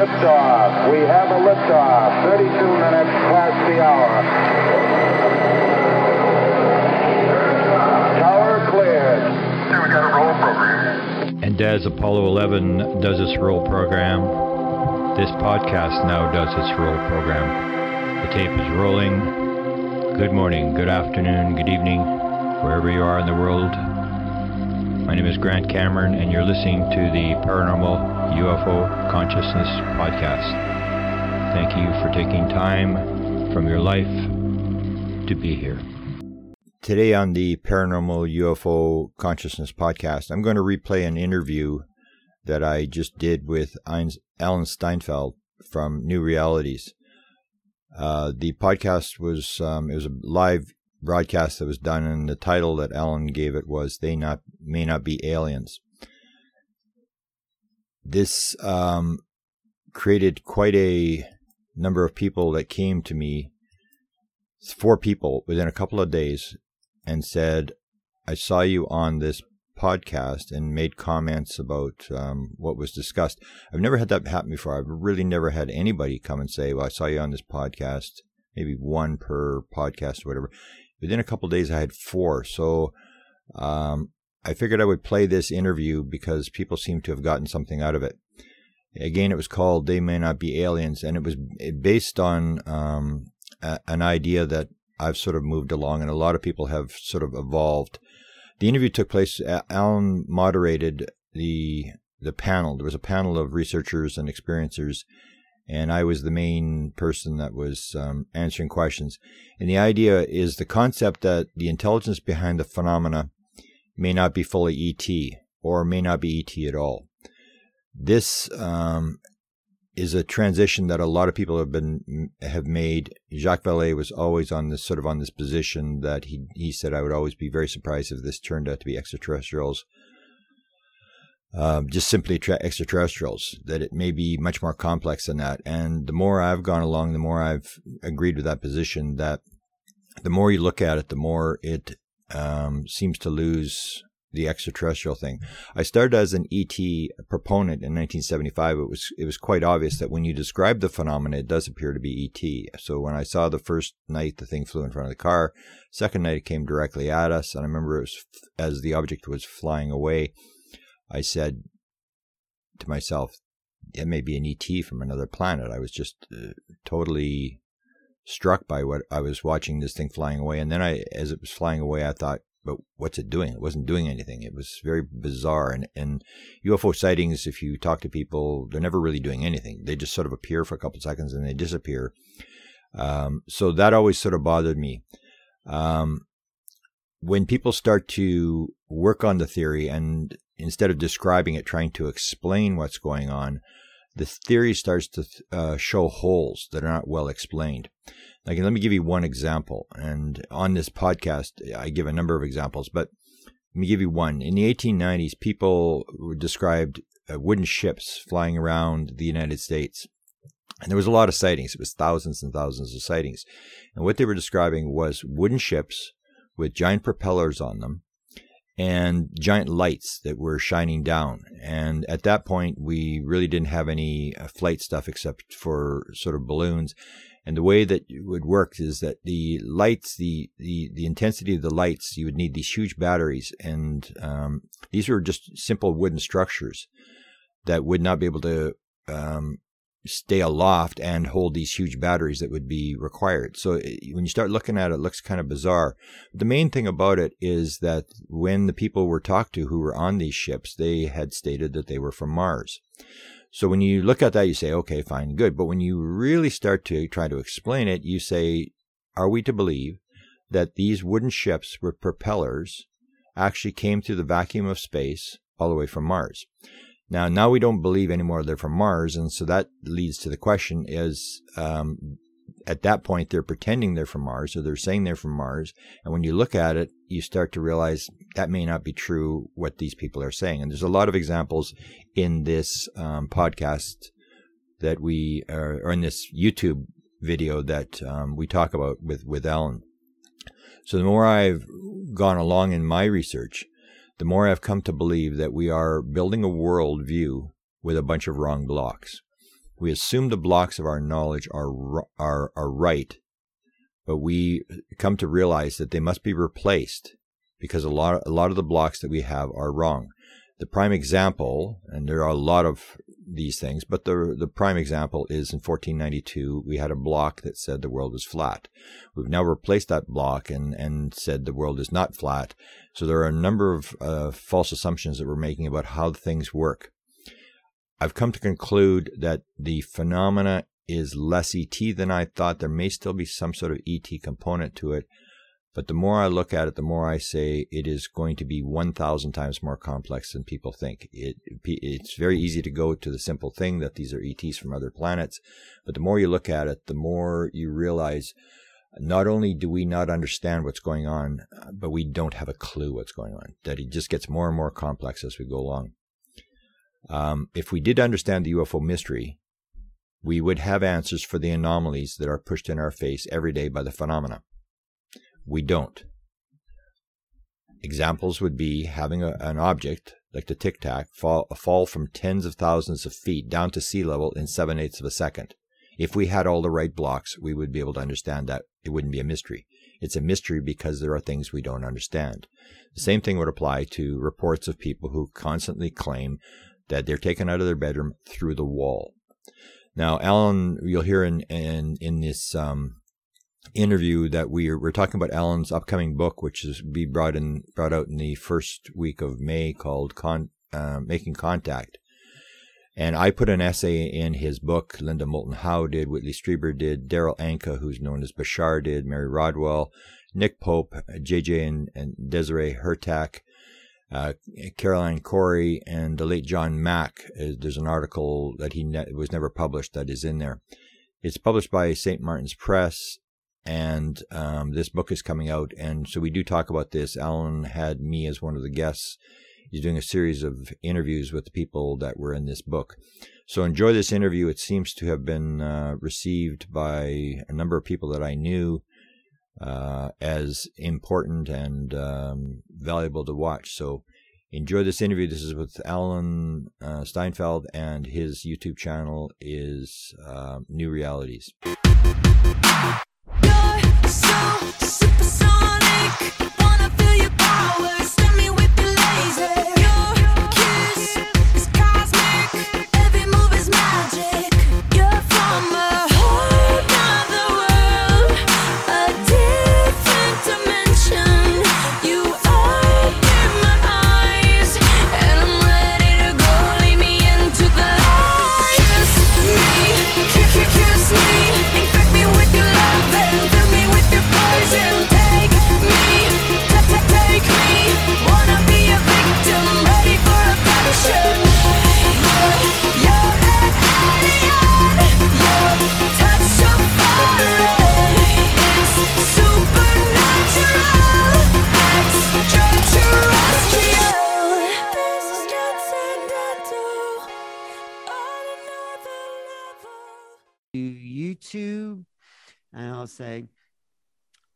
Liftoff. We have a liftoff. 32 minutes past the hour. Tower cleared. Here we got a roll program. And as Apollo 11 does its roll program, this podcast now does its roll program. The tape is rolling. Good morning, good afternoon, good evening, wherever you are in the world. My name is Grant Cameron, and you're listening to the Paranormal UFO Consciousness Podcast. Thank you for taking time from your life to be here. Today on the Paranormal UFO Consciousness Podcast, I'm going to replay an interview that I just did with Alan Steinfeld from New Realities. Uh, the podcast was um, it was a live broadcast that was done, and the title that Alan gave it was "They Not May Not Be Aliens." This um, created quite a number of people that came to me. Four people within a couple of days, and said, "I saw you on this podcast and made comments about um, what was discussed. I've never had that happen before. I've really never had anybody come and say, "Well, I saw you on this podcast." Maybe one per podcast or whatever within a couple days, I had four. So um, I figured I would play this interview because people seem to have gotten something out of it. Again, it was called "They May Not Be Aliens," and it was based on um, a, an idea that I've sort of moved along, and a lot of people have sort of evolved. The interview took place. Alan moderated the the panel. There was a panel of researchers and experiencers, and I was the main person that was um, answering questions. And the idea is the concept that the intelligence behind the phenomena may not be fully ET or may not be ET at all. This um, is a transition that a lot of people have been have made. Jacques Vallée was always on this sort of on this position that he he said I would always be very surprised if this turned out to be extraterrestrials um, just simply tra- extraterrestrials, that it may be much more complex than that. And the more I've gone along, the more I've agreed with that position that the more you look at it, the more it um, seems to lose the extraterrestrial thing. I started as an ET proponent in 1975. It was it was quite obvious that when you describe the phenomena, it does appear to be ET. So when I saw the first night the thing flew in front of the car, second night it came directly at us, and I remember it was as the object was flying away. I said to myself, it may be an ET from another planet. I was just uh, totally struck by what I was watching this thing flying away. And then I, as it was flying away, I thought, but what's it doing? It wasn't doing anything. It was very bizarre. And, and UFO sightings, if you talk to people, they're never really doing anything. They just sort of appear for a couple seconds and they disappear. Um, so that always sort of bothered me. Um, when people start to work on the theory and instead of describing it, trying to explain what's going on, the theory starts to uh, show holes that are not well explained. Like, let me give you one example. And on this podcast, I give a number of examples, but let me give you one. In the 1890s, people described uh, wooden ships flying around the United States. And there was a lot of sightings. It was thousands and thousands of sightings. And what they were describing was wooden ships with giant propellers on them and giant lights that were shining down. And at that point, we really didn't have any uh, flight stuff except for sort of balloons. And the way that it would work is that the lights, the, the, the intensity of the lights, you would need these huge batteries. And um, these were just simple wooden structures that would not be able to um, stay aloft and hold these huge batteries that would be required. So eh, when you start looking at it, it looks kind of bizarre. The main thing about it is that when the people were talked to who were on these ships, they had stated that they were from Mars. So when you look at that, you say, okay, fine, good. But when you really start to try to explain it, you say, are we to believe that these wooden ships with propellers actually came through the vacuum of space all the way from Mars? Now, now we don't believe anymore they're from Mars, and so that leads to the question: Is um, at that point they're pretending they're from Mars, or they're saying they're from Mars, and when you look at it, you start to realize that may not be true what these people are saying. And there's a lot of examples in this um, podcast that we are, or in this YouTube video that um, we talk about with with Alan. So the more I've gone along in my research, the more I've come to believe that we are building a world view with a bunch of wrong blocks. We assume the blocks of our knowledge are, are, are right, but we come to realize that they must be replaced because a lot, a lot of the blocks that we have are wrong. The prime example, and there are a lot of these things, but the the prime example is in 1492 we had a block that said the world is flat. We've now replaced that block and and said the world is not flat. So there are a number of uh, false assumptions that we're making about how things work. I've come to conclude that the phenomena is less ET than I thought. There may still be some sort of ET component to it, but the more I look at it, the more I say it is going to be 1,000 times more complex than people think. It, it's very easy to go to the simple thing that these are ETs from other planets, but the more you look at it, the more you realize not only do we not understand what's going on, but we don't have a clue what's going on, that it just gets more and more complex as we go along. Um, if we did understand the UFO mystery, we would have answers for the anomalies that are pushed in our face every day by the phenomena. We don't. Examples would be having a, an object like the Tic Tac fall, fall from tens of thousands of feet down to sea level in seven eighths of a second. If we had all the right blocks, we would be able to understand that. It wouldn't be a mystery. It's a mystery because there are things we don't understand. The same thing would apply to reports of people who constantly claim that they're taken out of their bedroom through the wall. Now, Alan, you'll hear in in, in this um, interview that we are, we're talking about Alan's upcoming book, which is be brought in brought out in the first week of May, called Con, uh, "Making Contact." And I put an essay in his book. Linda Moulton Howe did, Whitley Strieber did, Darryl Anka, who's known as Bashar, did, Mary Rodwell, Nick Pope, JJ and, and Desiree Hurtak, uh, Caroline Cory, and the late John Mack. Uh, there's an article that he ne- was never published that is in there. It's published by St. Martin's Press, and um, this book is coming out. And so we do talk about this. Alan had me as one of the guests. He's doing a series of interviews with the people that were in this book. So enjoy this interview. It seems to have been uh, received by a number of people that I knew uh, as important and um, valuable to watch. So enjoy this interview. This is with Alan uh, Steinfeld, and his YouTube channel is uh, New Realities. Say,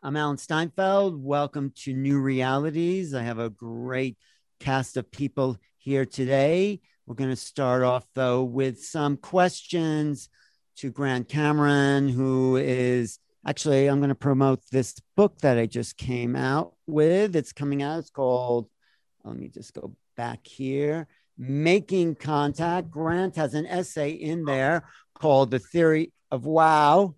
I'm Alan Steinfeld. Welcome to New Realities. I have a great cast of people here today. We're going to start off, though, with some questions to Grant Cameron, who is actually, I'm going to promote this book that I just came out with. It's coming out. It's called, let me just go back here Making Contact. Grant has an essay in there called The Theory of Wow.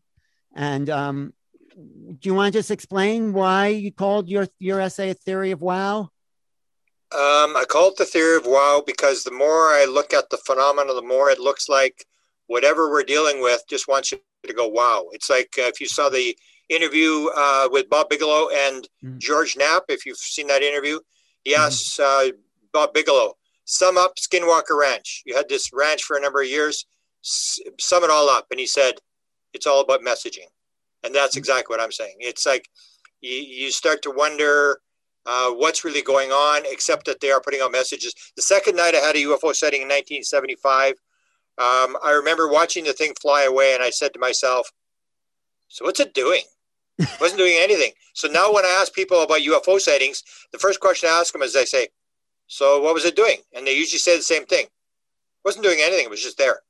And um, do you want to just explain why you called your your essay a theory of wow? Um, I call it the theory of wow because the more I look at the phenomena, the more it looks like whatever we're dealing with just wants you to go wow. It's like uh, if you saw the interview uh, with Bob Bigelow and mm-hmm. George Knapp, if you've seen that interview, he mm-hmm. uh, Bob Bigelow, sum up Skinwalker Ranch. You had this ranch for a number of years. Sum it all up. And he said, it's all about messaging. And that's mm-hmm. exactly what I'm saying. It's like you, you start to wonder uh, what's really going on, except that they are putting out messages. The second night I had a UFO sighting in 1975, um, I remember watching the thing fly away, and I said to myself, "So what's it doing?" it wasn't doing anything. So now when I ask people about UFO sightings, the first question I ask them is, I say, "So what was it doing?" And they usually say the same thing. It wasn't doing anything. It was just there.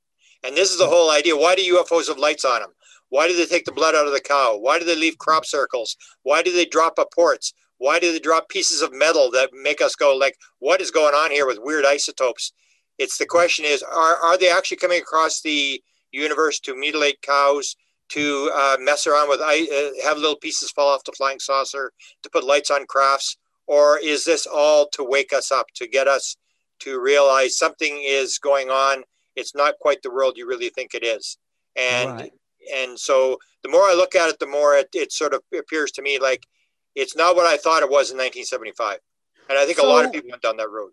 And this is the whole idea. Why do UFOs have lights on them? Why do they take the blood out of the cow? Why do they leave crop circles? Why do they drop apports? Why do they drop pieces of metal that make us go like, what is going on here with weird isotopes? It's the question is, are, are they actually coming across the universe to mutilate cows, to uh, mess around with, uh, have little pieces fall off the flying saucer, to put lights on crafts? Or is this all to wake us up, to get us to realize something is going on? It's not quite the world you really think it is. And right. And so the more I look at it, the more it, it sort of appears to me like it's not what I thought it was in 1975. And I think so, a lot of people went down that road.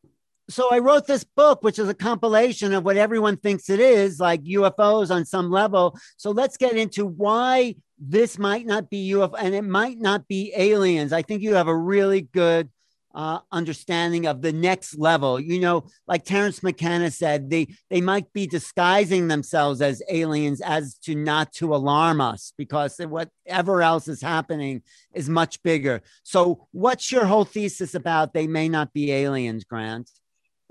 So I wrote this book, which is a compilation of what everyone thinks it is, like UFOs on some level. So let's get into why this might not be UFO and it might not be aliens. I think you have a really good uh, understanding of the next level. You know, like Terence McKenna said, they they might be disguising themselves as aliens as to not to alarm us because whatever else is happening is much bigger. So, what's your whole thesis about they may not be aliens, Grant?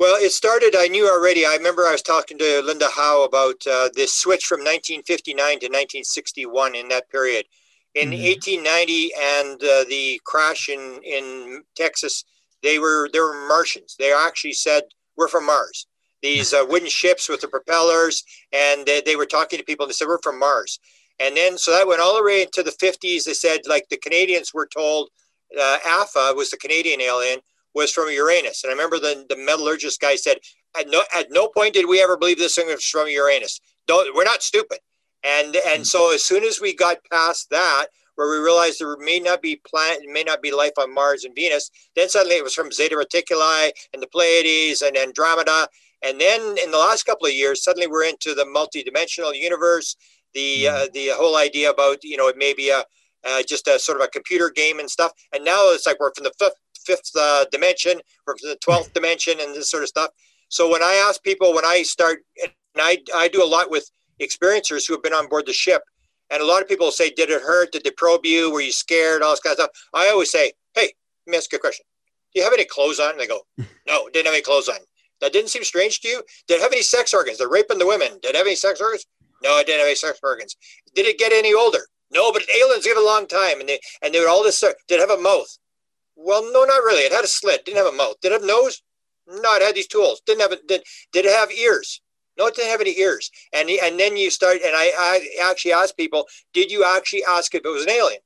Well, it started, I knew already. I remember I was talking to Linda Howe about uh, this switch from 1959 to 1961 in that period. In mm-hmm. 1890 and uh, the crash in, in Texas, they were they were Martians. They actually said we're from Mars. These uh, wooden ships with the propellers, and they, they were talking to people. and They said we're from Mars. And then so that went all the way into the 50s. They said like the Canadians were told uh, AFFA was the Canadian alien was from Uranus. And I remember the, the metallurgist guy said, at no, at no point did we ever believe this thing was from Uranus. Don't, we're not stupid. And, and hmm. so as soon as we got past that, where we realized there may not be plant, may not be life on Mars and Venus. Then suddenly it was from Zeta Reticuli and the Pleiades and Andromeda. And then in the last couple of years, suddenly we're into the multidimensional universe. The mm. uh, the whole idea about you know it may be a uh, just a sort of a computer game and stuff. And now it's like we're from the fifth fifth uh, dimension, we're from the twelfth dimension, and this sort of stuff. So when I ask people, when I start, and I I do a lot with experiencers who have been on board the ship, and a lot of people say, Did it hurt? Did they probe you? Were you scared? All this kind of stuff. I always say, Hey, let me ask you a question. Do you have any clothes on? And they go, No, didn't have any clothes on. That didn't seem strange to you? Did it have any sex organs? They're raping the women. Did it have any sex organs? No, I didn't have any sex organs. Did it get any older? No, but aliens give a long time. And they and they would all this did it have a mouth? Well, no, not really. It had a slit, didn't have a mouth. Did it have a nose? No, it had these tools. Didn't have it. Did, did it have ears? No, it didn't have any ears. And and then you start, and I, I actually asked people, did you actually ask if it was an alien?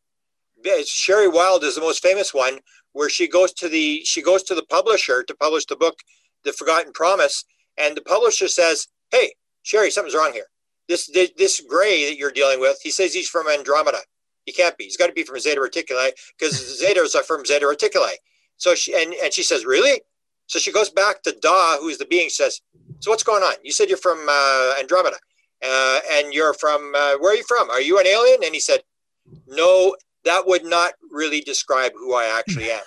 Sherry Wilde is the most famous one, where she goes to the she goes to the publisher to publish the book, The Forgotten Promise, and the publisher says, "Hey, Sherry, something's wrong here. This this, this gray that you're dealing with, he says he's from Andromeda. He can't be. He's got to be from Zeta Reticuli because Zetas are from Zeta Reticuli. So she and, and she says, really? So she goes back to Da, who's the being, says, so what's going on? You said you're from uh, Andromeda, uh, and you're from uh, where are you from? Are you an alien? And he said, no, that would not really describe who I actually am.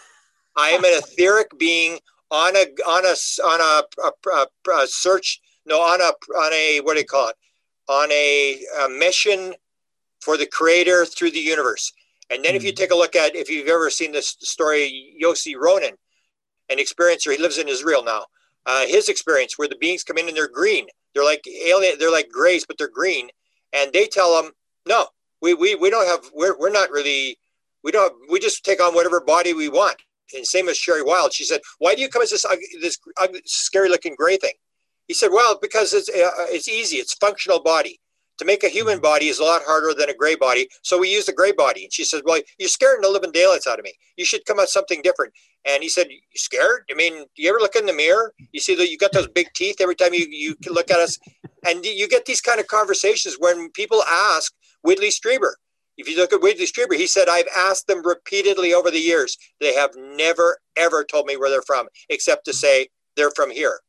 I am an etheric being on a on a on a, a, a, a search. No, on a on a what do you call it? On a, a mission for the Creator through the universe. And then, if you hmm. take a look at, if you've ever seen this story, Yossi Ronan, an experiencer, he lives in Israel now uh, his experience where the beings come in and they're green. They're like alien. They're like grays, but they're green. And they tell them, no, we, we, we don't have, we're, we're not really, we don't, we just take on whatever body we want. And same as Sherry Wilde. She said, why do you come as this, this scary looking gray thing? He said, well, because it's, uh, it's easy. It's functional body. To make a human mm-hmm. body is a lot harder than a gray body. So we use the gray body. And she said, Well, you're scaring the living daylights out of me. You should come out something different. And he said, You scared? I mean, do you ever look in the mirror? You see that you got those big teeth every time you, you look at us. And you get these kind of conversations when people ask Whitley Strieber. If you look at Whitley Strieber, he said, I've asked them repeatedly over the years. They have never, ever told me where they're from, except to say they're from here.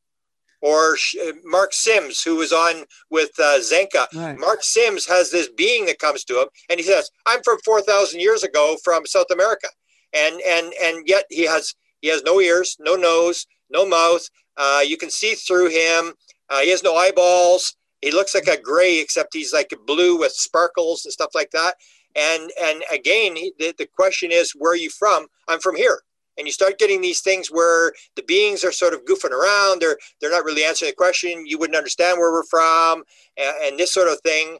Or Mark Sims, who was on with uh, Zenka. Right. Mark Sims has this being that comes to him, and he says, "I'm from four thousand years ago from South America," and and and yet he has he has no ears, no nose, no mouth. Uh, you can see through him. Uh, he has no eyeballs. He looks like a gray, except he's like blue with sparkles and stuff like that. And and again, he, the, the question is, where are you from? I'm from here and you start getting these things where the beings are sort of goofing around they're they're not really answering the question you wouldn't understand where we're from and, and, this sort of thing.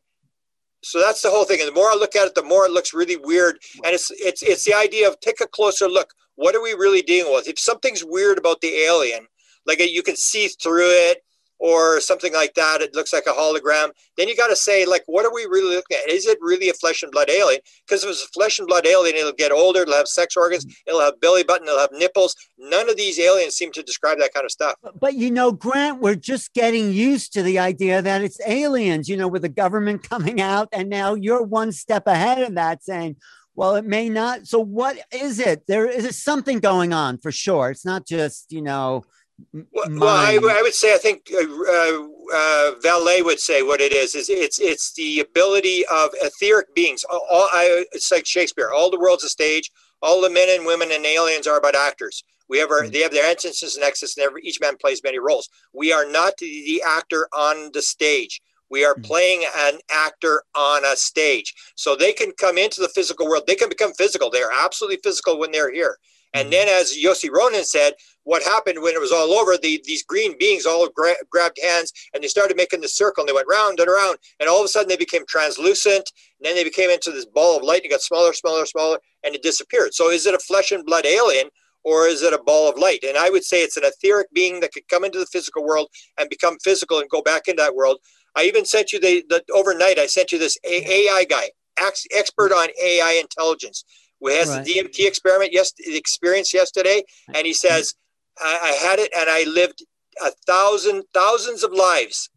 So that's the whole thing and the more i look at it the more it looks really weird and it's it's it's the idea of take a closer look. What are we really dealing with? If something's weird about the alien like you can see through it or something like that. It looks like a hologram. Then you got to say, like, what are we really looking at? Is it really a flesh and blood alien? Because if it's a flesh and blood alien, it'll get older, it'll have sex organs, mm. it'll have belly button, it'll have nipples. None of these aliens seem to describe that kind of stuff. But you know, Grant, we're just getting used to the idea that it's aliens, you know, with the government coming out, and now you're one step ahead of that saying, well, it may not. So, what is it? There is something going on for sure. It's not just, you know, well, well I, I, would say I think uh, uh, uh, Vallée would say what it is is it's it's the ability of etheric beings. All, I, it's like Shakespeare. All the world's a stage. All the men and women and aliens are but actors. We have our, mm-hmm. they have their entrances and exits, and every, each man plays many roles. We are not the, the actor on the stage. We are mm-hmm. playing an actor on a stage. So they can come into the physical world. They can become physical. They are absolutely physical when they're here. And mm-hmm. then, as Yossi Ronan said, what happened when it was all over, the, these green beings all gra- grabbed hands and they started making the circle and they went round and around. And all of a sudden they became translucent. And then they became into this ball of light and it got smaller, smaller, smaller, and it disappeared. So is it a flesh and blood alien or is it a ball of light? And I would say it's an etheric being that could come into the physical world and become physical and go back into that world. I even sent you the, the overnight, I sent you this AI guy, ex- expert on AI intelligence who has right. the DMT experiment, yes, experience yesterday, and he says, I, I had it and I lived a thousand, thousands of lives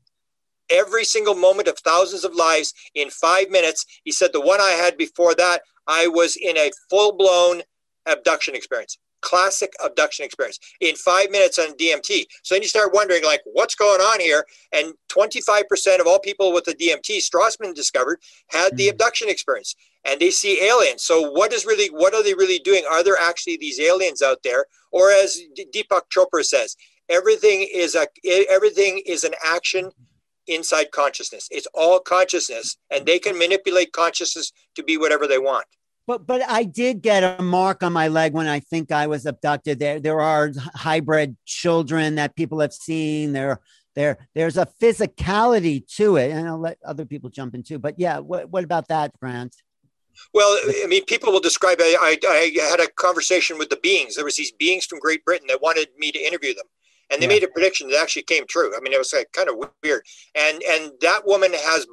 every single moment of thousands of lives in five minutes. He said the one I had before that, I was in a full blown abduction experience, classic abduction experience in five minutes on DMT. So then you start wondering, like, what's going on here? And 25% of all people with the DMT, Strassman discovered, had the hmm. abduction experience and they see aliens. So what is really what are they really doing? Are there actually these aliens out there? Or as Deepak Chopra says, everything is a everything is an action inside consciousness. It's all consciousness, and they can manipulate consciousness to be whatever they want. But but I did get a mark on my leg when I think I was abducted. There there are hybrid children that people have seen. There there there's a physicality to it, and I'll let other people jump in too. But yeah, what what about that, Grant? Well, I mean, people will describe. I, I, I, had a conversation with the beings. There was these beings from Great Britain that wanted me to interview them, and they yeah. made a prediction that actually came true. I mean, it was like kind of weird. And and that woman has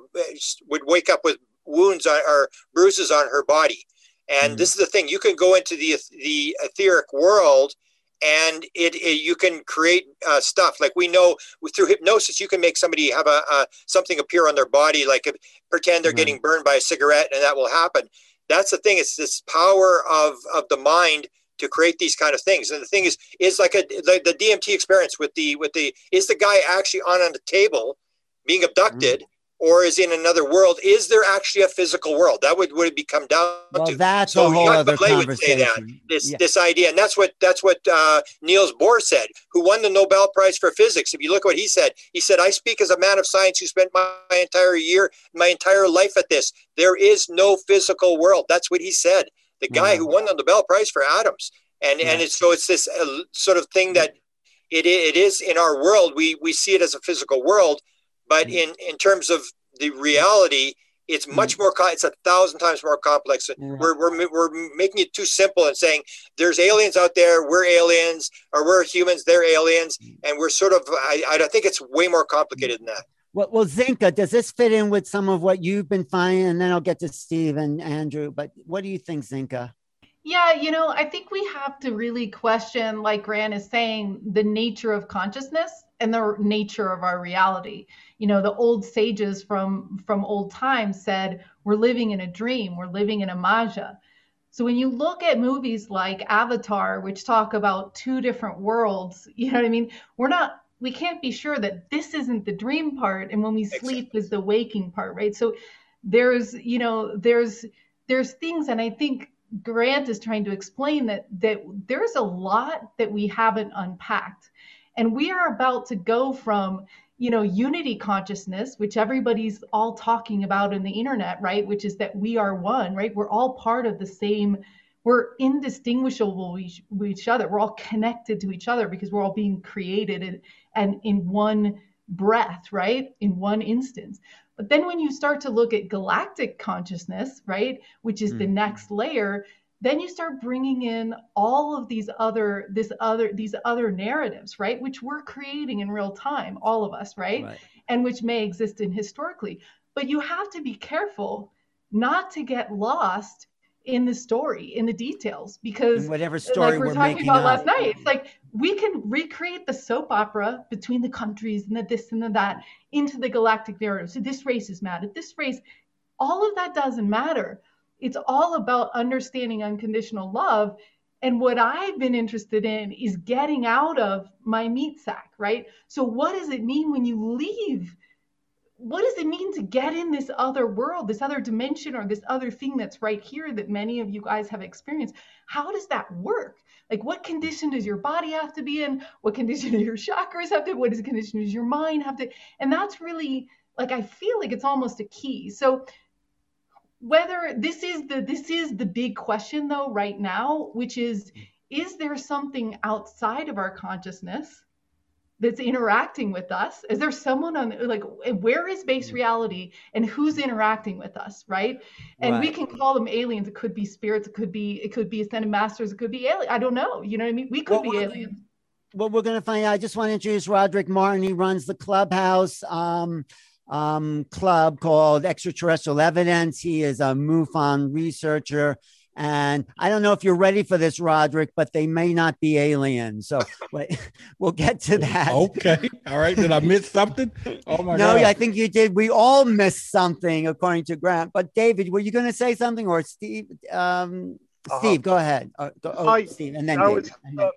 would wake up with wounds on, or bruises on her body. And mm. this is the thing: you can go into the the etheric world and it, it, you can create uh, stuff. Like we know through hypnosis you can make somebody have a, something appear on their body like if, pretend they're getting burned by a cigarette and that will happen. That's the thing. It's this power of of the mind to create these kind of things. And the thing is is like a the, the dmt experience with the with the is the guy actually on on the table being abducted mm-hmm or is in another world. Is there actually a physical world? That would would it become down well, to. That's so a whole other conversation. Would say that, this yeah. this idea, and that's what that's what uh, Niels Bohr said, who won the Nobel Prize for Physics. If you look at what he said, he said, "I speak as a man of science who spent my, my entire year, my entire life at this. There is no physical world." That's what he said. The guy who won the Nobel Prize for atoms, and yeah. and it's, so it's this uh, sort of thing that it it is in our world. We we see it as a physical world but mm-hmm. in, in terms of the reality, it's mm-hmm. much more, it's a thousand times more complex. We're, we're, we're making it too simple and saying there's aliens out there, we're aliens, or we're humans, they're aliens. Mm-hmm. And we're sort of, I, I think it's way more complicated than that. Well, well, Zinka, does this fit in with some of what you've been finding? And then I'll get to Steve and Andrew. But what do you think, Zinka? Yeah, you know, I think we have to really question, like Grant is saying, the nature of consciousness and the nature of our reality. You know, the old sages from from old times said, "We're living in a dream. We're living in a maja." So when you look at movies like Avatar, which talk about two different worlds, you know what I mean? We're not we can't be sure that this isn't the dream part and when we sleep is the waking part right so there's you know there's there's things and i think grant is trying to explain that that there's a lot that we haven't unpacked and we are about to go from you know unity consciousness which everybody's all talking about in the internet right? Which is that we are one right? We're all part of the same we're indistinguishable with each other. We're all connected to each other because we're all being created and, and in one breath right? In one instance. But then when you start to look at galactic consciousness, right, which is mm. the hmm. next layer, then you start bringing in all of these other this other these other narratives, right, which we're creating in real time, all of us, right? right. And which may exist in historically. But you have to be careful not to get lost in the story, in the details, because in whatever story like we're, we're talking about up. last night, it's like we can recreate the soap opera between the countries and the this and the that into the galactic narrative. So this race is mad at this race. All of that doesn't matter. It's all about understanding unconditional love. And what I've been interested in is getting out of my meat sack, right? So, what does it mean when you leave what does it mean to get in this other world, this other dimension, or this other thing that's right here that many of you guys have experienced? How does that work? Like, what condition does your body have to be in? What condition do your chakras have to? What is condition does your mind have to? And that's really like I feel like it's almost a key. So whether this is the this is the big question though right now, which is is there something outside of our consciousness that's interacting with us? Is there someone on like where is base mm. reality and who's interacting with us right? And right. we can call them aliens. It could be spirits. It could be it could be ascended masters. It could be alien i don't know. You know what i mean? We could well, be aliens. Well we're going to find out i just want to introduce roderick martin. He runs the clubhouse um, um, club called extraterrestrial evidence he is a mufon researcher and I don't know if you're ready for this, Roderick, but they may not be aliens. So we'll get to that. Okay. All right. Did I miss something? Oh my god. no, God. I think you did. We all missed something, according to Grant. But David, were you going to say something, or Steve? Um, uh-huh. Steve, go ahead. Uh, go, oh, Hi. Steve, and then David. And then, uh,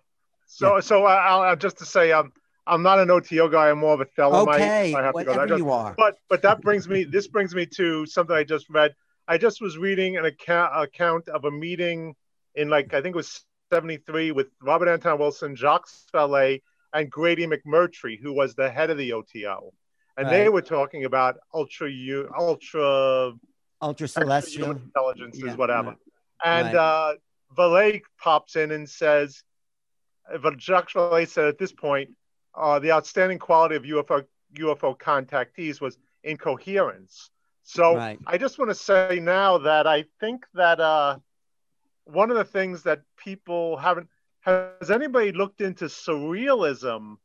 so, yeah. so I'll, I'll, just to say, um, I'm not an OTO guy. I'm more of a Thelemite. Okay, I have to go. Just, you are. But but that brings me. This brings me to something I just read. I just was reading an account, account of a meeting in like I think it was 73 with Robert Anton Wilson, Jacques Vallée, and Grady McMurtry, who was the head of the OTO. And right. they were talking about ultra ultra ultra celestial intelligences, yeah, whatever. And right. uh, Vallée pops in and says, Jacques Vallée said at this point, uh, the outstanding quality of UFO UFO contactees was incoherence. So right. I just want to say now that I think that uh, one of the things that people haven't has anybody looked into surrealism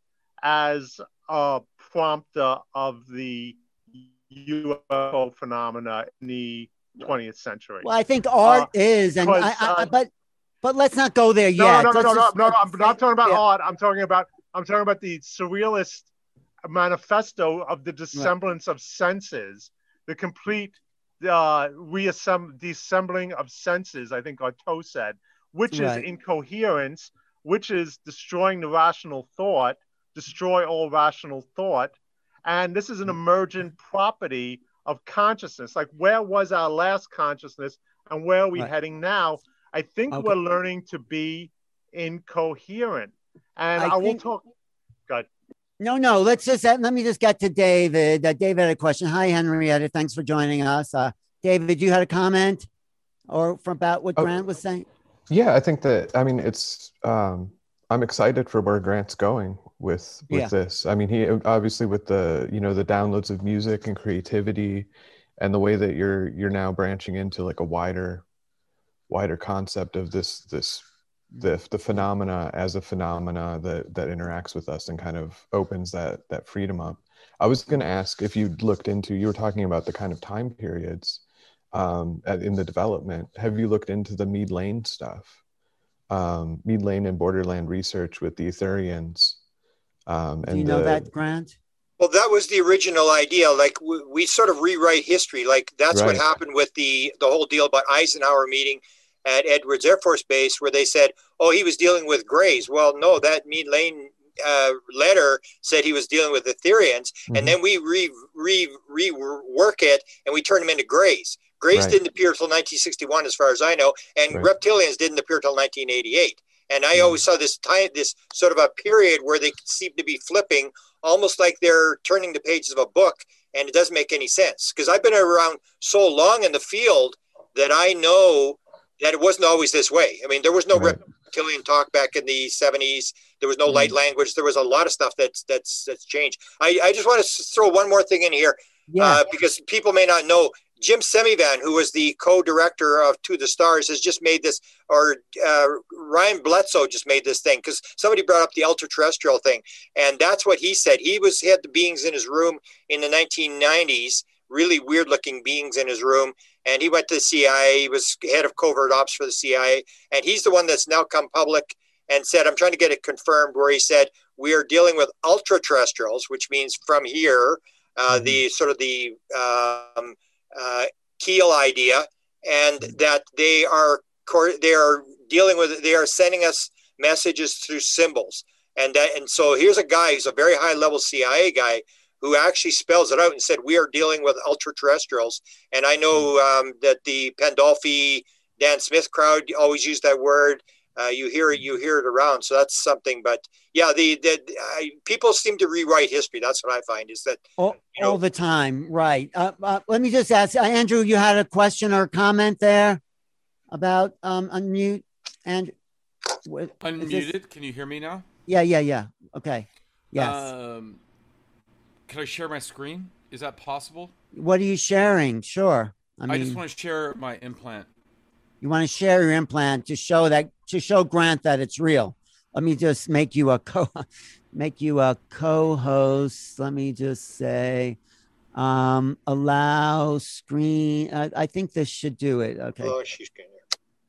as a prompter of the UFO phenomena in the 20th century? Well, I think art uh, is, and I, I, uh, but but let's not go there no, yet. No, no, no, no, no, no, I'm not talking about yeah. art. I'm talking about I'm talking about the surrealist manifesto of the dissemblance right. of senses the complete uh, reassemb- deassembling of senses, I think Artaud said, which right. is incoherence, which is destroying the rational thought, destroy all rational thought. And this is an emergent property of consciousness. Like, where was our last consciousness and where are we right. heading now? I think okay. we're learning to be incoherent. And I, I will talk. Good. No, no. Let's just let me just get to David. Uh, David had a question. Hi, Henrietta. Thanks for joining us. Uh, David, you had a comment or from about what oh, Grant was saying? Yeah, I think that. I mean, it's. Um, I'm excited for where Grant's going with with yeah. this. I mean, he obviously with the you know the downloads of music and creativity, and the way that you're you're now branching into like a wider, wider concept of this this the the phenomena as a phenomena that that interacts with us and kind of opens that that freedom up. I was going to ask if you looked into you were talking about the kind of time periods um, at, in the development. Have you looked into the Meade Layne stuff? Um, Meade Layne and Borderland research with the Etherians. Um, and Do you know the, that Grant? Well, that was the original idea. Like we, we sort of rewrite history. Like that's right. what happened with the the whole deal about Eisenhower meeting at Edwards Air Force Base where they said, oh, he was dealing with grays. Well, no, that Meade Layne uh, letter said he was dealing with Etherians, mm-hmm. and then we re, re, rework it and we turn them into Greys. Greys right. didn't appear until 1961, as far as I know, and right. reptilians didn't appear until 1988. And I mm-hmm. always saw this time, this sort of a period where they seem to be flipping, almost like they're turning the pages of a book, and it doesn't make any sense. Because I've been around so long in the field that I know that it wasn't always this way. I mean, there was no right. reptilian talk back in the 70s. There was no light language. There was a lot of stuff that's that's that's changed. I, I just want to throw one more thing in here yeah. uh, because people may not know. Jim Semivan, who was the co-director of To the Stars, has just made this, or uh, Ryan Bledsoe just made this thing because somebody brought up the ultra-terrestrial thing, and that's what he said. He was he had the beings in his room in the 1990s, really weird-looking beings in his room, and he went to the CIA. He was head of covert ops for the CIA, and he's the one that's now come public and said, "I'm trying to get it confirmed." Where he said, "We are dealing with ultra-terrestrials, which means from here." Uh, mm-hmm. the sort of the um, uh, Keel idea, and mm-hmm. that they are they are dealing with they are sending us messages through symbols, and that, and so here's a guy who's a very high level CIA guy who actually spells it out and said we are dealing with ultra terrestrials, and I know mm-hmm. um, that the Pandolfi Dan Smith crowd always use that word. Uh, you hear it, you hear it around. So that's something. But yeah, the, the uh, people seem to rewrite history. That's what I find is that all, you know, all the time, right? Uh, uh let me just ask uh, Andrew. You had a question or comment there about um, unmute and unmuted. This... Can you hear me now? Yeah, yeah, yeah. Okay. Yes. Um, can I share my screen? Is that possible? What are you sharing? Sure. I, mean, I just want to share my implant. You want to share your implant to show that to show Grant that it's real. Let me just make you a co make you a co-host. Let me just say um allow screen I, I think this should do it. Okay. Oh, she's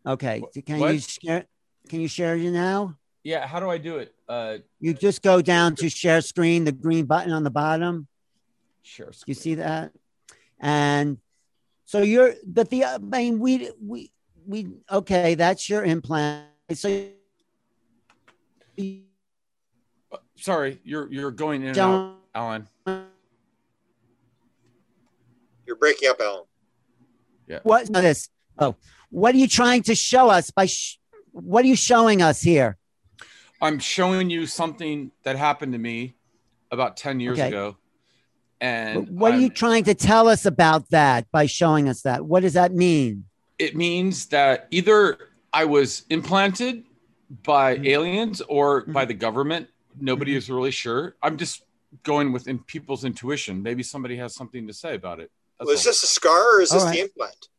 Okay. Can what? you share can you share you now? Yeah, how do I do it? Uh you just go down to share screen, the green button on the bottom. Share screen. You see that? And so you're but the I mean we we we okay, that's your implant. So sorry, you're you're going in and out, Alan. You're breaking up, Alan. Yeah. What this? Oh, what are you trying to show us by? Sh- what are you showing us here? I'm showing you something that happened to me about ten years okay. ago. And what I'm, are you trying to tell us about that by showing us that? What does that mean? it means that either I was implanted by mm-hmm. aliens or mm-hmm. by the government. Nobody mm-hmm. is really sure. I'm just going with in people's intuition. Maybe somebody has something to say about it. Well, is this a scar or is this right. the implant?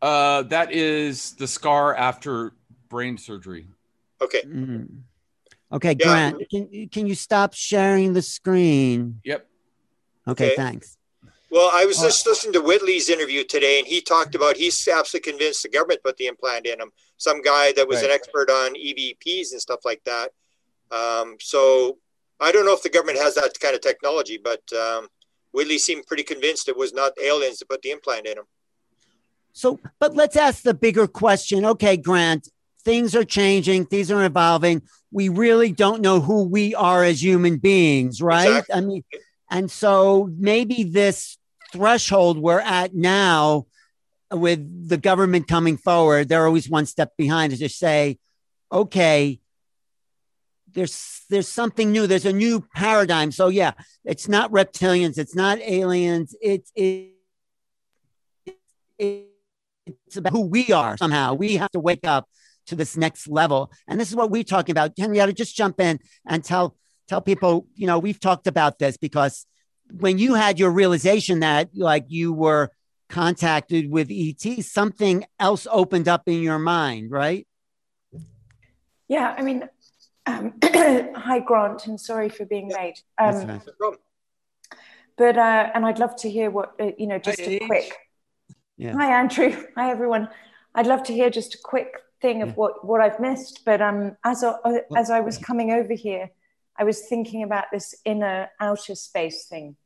Uh, that is the scar after brain surgery. Okay. Mm-hmm. Okay, yeah. Grant, can can you stop sharing the screen? Yep. Okay, okay. thanks. Well, I was just listening to Whitley's interview today, and he talked about he's absolutely convinced the government put the implant in him. Some guy that was right. an expert on EVPs and stuff like that. Um, so I don't know if the government has that kind of technology, but um, Whitley seemed pretty convinced it was not aliens that put the implant in him. So, but let's ask the bigger question. Okay, Grant, things are changing, things are evolving. We really don't know who we are as human beings, right? Exactly. I mean, and so maybe this threshold we're at now with the government coming forward, they're always one step behind to say, okay, there's there's something new. There's a new paradigm. So yeah, it's not reptilians, it's not aliens. It's it, it, it's about who we are somehow. We have to wake up to this next level. And this is what we're talking about. Henrietta, just jump in and tell tell people, you know, we've talked about this because when you had your realization that like you were contacted with ET, something else opened up in your mind, right? Yeah, I mean, um, hi Grant, and sorry for being late. Um, but uh, and I'd love to hear what uh, you know, just hi, a quick. Yeah. Hi Andrew. Hi everyone. I'd love to hear just a quick thing of yeah. what what I've missed. But um, as I, as I was coming over here, I was thinking about this inner outer space thing,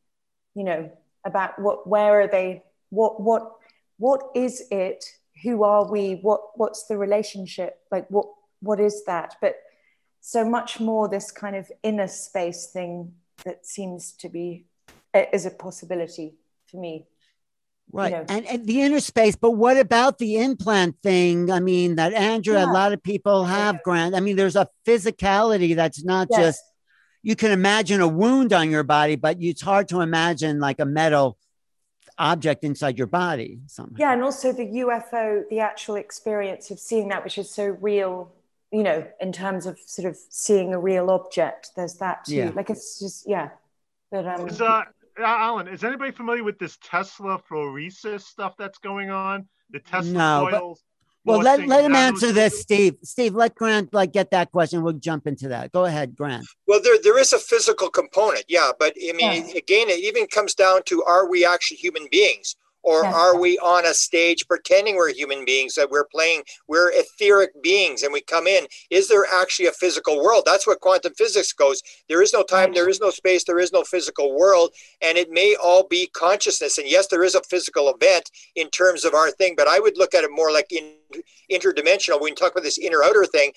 you know, about what, where are they, what, what, what is it? Who are we? What, what's the relationship? Like, what, what is that? But so much more this kind of inner space thing that seems to be is a possibility for me Right. You know. and, and the inner space, but what about the implant thing? I mean, that Andrew, yeah. a lot of people have, yeah. Grant. I mean, there's a physicality that's not yes. just, you can imagine a wound on your body, but it's hard to imagine like a metal object inside your body. Somehow. Yeah. And also the UFO, the actual experience of seeing that, which is so real, you know, in terms of sort of seeing a real object. There's that too. Yeah. Like it's just, yeah. But, um, uh, Alan, is anybody familiar with this Tesla phoresis stuff that's going on? The Tesla no, coils. But, well, let, let him answer this, Steve. Steve, let Grant like get that question. We'll jump into that. Go ahead, Grant. Well, there there is a physical component, yeah, but I mean, yeah. again, it even comes down to are we actually human beings? Or are we on a stage pretending we're human beings, that we're playing, we're etheric beings and we come in? Is there actually a physical world? That's what quantum physics goes. There is no time, there is no space, there is no physical world, and it may all be consciousness. And yes, there is a physical event in terms of our thing, but I would look at it more like in interdimensional. When you talk about this inner outer thing,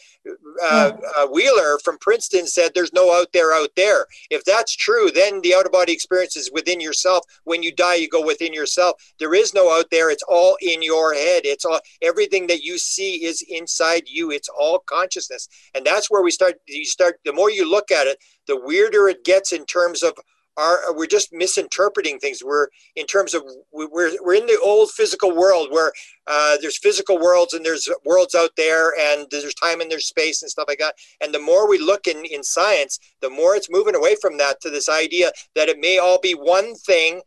uh, uh, Wheeler from Princeton said there's no out there out there. If that's true, then the out of body experience is within yourself. When you die, you go within yourself. There is no out there. It's all in your head. It's all everything that you see is inside you. It's all consciousness, and that's where we start. You start. The more you look at it, the weirder it gets in terms of are we're just misinterpreting things. We're in terms of we're, we're in the old physical world where uh, there's physical worlds and there's worlds out there and there's time and there's space and stuff like that. And the more we look in in science the more it's moving away from that to this idea that it may all be one thing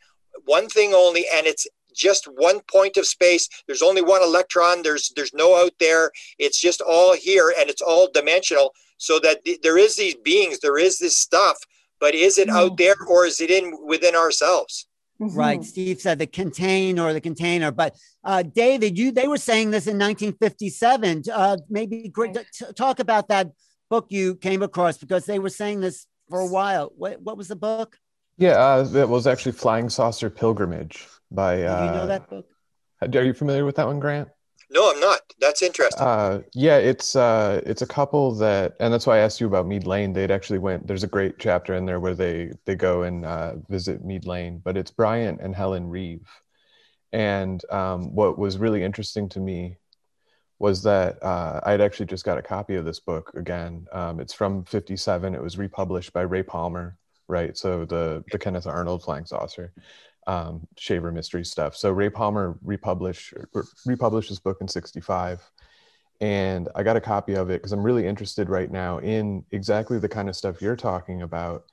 one thing only and it's just one point of space. There's only one electron. There's there's no out there. It's just all here and it's all dimensional. So that th- there is these beings there is this stuff but is it out there or is it in within ourselves? Mm-hmm. Right. Steve said the contain or the container. But uh, David, you they were saying this in 1957. Uh, maybe great, t- talk about that book you came across because they were saying this for a while. What what was the book? Yeah, uh, it was actually Flying Saucer Pilgrimage by. Uh, Do you know that book? Are you familiar with that one, Grant? No, I'm not. That's interesting. Uh, yeah, it's uh, it's a couple that, and that's why I asked you about Meade Layne. They'd actually went. There's a great chapter in there where they they go and uh, visit Meade Layne, but it's Bryant and Helen Reeve. And um, what was really interesting to me was that uh, I had actually just got a copy of this book again. Um, it's from '57. It was republished by Ray Palmer, right? So the the Kenneth Arnold Flying Saucer um, Shaver mystery stuff. So Ray Palmer republished republished his book in '65, and I got a copy of it because I'm really interested right now in exactly the kind of stuff you're talking about,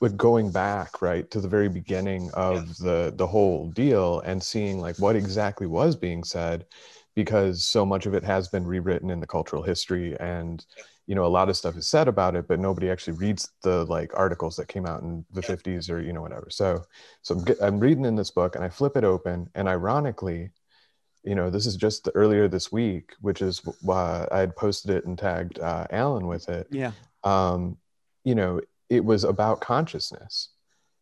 with going back right to the very beginning of the the whole deal and seeing like what exactly was being said, because so much of it has been rewritten in the cultural history and you know a lot of stuff is said about it but nobody actually reads the like articles that came out in the 50s or you know whatever. So so I'm, I'm reading in this book and i flip it open and ironically you know this is just the, earlier this week which is uh, i had posted it and tagged uh, alan with it. Yeah. Um you know it was about consciousness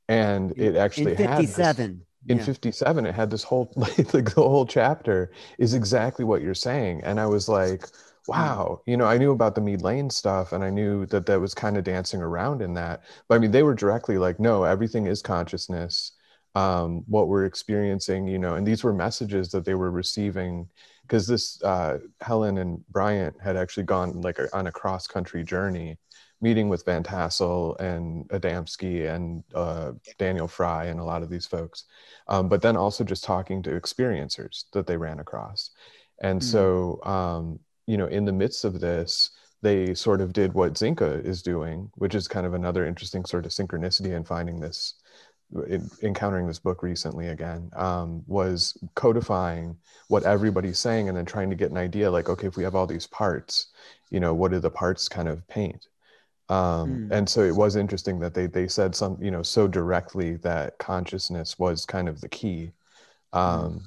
and it actually in 57 in yeah. 57 it had this whole like the whole chapter is exactly what you're saying. And i was like wow, you know, I knew about the Meade Layne stuff and I knew that that was kind of dancing around in that. But I mean, they were directly like, no, everything is consciousness. Um, what we're experiencing, you know, and these were messages that they were receiving because this uh, Helen and Bryant had actually gone like a, on a cross country journey, meeting with Van Tassel and Adamski and uh, Daniel Fry and a lot of these folks, um, but then also just talking to experiencers that they ran across. And mm. so um, you know, in the midst of this, they sort of did what Zinka is doing, which is kind of another interesting sort of synchronicity in finding this, in, encountering this book recently again, um, was codifying what everybody's saying and then trying to get an idea like, okay, if we have all these parts, you know, what do the parts kind of paint? Um, mm. And so it was interesting that they they said some, you know, so directly that consciousness was kind of the key. Hmm. Um, mm.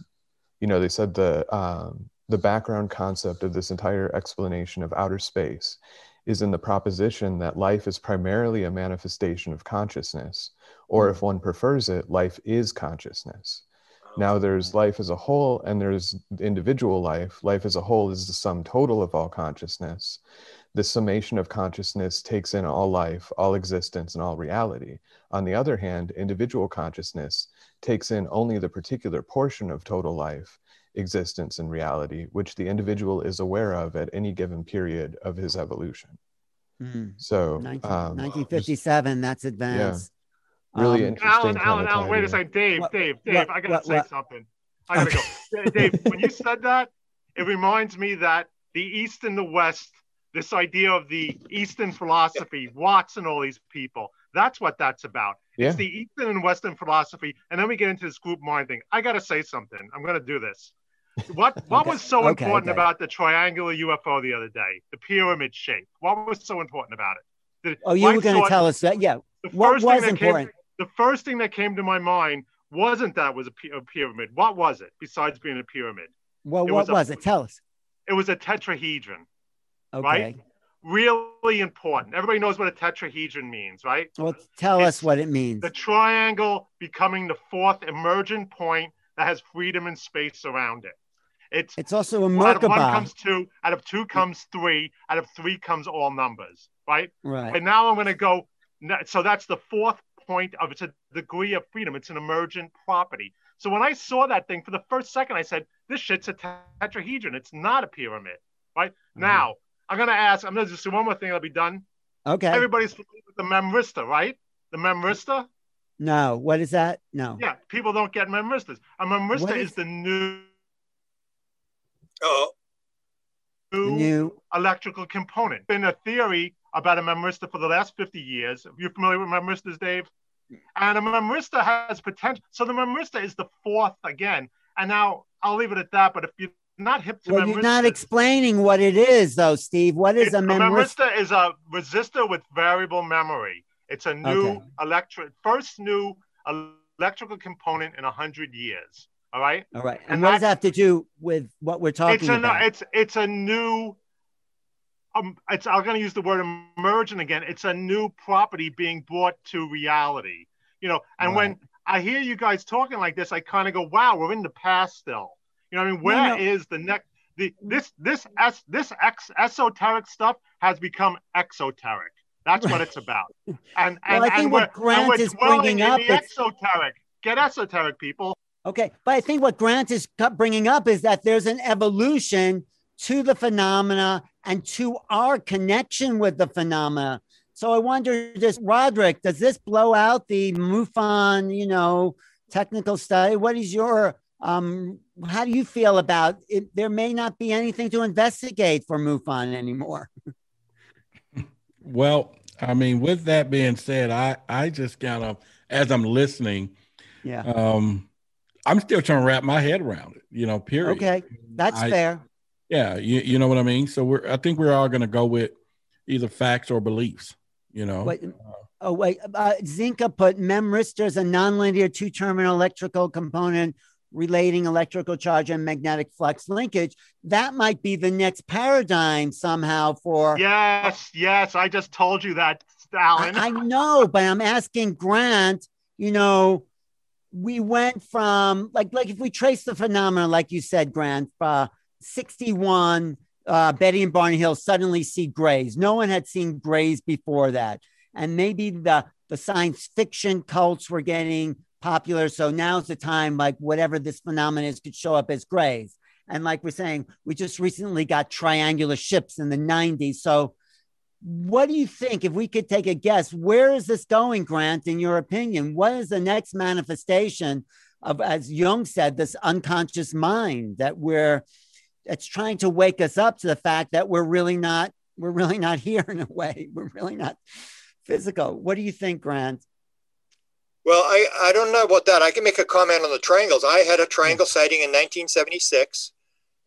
You know, they said the um, the background concept of this entire explanation of outer space is in the proposition that life is primarily a manifestation of consciousness, or if one prefers it, life is consciousness. Now there's life as a whole and there's individual life. Life as a whole is the sum total of all consciousness. the summation of consciousness takes in all life, all existence, and all reality. On the other hand, individual consciousness takes in only the particular portion of total life, existence, and reality, which the individual is aware of at any given period of his evolution. Mm. So, 19, um, 1957, that's advanced. really Um, interesting. Alan, Alan, Alan, wait a second. Dave, What- Dave, Dave, what- I gotta what- say what? something. I gotta go. Dave, when you said that, it reminds me that the East and the West, this idea of the Eastern philosophy, Watts and all these people, that's what that's about. Yeah. It's the Eastern and Western philosophy. And then we get into this group mind thing. I gotta say something. I'm gonna do this. What what Okay, was so okay, important okay. about the triangular UFO the other day, the pyramid shape? What was so important about it? The Oh, you were going to tell us that. Yeah. the What first was thing that came- important? the first thing that came to my mind wasn't that it was a, a pyramid. What was it besides being a pyramid? Well, It what was a- it? Tell us. It was a tetrahedron, Okay. right? Really important. Everybody knows what a tetrahedron means, right? Well, tell us what it means. The triangle becoming the fourth emergent point that has freedom and space around it. It's It's also a out of one comes two, out of two comes three, out of three comes all numbers, right? Right. And now I'm going to go. So that's the fourth point of it's a degree of freedom. It's an emergent property. So when I saw that thing for the first second, I said, "This shit's a tetrahedron. It's not a pyramid." Right Mm-hmm. now, I'm going to ask. I'm going to just do one more thing. I'll be done. Okay. Everybody's familiar with the memristor, right? The memristor. No. What is that? No. Yeah, people don't get memristors. A memristor is, is- the new. Oh, new, New. electrical component. Been a theory about a memristor for the last 50 years. Are you familiar with memristors, Dave? And a memristor has potential. So the memristor is the fourth again. And now I'll leave it at that. But if you're not hip to Well, memristors, you're not explaining what it is, though, Steve. What is it's- a a memristor? memristor is a resistor with variable memory. It's a new Okay. electric, first new electrical component in 100 years. All right. All right. And, And what does that- that have to do with what we're talking it's a about? it's it's a new um it's I'm going to use the word emergent again. It's a new property being brought to reality. You know, and when I hear you guys talking like this, I kind of go, "Wow, we're in the past still." You know, what I mean, where is no. the next? The this this es, this ex, esoteric stuff has become exoteric. That's what it's about. And and, Well, I think and what Grant is bringing up the is- exoteric. Get esoteric, people. Okay, but I think what Grant is bringing up is that there's an evolution to the phenomena and to our connection with the phenomena. So I wonder, just Roderick, does this blow out the MUFON, you know, technical study? What is your um? How do you feel about it? There may not be anything to investigate for MUFON anymore. Well, I mean, with that being said, I I just kind of as I'm listening, Yeah. um, I'm still trying to wrap my head around it. You know, period. Okay, that's I- fair. Yeah, you, you know what I mean. So we're I think we're all going to go with either facts or beliefs. You know. Wait, oh wait, uh, Zinka put memristor as a nonlinear two-terminal electrical component relating electrical charge and magnetic flux linkage. That might be the next paradigm somehow for. Yes, yes. I just told you that, Alan. I, I know, but I'm asking Grant. You know, we went from like like if we trace the phenomenon, like you said, Grant, uh, 61. Uh, Betty and Barney Hill suddenly see grays. No one had seen grays before that, and maybe the the science fiction cults were getting popular. So now's the time, like whatever this phenomenon is, could show up as grays. And like we're saying, we just recently got triangular ships in the 90s. So what do you think if we could take a guess where is this going grant in your opinion? What is the next manifestation of as jung said this unconscious mind that we're it's trying to wake us up to the fact that we're really not we're really not here in a way. We're really not physical. What do you think grant? Well, I, I don't know about that. I can make a comment on the triangles. I had a triangle sighting in 1976,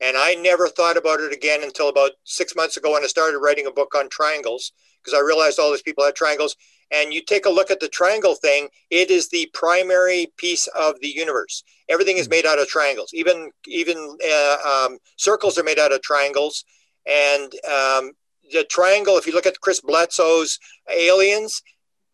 and I never thought about it again until about six months ago when I started writing a book on triangles because I realized all these people had triangles. And you take a look at the triangle thing, it is the primary piece of the universe. Everything is made out of triangles. Even even uh, um, circles are made out of triangles. And um, the triangle, if you look at Chris Bledsoe's aliens,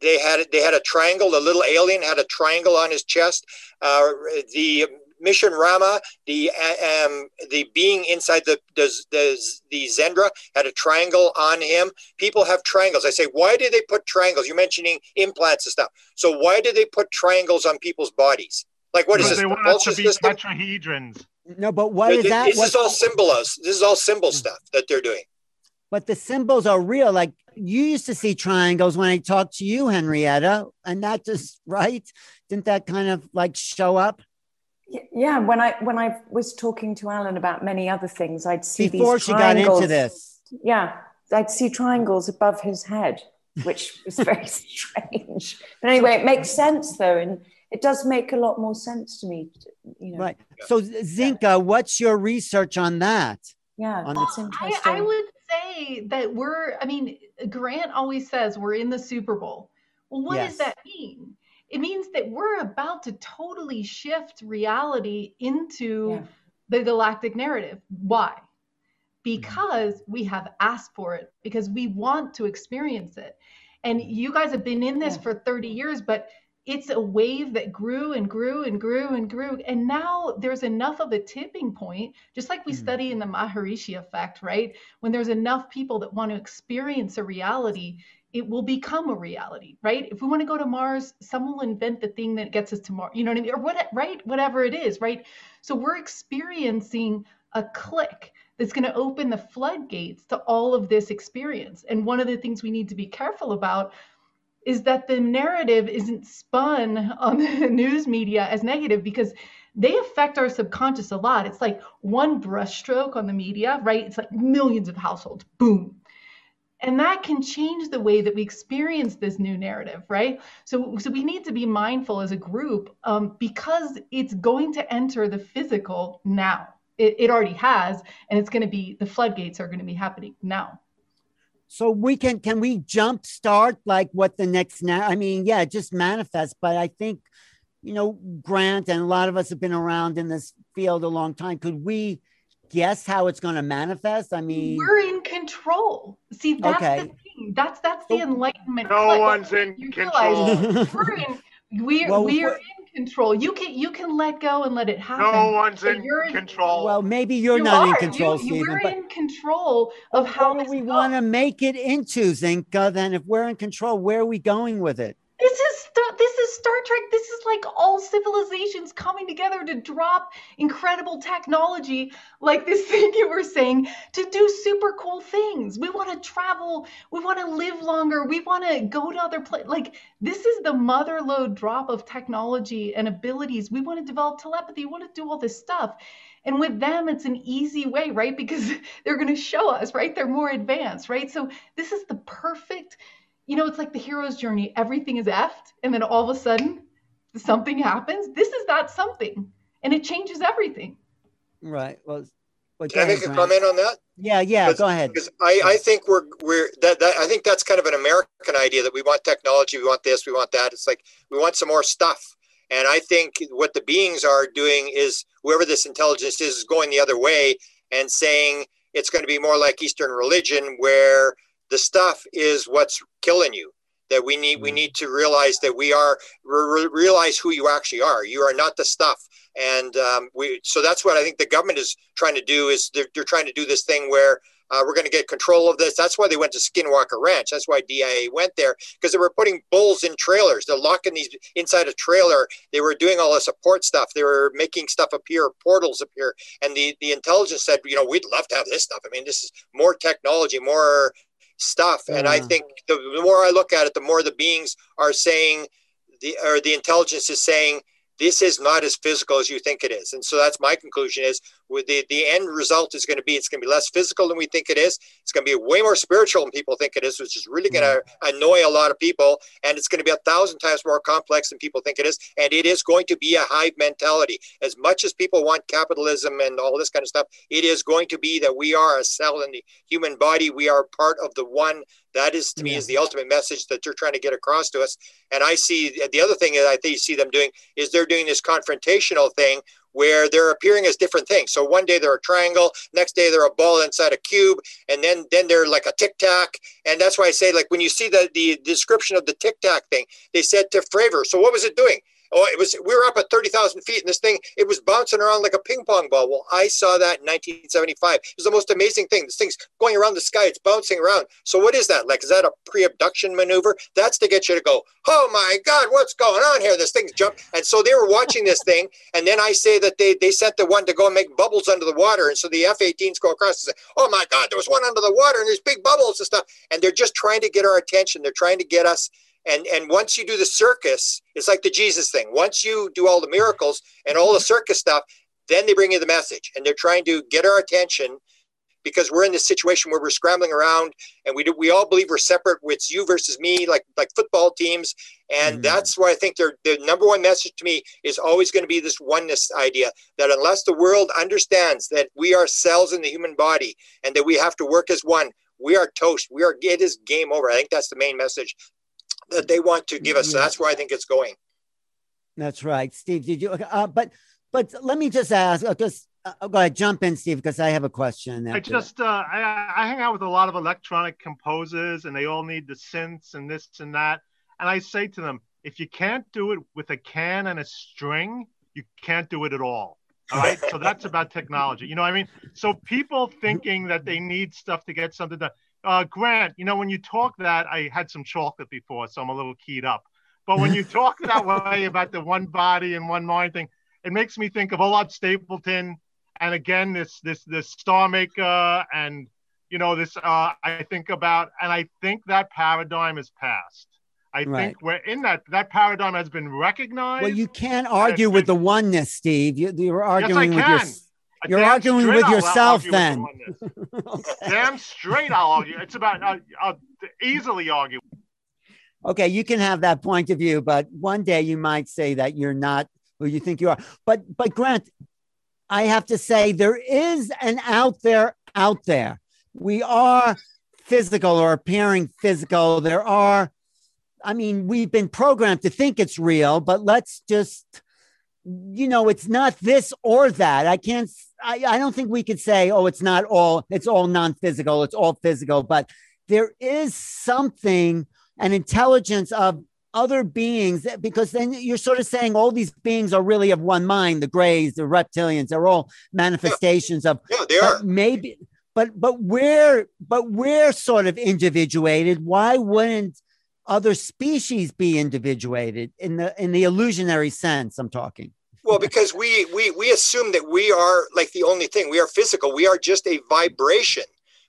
they had they had a triangle. The little alien had a triangle on his chest. Uh, the mission Rahma, the um, the being inside the, the the the Xendra had a triangle on him. People have triangles. I say, why do they put triangles? You're mentioning implants and stuff. So why do they put triangles on people's bodies? Like what is this? They want us to be system? tetrahedrons. No, but what is that? This is all symbols. This is all symbol stuff that they're doing. But the symbols are real. Like you used to see triangles when I talked to you, Henrietta, and that just right. Didn't that kind of like show up? Yeah, when I when I was talking to Alan about many other things, I'd see before she got into this. Yeah, I'd see triangles above his head, which was very strange. But anyway, it makes sense though, and it does make a lot more sense to me. You know. Right. So Zinka, what's your research on that? Yeah, on that's interesting. I, I would say that we're. I mean, Grant always says we're in the Super Bowl. Well, what yes. does that mean? It means that we're about to totally shift reality into yeah. the galactic narrative. Why? Because we have asked for it, because we want to experience it. And you guys have been in this yeah. for 30 years, but it's a wave that grew and grew and grew and grew. And now there's enough of a tipping point, just like we mm-hmm. study in the Maharishi effect, right? When there's enough people that want to experience a reality, it will become a reality, right? If we want to go to Mars, someone will invent the thing that gets us to Mars, you know what I mean? Or what, right? Whatever it is, right? So we're experiencing a click that's going to open the floodgates to all of this experience. And one of the things we need to be careful about is that the narrative isn't spun on the news media as negative because they affect our subconscious a lot. It's like one brushstroke on the media, right? It's like millions of households, boom, and that can change the way that we experience this new narrative right? So so we need to be mindful as a group um, because it's going to enter the physical now. It, it already has and it's going to be the floodgates are going to be happening now. So we can can we jump start like what the next now i mean yeah just manifest but i think you know grant and a lot of us have been around in this field a long time. Could we guess how it's going to manifest? I mean, we're in control. See, that's okay. the thing. That's that's the oh. enlightenment. No clip. one's in you control. we're in. We're well, we're in control. You can you can let go and let it happen. No one's in control. Well, maybe you're you not are. in control, you, Stephen. We're but in control of how we want to make it into Zinka. Then, if we're in control, where are we going with it? This is this is Star Trek. This is like all civilizations coming together to drop incredible technology, like this thing you were saying, to do super cool things. We want to travel. We want to live longer. We want to go to other places. Like this is the mother load drop of technology and abilities. We want to develop telepathy. We want to do all this stuff. And with them, it's an easy way, right? Because they're going to show us, right? They're more advanced, right? So this is the perfect you know, it's like the hero's journey. Everything is effed, and then all of a sudden, something happens. This is that something, and it changes everything. Right. Well, well can I make a comment on that? Yeah, yeah. Go ahead. Because I, I think we're we're that, that I think that's kind of an American idea that we want technology, we want this, we want that. It's like we want some more stuff. And I think what the beings are doing is whoever this intelligence is is going the other way and saying it's going to be more like Eastern religion where the stuff is what's killing you that we need we mm. need to realize that we are re- realize who you actually are you are not the stuff and um, we so that's what i think the government is trying to do is they're, they're trying to do this thing where uh, we're going to get control of this. That's why they went to Skinwalker Ranch. That's why DIA went there because they were putting bulls in trailers. They're locking these inside a trailer. They were doing all the support stuff. They were making stuff appear, portals appear. And the, the intelligence said, you know, we'd love to have this stuff. I mean, this is more technology, more stuff. And I mm. think the, the more I look at it, the more the beings are saying, the or the intelligence is saying, this is not as physical as you think it is. And so that's my conclusion is the, the end result is going to be, it's going to be less physical than we think it is. It's going to be way more spiritual than people think it is, which is really going to mm. annoy a lot of people. And it's going to be a thousand times more complex than people think it is. And it is going to be a hive mentality. As much as people want capitalism and all this kind of stuff, it is going to be that we are a cell in the human body. We are part of the one that is to me is the ultimate message that they're trying to get across to us. And I see the other thing that I think you see them doing is they're doing this confrontational thing where they're appearing as different things. So one day they're a triangle, next day they're a ball inside a cube, and then then they're like a tic tac. And that's why I say like when you see the the description of the tic tac thing, they said to Fravor. So what was it doing? Oh, it was. We were up at thirty thousand feet, and this thing it was bouncing around like a ping pong ball. Well, I saw that in 1975. It was the most amazing thing. This thing's going around the sky. It's bouncing around. So what is that? Like, is that a pre-abduction maneuver? That's to get you to go, oh my God, what's going on here? This thing's jump. And so they were watching this thing, and then I say that they they sent the one to go and make bubbles under the water, and so the F-18s go across and say, oh my God, there was one under the water, and there's big bubbles and stuff. And they're just trying to get our attention. They're trying to get us and and once you do the circus it's like the jesus thing. Once you do all the miracles and all the circus stuff then they bring you the message. And they're trying to get our attention because we're in this situation where we're scrambling around and we do, we all believe we're separate. It's you versus me like like football teams. And mm-hmm. that's why i think their the number one message to me is always going to be this oneness idea that unless the world understands that we are cells in the human body and that we have to work as one we are toast. We are it is game over. I think that's the main message that they want to give us. So that's where I think it's going. That's right, Steve. Did you? Uh, but but let me just ask because. Uh, uh, go ahead, jump in, Steve, because I have a question. I just uh, I, I hang out with a lot of electronic composers, and they all need the synths and this and that. And I say to them, if you can't do it with a can and a string, you can't do it at all. All right. so that's about technology. You know what I mean? So people thinking that they need stuff to get something done. Uh, Grant, you know, when you talk that, I had some chocolate before, so I'm a little keyed up. But when you talk that way about the one body and one mind thing, it makes me think of Olaf Stapledon, and again this this this Star Maker, and you know this. Uh, I think about, and I think that paradigm is past. I right. think we're in that that paradigm has been recognized. Well, you can't argue with been, the oneness, Steve. You, you're arguing yes, with your you're arguing with yourself I'll then. With okay. Damn straight, I'll argue. It's about I'll, I'll easily argue. Okay, you can have that point of view, but one day you might say that you're not who you think you are. But but Grant, I have to say there is an out there out there. We are physical or appearing physical. There are, I mean, we've been programmed to think it's real, but let's just you know, it's not this or that. I can't, I, I don't think we could say, oh, it's not all, it's all non physical, it's all physical, but there is something, an intelligence of other beings, because then you're sort of saying all these beings are really of one mind the grays, the reptilians, they're all manifestations yeah. of, yeah, they are. Maybe, but, but we're, but we're sort of individuated. Why wouldn't, other species be individuated in the in the illusionary sense i'm talking well, because we we we assume that we are like the only thing. We are physical. We are just a vibration.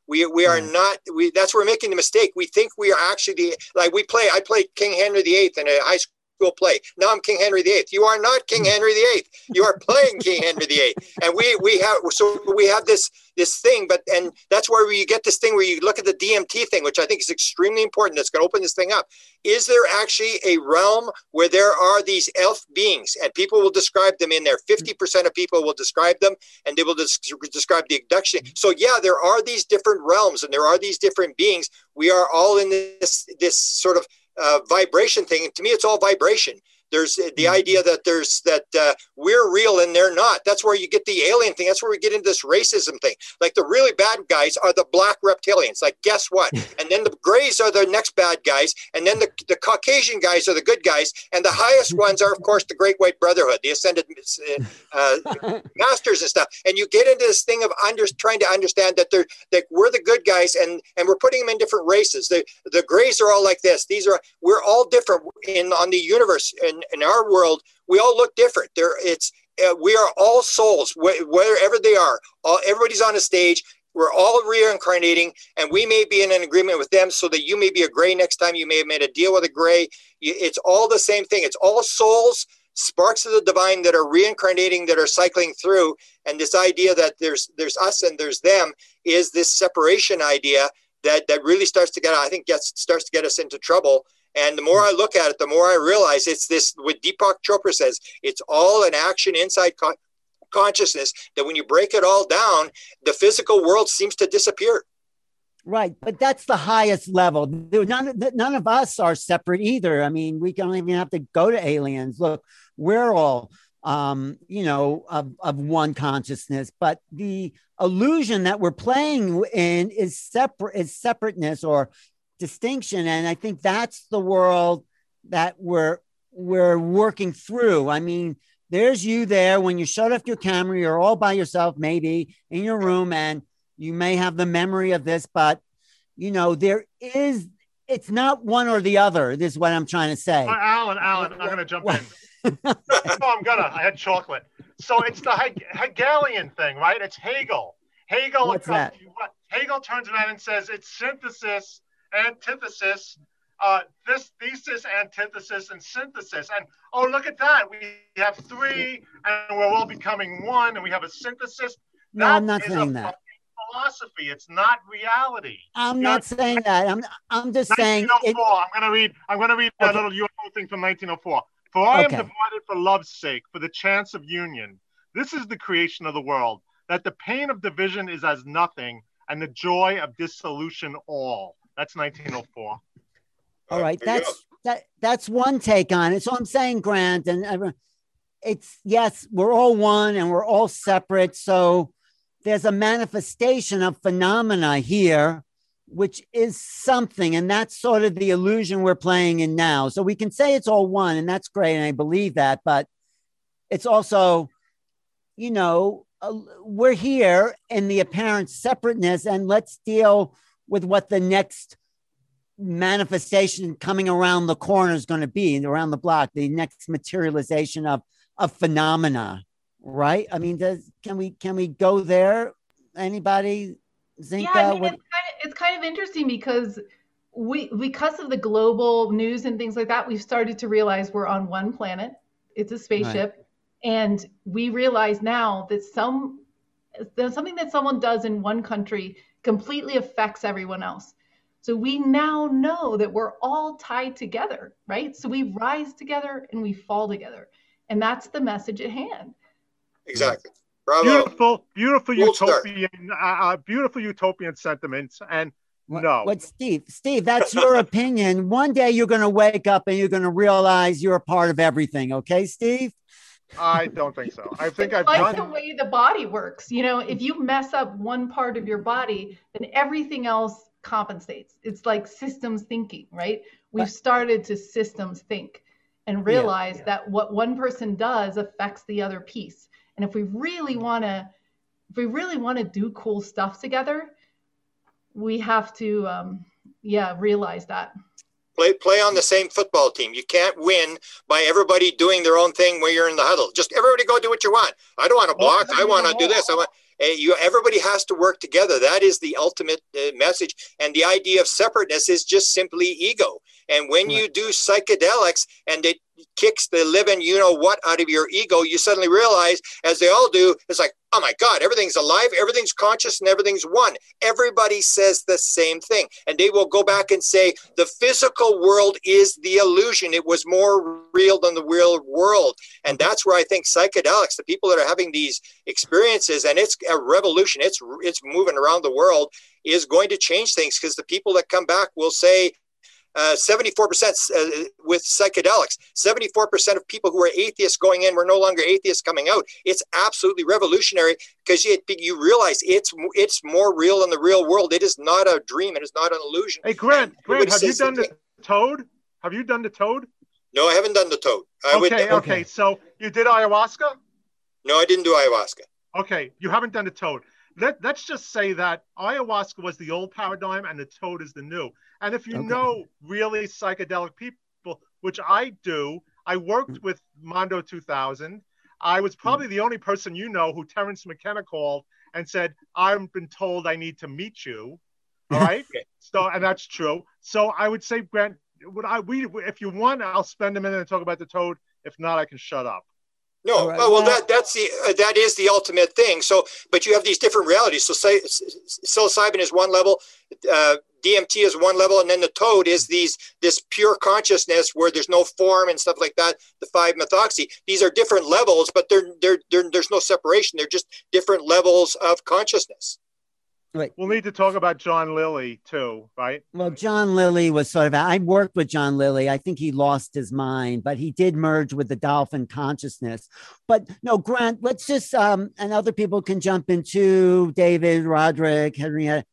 We we are mm. not. We that's where we're making the mistake. We think we are actually the like we play. I played King Henry VIII in a high school will play. Now I'm King Henry VIII. You are not King hmm. Henry VIII. You are playing King Henry VIII. And we we have so we have this this thing, but and that's where you get this thing where you look at the DMT thing, which I think is extremely important. That's going to open this thing up. Is there actually a realm where there are these elf beings, and people will describe them in there? Fifty percent of people will describe them, and they will describe the abduction. So yeah, there are these different realms, and there are these different beings. We are all in this this sort of uh, vibration thing. And to me, it's all vibration. There's the mm-hmm. idea that there's that uh, we're real and they're not. That's where you get the alien thing. That's where we get into this racism thing. Like the really bad guys are the black reptilians. Like guess what? And then the grays are the next bad guys, and then the, the Caucasian guys are the good guys, and the highest ones are of course the Great White Brotherhood, the ascended uh, uh masters and stuff. And you get into this thing of under trying to understand that they're that we're the good guys, and and we're putting them in different races. The the grays are all like this. These are we're all different in on the universe and in, our world, we all look different. There, it's uh, we are all souls, wh- wherever they are. All, everybody's on a stage. We're all reincarnating, and we may be in an agreement with them, so that you may be a gray next time. You may have made a deal with a gray. It's all the same thing. It's all souls, sparks of the divine that are reincarnating, that are cycling through. And this idea that there's there's us and there's them is this separation idea that that really starts to get, I think, gets starts to get us into trouble and the more I look at it, the more I realize it's this what Deepak Chopra says it's all an action inside con- consciousness that when you break it all down, the physical world seems to disappear. Right, but that's the highest level. None, none of us are separate either. I mean, we don't even have to go to aliens. Look, we're all, um, you know, of, of one consciousness. But the illusion that we're playing in is separate, is separateness or distinction. And I think that's the world that we're we're working through. I mean, there's you there when you shut off your camera, you're all by yourself, maybe in your room, and you may have the memory of this, but you know, there is it's not one or the other. This is what I'm trying to say. Uh, Alan, Alan, I'm gonna jump in. no, I'm gonna. I had chocolate. So it's the Hegelian thing, right? It's Hegel. Hegel. What's that? Hegel turns around and says it's synthesis, antithesis, uh, this thesis, antithesis, and synthesis. And oh, look at that. We have three, and we're all becoming one, and we have a synthesis. No, that I'm not saying that. Philosophy. It's not reality. I'm you not saying that. I'm I'm just saying. It, I'm gonna read. I'm gonna read okay. that little UFO thing from 1904. For I okay. am divided for love's sake, for the chance of union. This is the creation of the world. That the pain of division is as nothing, and the joy of dissolution all. That's 1904. All right, that's that. That's one take on it. So I'm saying, Grant, and it's yes, we're all one and we're all separate. So there's a manifestation of phenomena here, which is something, and that's sort of the illusion we're playing in now. So we can say it's all one, and that's great, and I believe that, but it's also, you know, uh, we're here in the apparent separateness, and let's deal with what the next manifestation coming around the corner is going to be around the block the next materialization of of phenomena right? I mean does can we can we go there? Anybody Zinka, yeah, I mean, it's, kind of, it's kind of interesting because we because of the global news and things like that we've started to realize we're on one planet. It's a spaceship. Right. and we realize now that some something that someone does in one country completely affects everyone else so we now know that we're all tied together, right? So we rise together and we fall together. And that's the message at hand. Exactly. Bravo. Beautiful, beautiful utopian, uh, uh, beautiful utopian sentiments. And what, no. What, Steve? Steve, that's your opinion. One day you're going to wake up and you're going to realize you're a part of everything. Okay, Steve? I don't think so. I think it's I've like done the way the body works. You know, if you mess up one part of your body, then everything else compensates. It's like systems thinking, right? We've started to systems think and realize yeah, yeah. that what one person does affects the other piece. And if we really want to, if we really want to do cool stuff together, we have to, um, yeah, realize that. Play, play on the same football team. You can't win by everybody doing their own thing when you're in the huddle. Just everybody go do what you want. I don't want to block. I want to do this. I want you everybody has to work together that is the ultimate uh, message and the idea of separateness is just simply ego and when you do psychedelics and it kicks the living you know what out of your ego you suddenly realize as they all do it's like oh my god everything's alive everything's conscious and everything's one. Everybody says the same thing. And they will go back and say the physical world is the illusion. It was more real than the real world. And mm-hmm. that's where i think psychedelics the people that are having these experiences and it's a revolution it's it's moving around the world is going to change things because the people that come back will say uh, 74% uh, with psychedelics. 74% of people who were atheists going in were no longer atheists coming out. It's absolutely revolutionary because you, you realize it's it's more real in the real world. It is not a dream. It is not an illusion. Hey, Grant, Grant, have you done the toad? Have you done the toad? No, I haven't done the toad. I okay, would, okay, okay. So you did ayahuasca? No, I didn't do ayahuasca. Okay, you haven't done the toad. Let, let's just say that ayahuasca was the old paradigm and the toad is the new. And if you okay. know really psychedelic people, which I do, I worked mm. with Mondo 2000. I was probably mm. the only person you know who Terence McKenna called and said, I've been told I need to meet you. All right. so, and that's true. So I would say, Grant, would I, we, if you want, I'll spend a minute and talk about the toad. If not, I can shut up. No, right. oh, well, that that's the uh, that is the ultimate thing. So, but you have these different realities. So, say psilocybin is one level, uh, DMT is one level, and then the toad is these this pure consciousness where there's no form and stuff like that. The five methoxy. These are different levels, but they're, they're, they're there's no separation. They're just different levels of consciousness. Right. We'll need to talk about John Lilly too, right? Well, John Lilly was sort of, I worked with John Lilly. I think he lost his mind, but he did merge with the dolphin consciousness. But no, Grant, let's just, um, and other people can jump into David, Roderick, Henrietta.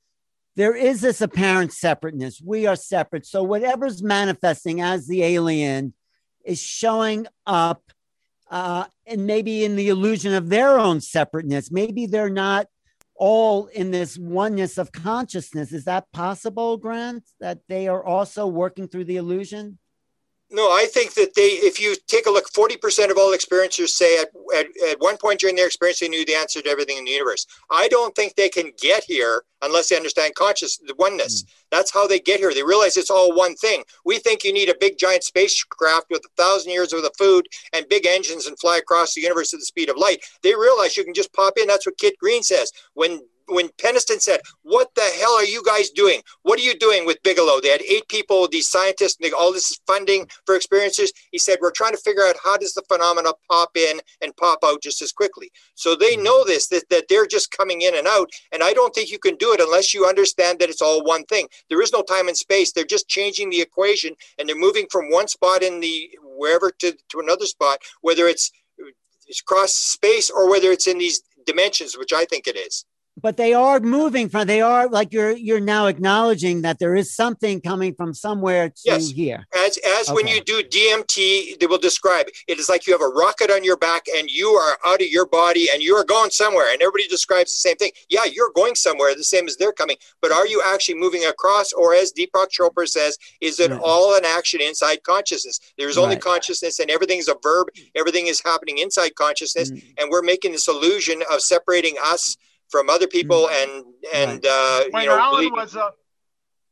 There is this apparent separateness. We are separate. So whatever's manifesting as the alien is showing up uh, and maybe in the illusion of their own separateness. Maybe they're not all in this oneness of consciousness. Is that possible, Grant? That they are also working through the illusion? No, I think that they, if you take a look, 40% of all experiencers say at, at, at, one point during their experience, they knew the answer to everything in the universe. I don't think they can get here unless they understand conscious, the oneness. Mm. That's how they get here. They realize it's all one thing. We think you need a big giant spacecraft with a thousand years worth of food and big engines and fly across the universe at the speed of light. They realize you can just pop in. That's what Kit Green says. When when Peniston said, "What the hell are you guys doing? What are you doing with Bigelow?" They had eight people, these scientists, and all this is funding for experiences. He said, "We're trying to figure out how does the phenomena pop in and pop out just as quickly." So they mm-hmm. know this that, that they're just coming in and out, and I don't think you can do it unless you understand that it's all one thing. There is no time and space. They're just changing the equation, and they're moving from one spot in the wherever to to another spot, whether it's it's cross space or whether it's in these dimensions, which I think it is but they are moving from they are like you're you're now acknowledging that there is something coming from somewhere to yes. here as as okay. when you do dmt they will describe it is like you have a rocket on your back and you are out of your body and you are going somewhere and everybody describes the same thing yeah you're going somewhere the same as they're coming but are you actually moving across or as deepak chopra says is it right. all an action inside consciousness there's only right. consciousness and everything is a verb everything is happening inside consciousness mm. and we're making this illusion of separating us from other people mm. and and uh, when you know Alan was uh,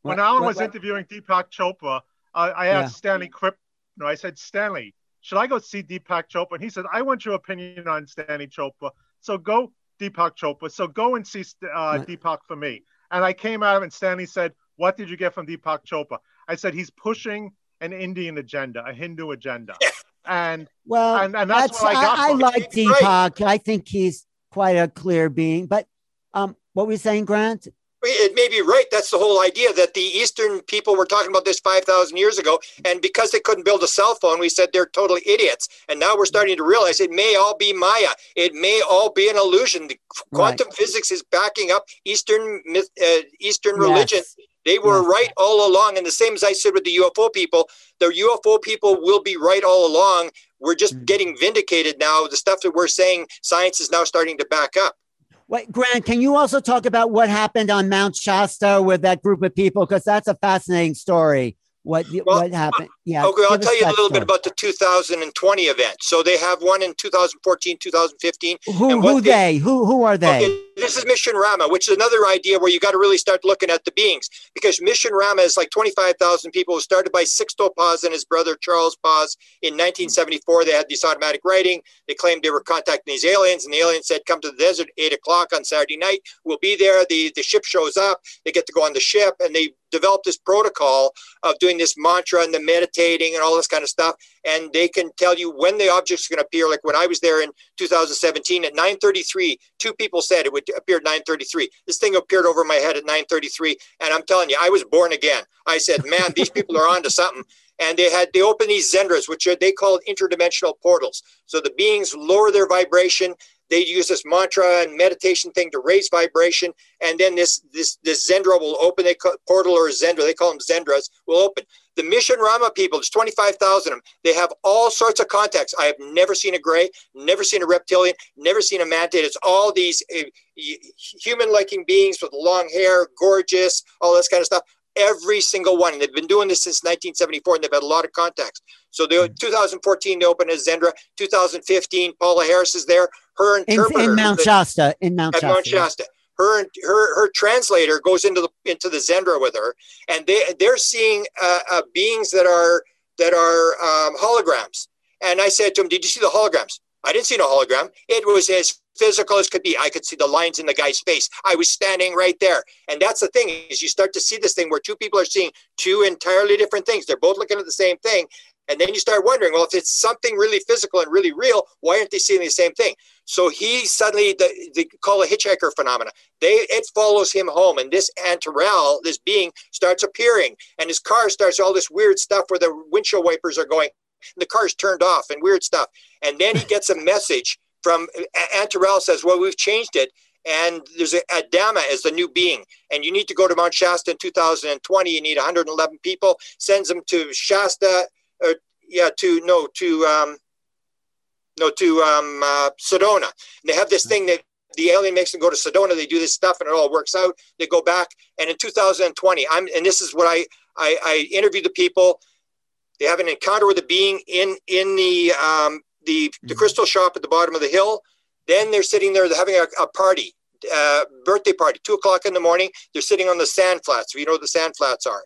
when Alan was interviewing Deepak Chopra, uh, I asked yeah. Stanley Kripp. You know, I said, Stanley, should I go see Deepak Chopra? And he said, I want your opinion on Stanley Chopra. So go Deepak Chopra. So go and see uh, right. Deepak for me. And I came out and Stanley said, What did you get from Deepak Chopra? I said, He's pushing an Indian agenda, a Hindu agenda. And well, and, and that's, that's what I got. I, I like Deepak. I think he's quite a clear being. But um, what were you saying, Grant? It may be right. That's the whole idea that the Eastern people were talking about this 5,000 years ago. And because they couldn't build a cell phone, we said they're totally idiots. And now we're starting to realize it may all be Maya. It may all be an illusion. The quantum right. physics is backing up Eastern myth, uh, Eastern religion. They were yes. right all along. And the same as I said with the UFO people, the UFO people will be right all along. We're just mm-hmm. getting vindicated now. The stuff that we're saying, science is now starting to back up. Wait, Grant, can you also talk about what happened on Mount Shasta with that group of people? Because that's a fascinating story what well, what happened? Yeah. Okay, I'll tell you a little story. bit about the 2020 event. So they have one in 2014, 2015. Who who they, they, Who who are they? Okay, this is Mission Rahma, which is another idea where you got to really start looking at the beings because Mission Rahma is like 25,000 people. It was started by Sixto Paz and his brother Charles Paz in 1974. They had this automatic writing. They claimed they were contacting these aliens, and the aliens said, "Come to the desert, eight o'clock on Saturday night. We'll be there." The the ship shows up. They get to go on the ship, and they developed this protocol of doing this mantra and the meditating and all this kind of stuff. And they can tell you when the object's are going to appear. Like when I was there in 2017 at 9:33, two people said it would appear at 9:33. This thing appeared over my head at 9:33, and I'm telling you, I was born again. I said, "Man, these people are onto something." And they had they opened these xendras, which they call interdimensional portals. So the beings lower their vibration they use this mantra and meditation thing to raise vibration, and then this this this Xendra will open. a portal or Xendra, they call them Xendras, will open. The Mission Rahma people, there's 25,000 of them. They have all sorts of contacts. I have never seen a gray, never seen a reptilian, never seen a mantid. It's all these uh, human-liking beings with long hair, gorgeous, all this kind of stuff every single one. And they've been doing this since 1974, and they've had a lot of contacts. So they, mm. 2014, they opened as Xendra. 2015, Paola Harris is there. Her interpreter in, in Mount Shasta. In Mount Shasta. Mount Shasta. Her, her her translator goes into the into the Xendra with her, and they they're seeing uh, uh, beings that are that are um, holograms. And I said to him, "Did you see the holograms?" I didn't see no hologram. It was as physical as could be. I could see the lines in the guy's face. I was standing right there. And that's the thing is you start to see this thing where two people are seeing two entirely different things. They're both looking at the same thing. And then you start wondering, well, if it's something really physical and really real, why aren't they seeing the same thing? So he suddenly, the, they call a hitchhiker phenomena. They it follows him home, and this Antarel, this being, starts appearing, and his car starts all this weird stuff where the windshield wipers are going, the car's turned off, and weird stuff. And then he gets a message from Antarel says, well, we've changed it. And there's a Adama as the new being. And you need to go to Mount Shasta in 2020. You need 111 people. Sends them to Shasta, or yeah, to no, to um, no, to um, uh, Sedona. And they have this thing that the alien makes them go to Sedona. They do this stuff, and it all works out. They go back, and in 2020, I'm, and this is what I I, I interviewed the people. They have an encounter with a being in in the um, the the mm-hmm. crystal shop at the bottom of the hill. Then they're sitting there, they're having a, a party, uh, birthday party, two o'clock in the morning. They're sitting on the sand flats. You know what the sand flats are.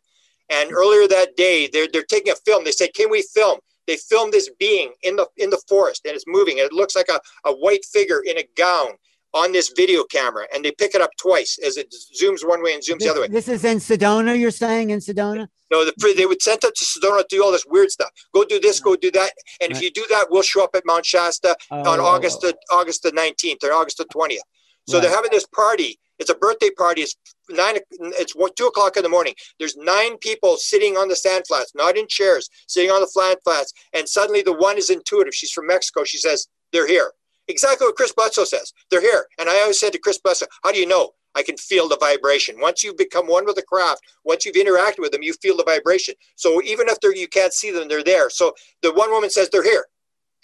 And earlier that day, they're, they're taking a film. They said, Can we film? They filmed this being in the in the forest and it's moving. It looks like a, a white figure in a gown on this video camera and they pick it up twice as it zooms one way and zooms this, the other way. This is in Sedona, you're saying in Sedona? No, the, they would send it to Sedona to do all this weird stuff. Go do this, go do that. And right. if you do that, we'll show up at Mount Shasta oh. on August the, August the 19th or August the 20th. So right. they're having this party. It's a birthday party. It's nine. It's two o'clock in the morning. There's nine people sitting on the sand flats, not in chairs, sitting on the flat flats. And suddenly the one is intuitive. She's from Mexico. She says, "They're here." Exactly what Chris Bledsoe says. They're here. And I always said to Chris Bledsoe, "How do you know?" I can feel the vibration. Once you've become one with the craft, once you've interacted with them, you feel the vibration. So even if they're, you can't see them, they're there. So the one woman says they're here,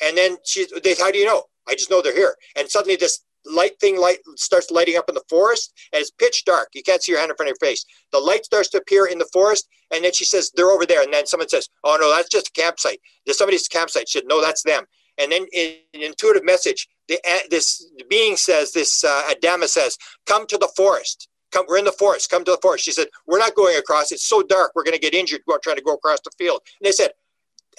and then she, they, how do you know? I just know they're here. And suddenly this light thing light starts lighting up in the forest and it's pitch dark. You can't see your hand in front of your face. The light starts to appear in the forest, and then she says, They're over there. And then someone says, Oh no, that's just a campsite. There's somebody's campsite. She said, No, that's them. And then in an intuitive message, the, this being says, this uh, Adama says, Come to the forest. Come, we're in the forest. Come to the forest. She said, We're not going across. It's so dark. We're going to get injured trying to go across the field. And they said,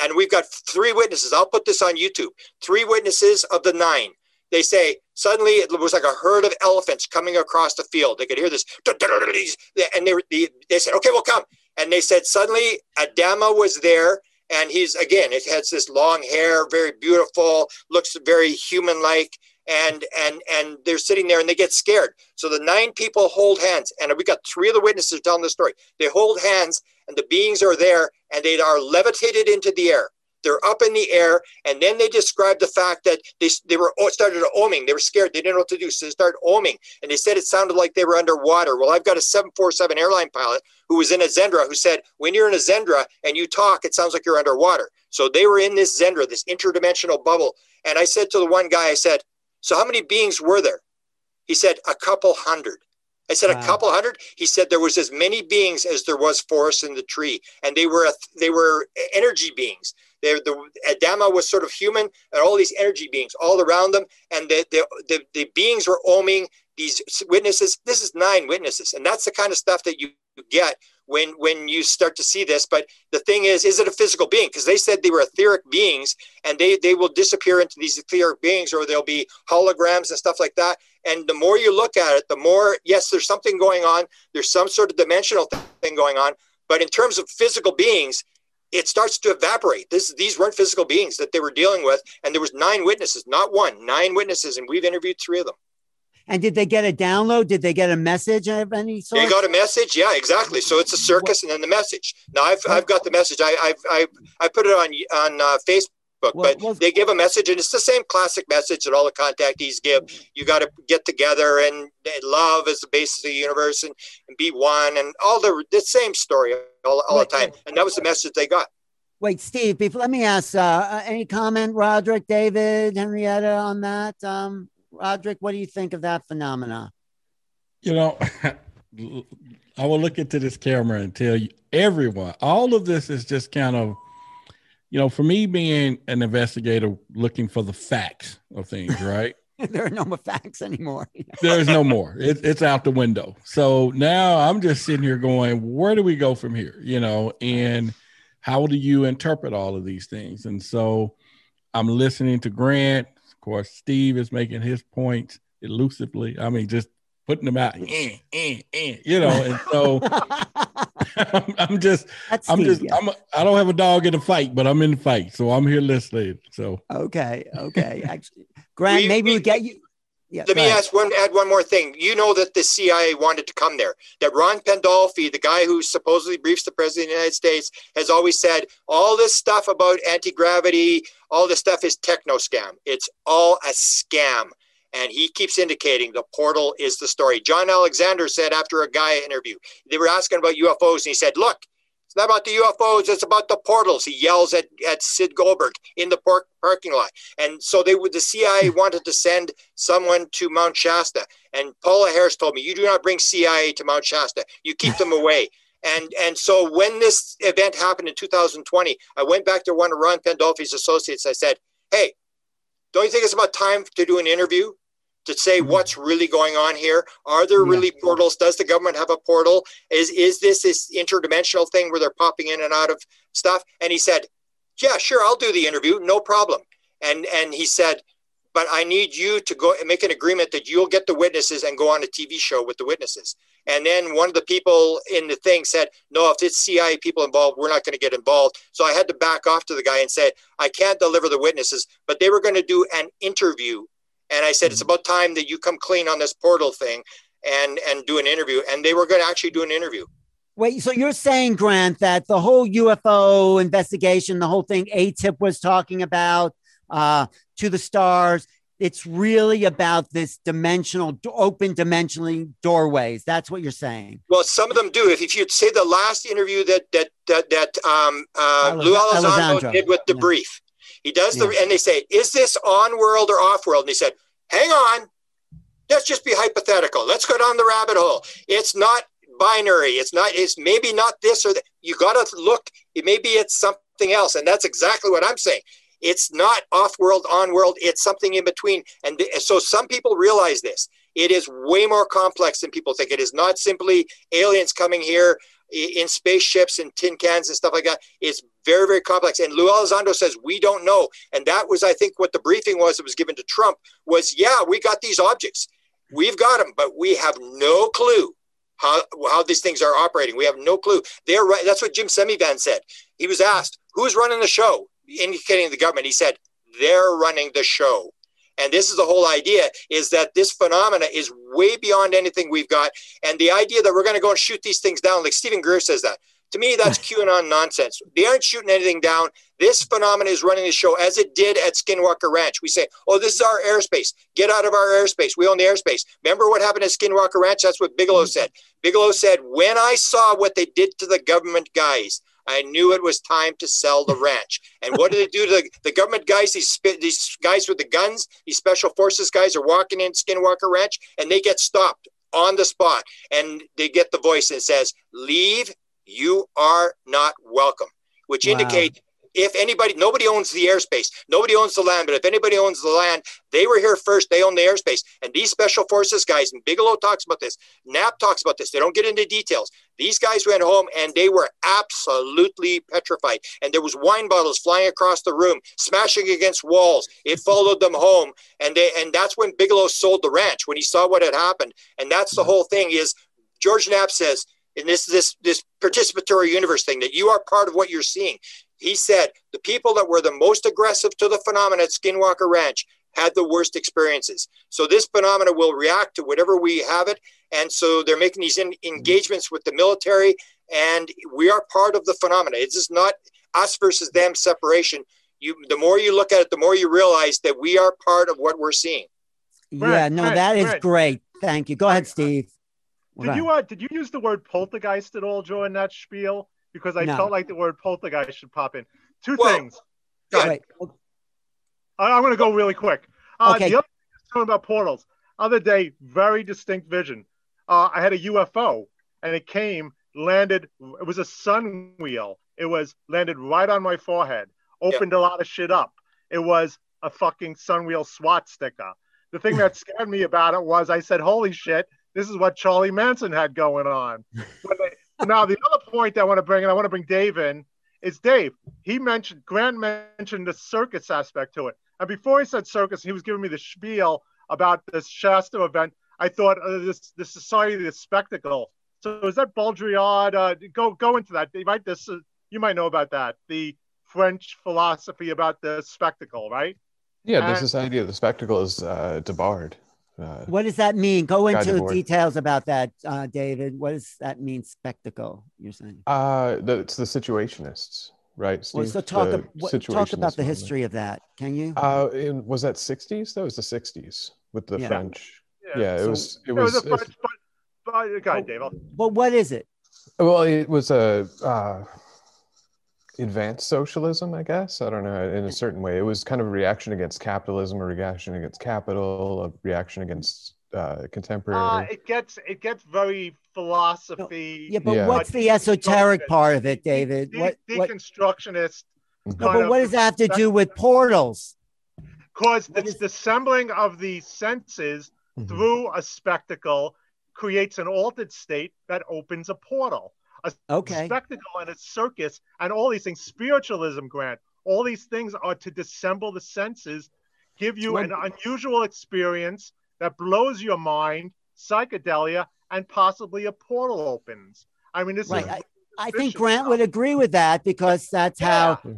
and we've got three witnesses. I'll put this on YouTube. Three witnesses of the nine they say suddenly it was like a herd of elephants coming across the field. They could hear this, and they, they said, okay, we'll come. And they said suddenly Adama was there, and he's again, it has this long hair, very beautiful, looks very human-like, and and and they're sitting there and they get scared. So the nine people hold hands, and we got three of the witnesses telling the story. They hold hands, and the beings are there, and they are levitated into the air. They're up in the air, and then they described the fact that they they were started oming. They were scared. They didn't know what to do, so they started oming, and they said it sounded like they were underwater. Well, I've got a 747 airline pilot who was in a Xendra who said, when you're in a Xendra and you talk, it sounds like you're underwater. So they were in this Xendra, this interdimensional bubble. And I said to the one guy, I said, so how many beings were there? He said, a couple hundred. I said wow. a couple hundred. He said there was as many beings as there was forest in the tree, and they were they were energy beings. They're, the Adama was sort of human, and all these energy beings all around them, and the the, the, the beings were oming these witnesses. This is nine witnesses, and that's the kind of stuff that you get when when you start to see this. But the thing is is it a physical being? Because they said they were etheric beings and they they will disappear into these etheric beings or they'll be holograms and stuff like that. And the more you look at it the more yes there's something going on. There's some sort of dimensional thing going on. But in terms of physical beings it starts to evaporate this these weren't physical beings that they were dealing with and there was nine witnesses not one nine witnesses and we've interviewed three of them and did they get a download? Did they get a message of any sort? They got a message. Yeah, exactly. So it's a circus, and then the message. Now I've, I've got the message. I I've, I I put it on on uh, Facebook. But well, they give a message, and it's the same classic message that all the contactees give. You got to get together, and love is the basis of the universe, and, and be one, and all the the same story all, all the time. And that was the message they got. Wait, Steve. Before, let me ask. Uh, uh any comment, Roderick, David, Henrietta, on that? Um, Roderick, what do you think of that phenomena? You know, I will look into this camera and tell you everyone, all of this is just kind of, you know, for me being an investigator looking for the facts of things, right? there are no more facts anymore. There's no more. It, it's out the window. So now I'm just sitting here going, where do we go from here? You know, and how do you interpret all of these things? And so I'm listening to Grant Of course, Steve is making his points elusively. I mean, just putting them out, eh, eh, eh, you know. And so I'm, I'm, just, That's I'm Steve, just, yeah. I'm, a, I don't have a dog in the fight, but I'm in the fight, so I'm here listening. So okay, okay. Actually, Grant, we, maybe we, we get you. Yeah, Let me ask one, add one more thing. You know that the CIA wanted to come there. That Ron Pandolfi, the guy who supposedly briefs the president of the United States, has always said all this stuff about anti gravity, all this stuff is techno scam. It's all a scam. And he keeps indicating the portal is the story. John Alexander said after a Gaia interview, they were asking about UFOs, and he said, Look, It's not about the UFOs. It's about the portals. He yells at, at Sid Goldberg in the park, parking lot. And so they would, the CIA hmm. wanted to send someone to Mount Shasta. And Paola Harris told me, you do not bring CIA to Mount Shasta. You keep them away. And, and so when this event happened in 2020, I went back to one of Ron Pandolfi's associates. I said, hey, don't you think it's about time to do an interview? To say mm-hmm. what's really going on here. Are there really portals? Does the government have a portal? Is is this this interdimensional thing where they're popping in and out of stuff? And he said, "Yeah, sure, I'll do the interview, no problem." And and he said, "But I need you to go and make an agreement that you'll get the witnesses and go on a TV show with the witnesses." And then one of the people in the thing said, "No, if it's CIA people involved, we're not going to get involved." So I had to back off to the guy and say, "I can't deliver the witnesses, but they were going to do an interview and I said, it's mm-hmm. about time that you come clean on this portal thing and and do an interview. And they were going to actually do an interview. Wait, so you're saying, Grant, that the whole UFO investigation, the whole thing ATIP was talking about, uh, to the stars, it's really about this dimensional, open dimensionally doorways. That's what you're saying. Well, some of them do. If, if you say the last interview that that that, that um, uh, Lou Elizondo did with the yeah. brief, he does the, and they say, is this on world or off world? And he said, hang on, let's just be hypothetical. Let's go down the rabbit hole. It's not binary. It's not, it's maybe not this or that. You got to look, maybe it's something else. And that's exactly what I'm saying. It's not off world, on world. It's something in between. And th- so some people realize this. It is way more complex than people think. It is not simply aliens coming here in spaceships and tin cans and stuff like that. It's very, very complex. And Lou Elizondo says, we don't know. And that was, I think, what the briefing was that was given to Trump was, yeah, we got these objects. We've got them, but we have no clue how, how these things are operating. We have no clue. They're right. That's what Jim Semivan said. He was asked, who's running the show? Indicating the government. He said, they're running the show. And this is the whole idea is that this phenomena is way beyond anything we've got. And the idea that we're going to go and shoot these things down, like Steven Greer says that, to me, that's QAnon nonsense. They aren't shooting anything down. This phenomenon is running the show as it did at Skinwalker Ranch. We say, oh, this is our airspace. Get out of our airspace. We own the airspace. Remember what happened at Skinwalker Ranch? That's what Bigelow mm-hmm. said. Bigelow said, when I saw what they did to the government guys, I knew it was time to sell the ranch. And what did they do to the, the government guys? These these guys with the guns, these special forces guys are walking in Skinwalker Ranch, and they get stopped on the spot, and they get the voice that says, "Leave. You are not welcome," which wow. indicate if anybody, nobody owns the airspace, nobody owns the land, but if anybody owns the land, they were here first, they own the airspace. And these special forces guys, and Bigelow talks about this, Knapp talks about this, they don't get into details. These guys went home and they were absolutely petrified. And there was wine bottles flying across the room, smashing against walls. It followed them home. And they and that's when Bigelow sold the ranch, when he saw what had happened. And that's the mm-hmm. whole thing is George Knapp says, in this this this participatory universe thing that you are part of what you're seeing he said the people that were the most aggressive to the phenomenon at Skinwalker Ranch had the worst experiences. So this phenomena will react to whatever we have it. And so they're making these in, engagements with the military, and we are part of the phenomena. It's just not us versus them separation. You, the more you look at it, the more you realize that we are part of what we're seeing. Yeah, no, that is great. Thank you. Go ahead, uh, Steve. Did you uh, did you use the word poltergeist at all during that spiel? because I no. felt like the word poltergeist should pop in. Two well, things. I, am going to go really quick. Uh, okay. The other thing talking about portals. Other day, very distinct vision. Uh, I had a UFO, and it came, landed. It was a sun wheel. It was landed right on my forehead. Opened a lot of shit up. It was a fucking sun wheel swastika. The thing that scared me about it was I said, "Holy shit, this is what Charlie Manson had going on." They, now the other point I want to bring, and I want to bring Dave in, is Dave. He mentioned Grant mentioned the circus aspect to it, and before he said circus, he was giving me the spiel about this Shasta event. I thought uh, this the Society the Spectacle. So is that Baudrillard? Uh, go go into that. You might this uh, you might know about that. The French philosophy about the spectacle, right? Yeah, and, the Society of the Spectacle is uh, Debord. Uh, what does that mean? Go into details about that, uh, David. What does that mean? Spectacle? You're saying? Uh, the, it's the Situationists, right? Steve? Well, so talk, what, talk about the history of that. Can you? Uh, in, was that '60s? That was the '60s with the yeah. French. Yeah, yeah it, so, was, it, was, it was. French, but, but, okay, Dave. But what is it? Well, it was a. Uh, advanced socialism, I guess. I don't know, in a certain way. It was kind of a reaction against capitalism, a reaction against capital, a reaction against uh, contemporary. Uh, it gets it gets very philosophy. Yeah, but yeah. what's the esoteric part of it, David? De- what, deconstructionist. What, no, but what does that have to do with portals? Because it's is, the assembling of the senses mm-hmm. through a spectacle creates an altered state that opens a portal. A okay. spectacle and a circus and all these things. Spiritualism, Grant. All these things are to dissemble the senses, give you an unusual experience that blows your mind, psychedelia, and possibly a portal opens. I mean, this right. is. I, I think Grant would agree with that because that's yeah. how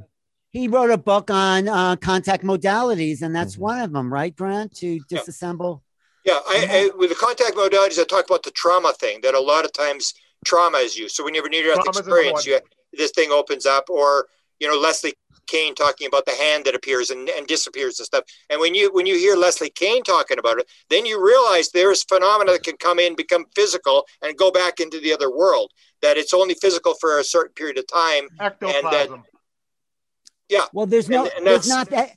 he wrote a book on uh, contact modalities, and that's mm-hmm. one of them, right, Grant? To disassemble. Yeah, I, I, with the contact modalities, I talk about the trauma thing that a lot of times trauma is used. So when you have a near-death experience, you, this thing opens up, or you know Leslie Kean talking about the hand that appears and, and disappears and stuff. And when you when you hear Leslie Kean talking about it, then you realize there's phenomena that can come in, become physical, and go back into the other world. That it's only physical for a certain period of time, Ectoplasm. and that yeah. Well, there's no, and, and there's not that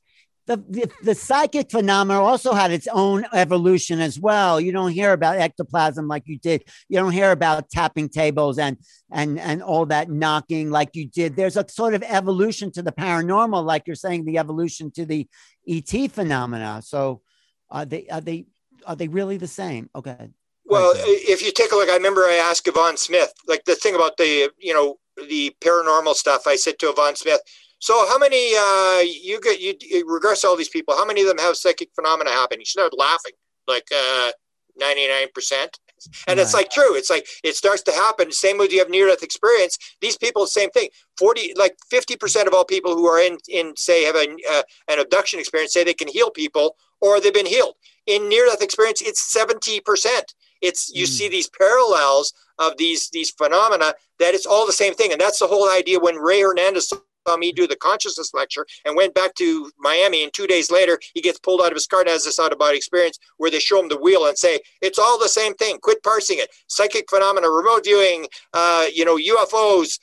the, the, the psychic phenomena also had its own evolution as well. You don't hear about ectoplasm like you did. You don't hear about tapping tables and and and all that knocking like you did. There's a sort of evolution to the paranormal, like you're saying, the evolution to the ET phenomena. So are they are they are they really the same? Oh, okay. Well, if you take a look, I remember I asked Yvonne Smith, like the thing about the you know the paranormal stuff. I said to Yvonne Smith so how many uh, you get you, you regress all these people? How many of them have psychic phenomena happen? You started laughing like uh, ninety nine percent. And right. it's like true. It's like it starts to happen. Same with you have near death experience. These people, same thing. Forty, like fifty percent of all people who are in, in say have a, uh, an abduction experience say they can heal people or they've been healed. In near death experience, it's seventy percent. It's you mm. see these parallels of these these phenomena that it's all the same thing, and that's the whole idea. When Rey Hernandez me do the consciousness lecture and went back to Miami. And two days later, he gets pulled out of his car and has this out of body experience where they show him the wheel and say, it's all the same thing. Quit parsing it. Psychic phenomena, remote viewing, uh, you know, UFOs,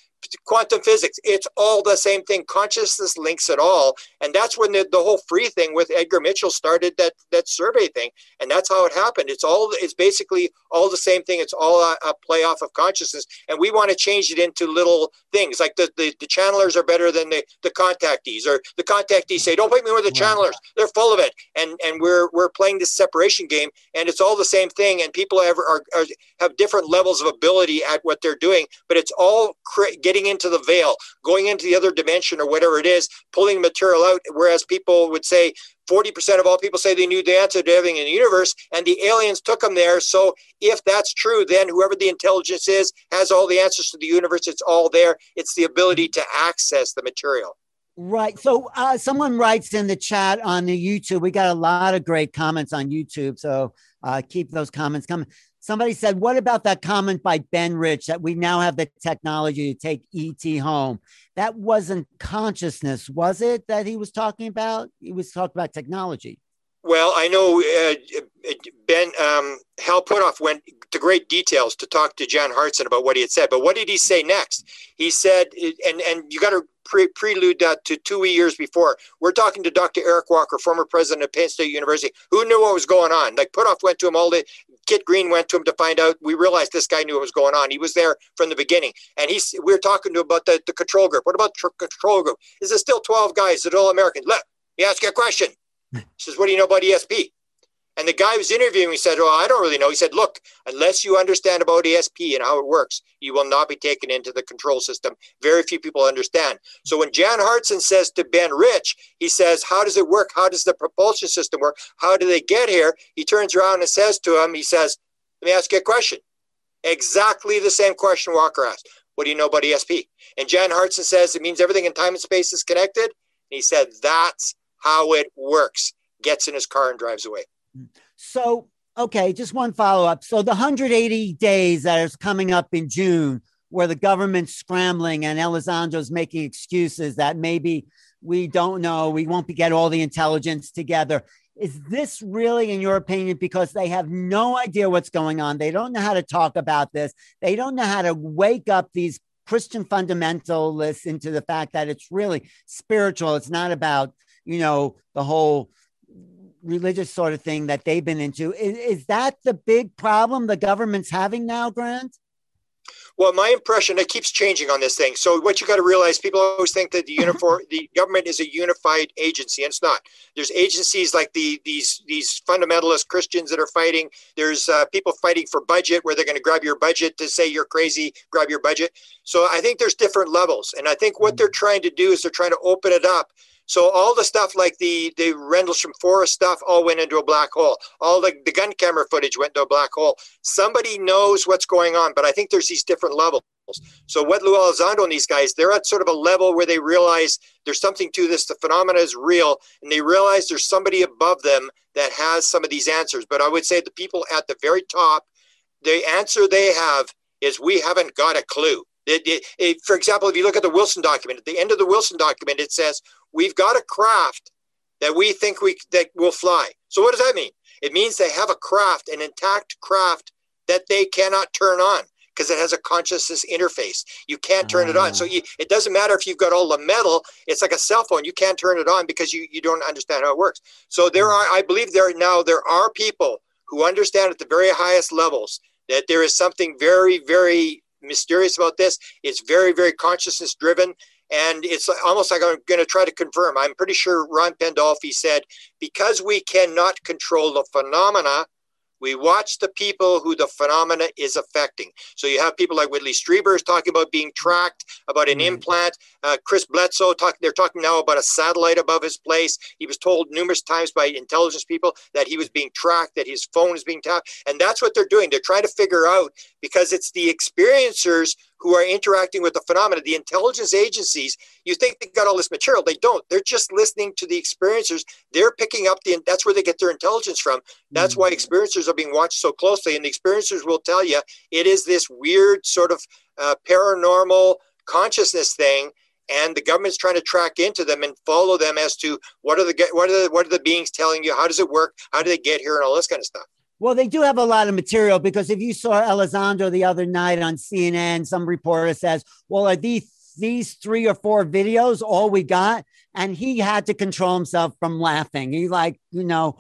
quantum physics it's all the same thing. Consciousness links it all. And that's when the, the whole free thing with edgar mitchell started that that survey thing. And that's how it happened. It's all it's basically all the same thing. It's all a, a play off of consciousness. And we want to change it into little things. Like the, the, the channelers are better than the, the contactees or the contactees say don't put me with the channelers. They're full of it. And and we're we're playing this separation game. And it's all the same thing. And people have are, are have different levels of ability at what they're doing. But it's all getting into the veil, going into the other dimension or whatever it is, pulling material out. Whereas people would say 40% of all people say they knew the answer to everything in the universe, and the aliens took them there. So if that's true, then whoever the intelligence is has all the answers to the universe. It's all there. It's the ability to access the material. Right. So uh, someone writes in the chat on the YouTube. We got a lot of great comments on YouTube. So uh, keep those comments coming. Somebody said, What about that comment by Ben Rich that we now have the technology to take ET home? That wasn't consciousness, was it, that he was talking about? He was talking about technology. Well, I know uh, Ben um, Hal Puthoff went to great details to talk to John Harzan about what he had said. But what did he say next? He said, and and you got to pre- prelude that to two years before. We're talking to Dr. Eric Walker, former president of Penn State University, who knew what was going on. Like Puthoff went to him all day. Kit Green went to him to find out. We realized this guy knew what was going on. He was there from the beginning, and he's. We were talking to him about the, the control group. What about the control group? Is there still twelve guys that are all Americans? Let me ask you a question. He says, "What do you know about ESP?" And the guy who was interviewing me said, "Well, I don't really know." He said, "Look, unless you understand about ESP and how it works, you will not be taken into the control system. Very few people understand." So when Jan Harzan says to Ben Rich, he says, "How does it work? How does the propulsion system work? How do they get here?" He turns around and says to him, "He says, let me ask you a question." Exactly the same question Walker asked. What do you know about ESP? And Jan Harzan says it means everything in time and space is connected. And he said, "That's how it works." Gets in his car and drives away. So, okay, just one follow up. So, the 180 days that is coming up in June, where the government's scrambling and Elizondo making excuses that maybe we don't know, we won't get all the intelligence together. Is this really, in your opinion, because they have no idea what's going on? They don't know how to talk about this. They don't know how to wake up these Christian fundamentalists into the fact that it's really spiritual. It's not about, you know, the whole religious sort of thing that they've been into. Is, is that the big problem the government's having now, Grant? Well, my impression it keeps changing on this thing. So what you got to realize, people always think that the uniform, the government is a unified agency, and it's not. There's agencies like the these these fundamentalist Christians that are fighting. There's uh, people fighting for budget where they're going to grab your budget to say you're crazy, grab your budget. So I think there's different levels, and I think what they're trying to do is they're trying to open it up so all the stuff like the the Rendlesham Forest stuff all went into a black hole. All the, the gun camera footage went into a black hole. Somebody knows what's going on, but I think there's these different levels. So what Lou Elizondo and these guys, they're at sort of a level where they realize there's something to this. The phenomena is real, and they realize there's somebody above them that has some of these answers. But I would say the people at the very top, the answer they have is we haven't got a clue. It, it, it, for example, if you look at the Wilson document, at the end of the Wilson document, it says we've got a craft that we think we that will fly. So what does that mean? It means they have a craft, an intact craft that they cannot turn on because it has a consciousness interface. You can't turn it on. So you, it doesn't matter if you've got all the metal. It's like a cell phone. You can't turn it on because you, you don't understand how it works. So there are, I believe there now there are people who understand at the very highest levels that there is something very, very mysterious about this. It's very, very consciousness driven. And it's almost like I'm going to try to confirm. I'm pretty sure Ron Pandolfi said, because we cannot control the phenomena, we watch the people who the phenomena is affecting. So you have people like Whitley Strieber is talking about being tracked, about an mm-hmm. implant. Uh, Chris Bledsoe, talk, they're talking now about a satellite above his place. He was told numerous times by intelligence people that he was being tracked, that his phone is being tapped. And that's what they're doing. They're trying to figure out because it's the experiencers who are interacting with the phenomena. The intelligence agencies, you think they got all this material. They don't. They're just listening to the experiencers. They're picking up the, that's where they get their intelligence from. That's mm-hmm. why experiencers are being watched so closely. And the experiencers will tell you it is this weird sort of uh, paranormal consciousness thing and the government's trying to track into them and follow them as to what are the what are the what are the beings telling you how does it work how do they get here and all this kind of stuff well, they do have a lot of material because if you saw Elizondo the other night on CNN, some reporter says, "Well, are these these three or four videos all we got?" And he had to control himself from laughing. He like, you know,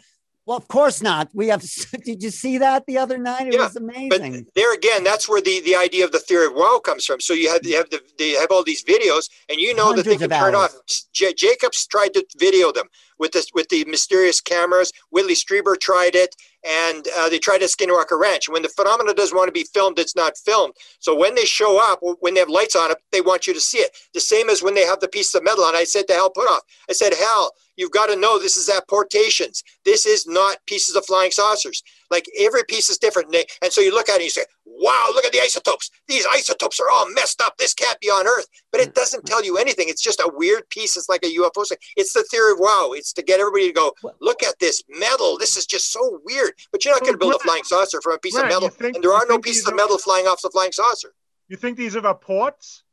well, of course not. We have. Did you see that the other night? It yeah, was amazing. But there again, that's where the, the idea of the theory of wow comes from. So you have you have the they have all these videos, and you know Hundreds that they can turn hours. off. J- Jacobs tried to video them with this with the mysterious cameras. Whitley Strieber tried it and uh, they try to skinwalker ranch. When the phenomena doesn't want to be filmed, it's not filmed. So when they show up, when they have lights on it, they want you to see it. The same as when they have the piece of metal on. I said to Hal Puthoff, I said, Hal, you've got to know this is apportations. This is not pieces of flying saucers. Like every piece is different. And, so you look at it and you say, wow, look at the isotopes. These isotopes are all messed up. This can't be on Earth. But it doesn't tell you anything. It's just a weird piece. It's like a UFO thing. It's the theory of wow. It's to get everybody to go, look at this metal. This is just so weird. But you're not going to build a flying saucer from a piece of metal. Think, and there are no pieces of metal flying off the flying saucer. You think these are the ports?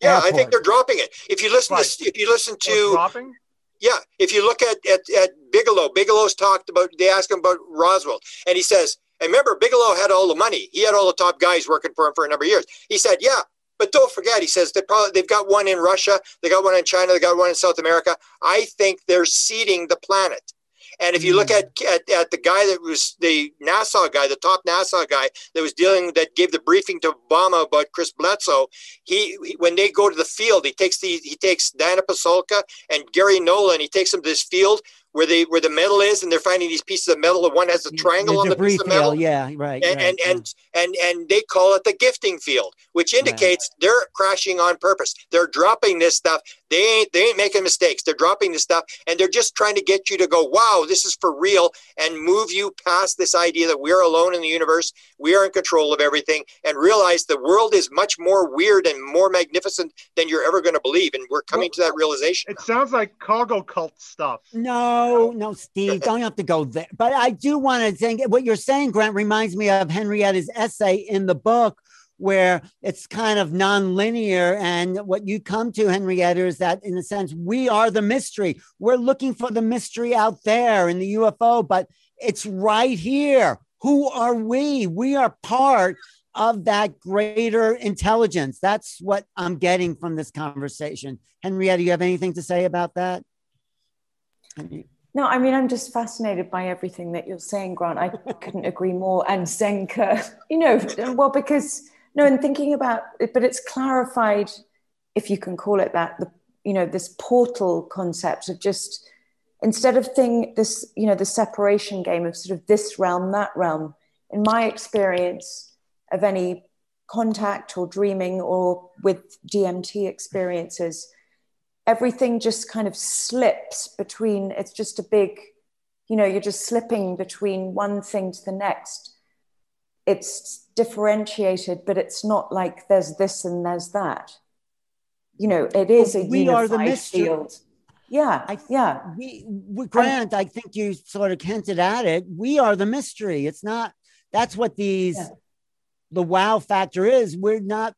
Yeah, Airport. I think they're dropping it. If you listen right. to if you listen oh, to dropping? Yeah, if you look at, at, at Bigelow, Bigelow's talked about, they asked him about Roswell, and he says, and remember, Bigelow had all the money. He had all the top guys working for him for a number of years. He said, yeah, but don't forget, he says they probably they've got one in Russia, they got one in China, they got one in South America. I think they're seeding the planet. And if you look hmm. at, at, at the guy that was the NASA guy, the top NASA guy that was dealing that gave the briefing to Obama about Chris Bledsoe, he, he when they go to the field, he takes the he takes Dana Pasulka and Garry Nolan, he takes them to this field where they where the metal is, and they're finding these pieces of metal. And one has a triangle the on the piece of metal. Field, yeah, right. And right, and, yeah. and and and they call it the gifting field, which indicates right. they're crashing on purpose. They're dropping this stuff. They ain't they ain't making mistakes. They're dropping this stuff, and they're just trying to get you to go, wow, this is for real, and move you past this idea that we're alone in the universe, we are in control of everything, and realize the world is much more weird and more magnificent than you're ever going to believe. And we're coming well, to that realization. It sounds like cargo cult stuff. No. No, no, Steve, don't have to go there. But I do want to think what you're saying, Grant, reminds me of Henrietta's essay in the book where it's kind of non-linear and what you come to henrietta is that in a sense we are the mystery we're looking for the mystery out there in the ufo but it's right here who are we we are part of that greater intelligence. That's what I'm getting from this conversation. Henrietta, you have anything to say about that? No, I mean, I'm just fascinated by everything that you're saying, Grant. I couldn't agree more. And Zenka, you know, well, because, no, and thinking about it, but it's clarified, if you can call it that, the, you know, this portal concept of just, instead of thing, this, you know, the separation game of sort of this realm, that realm, in my experience of any contact or dreaming or with DMT experiences, everything just kind of slips between it's just a big you know you're just slipping between one thing to the next. It's differentiated but it's not like there's this and there's that. You know it is a we are the mystery. field. Yeah I, yeah. we, we grant i think you sort of hinted at it. We are the mystery. It's not that's what these yeah. the wow factor is. We're not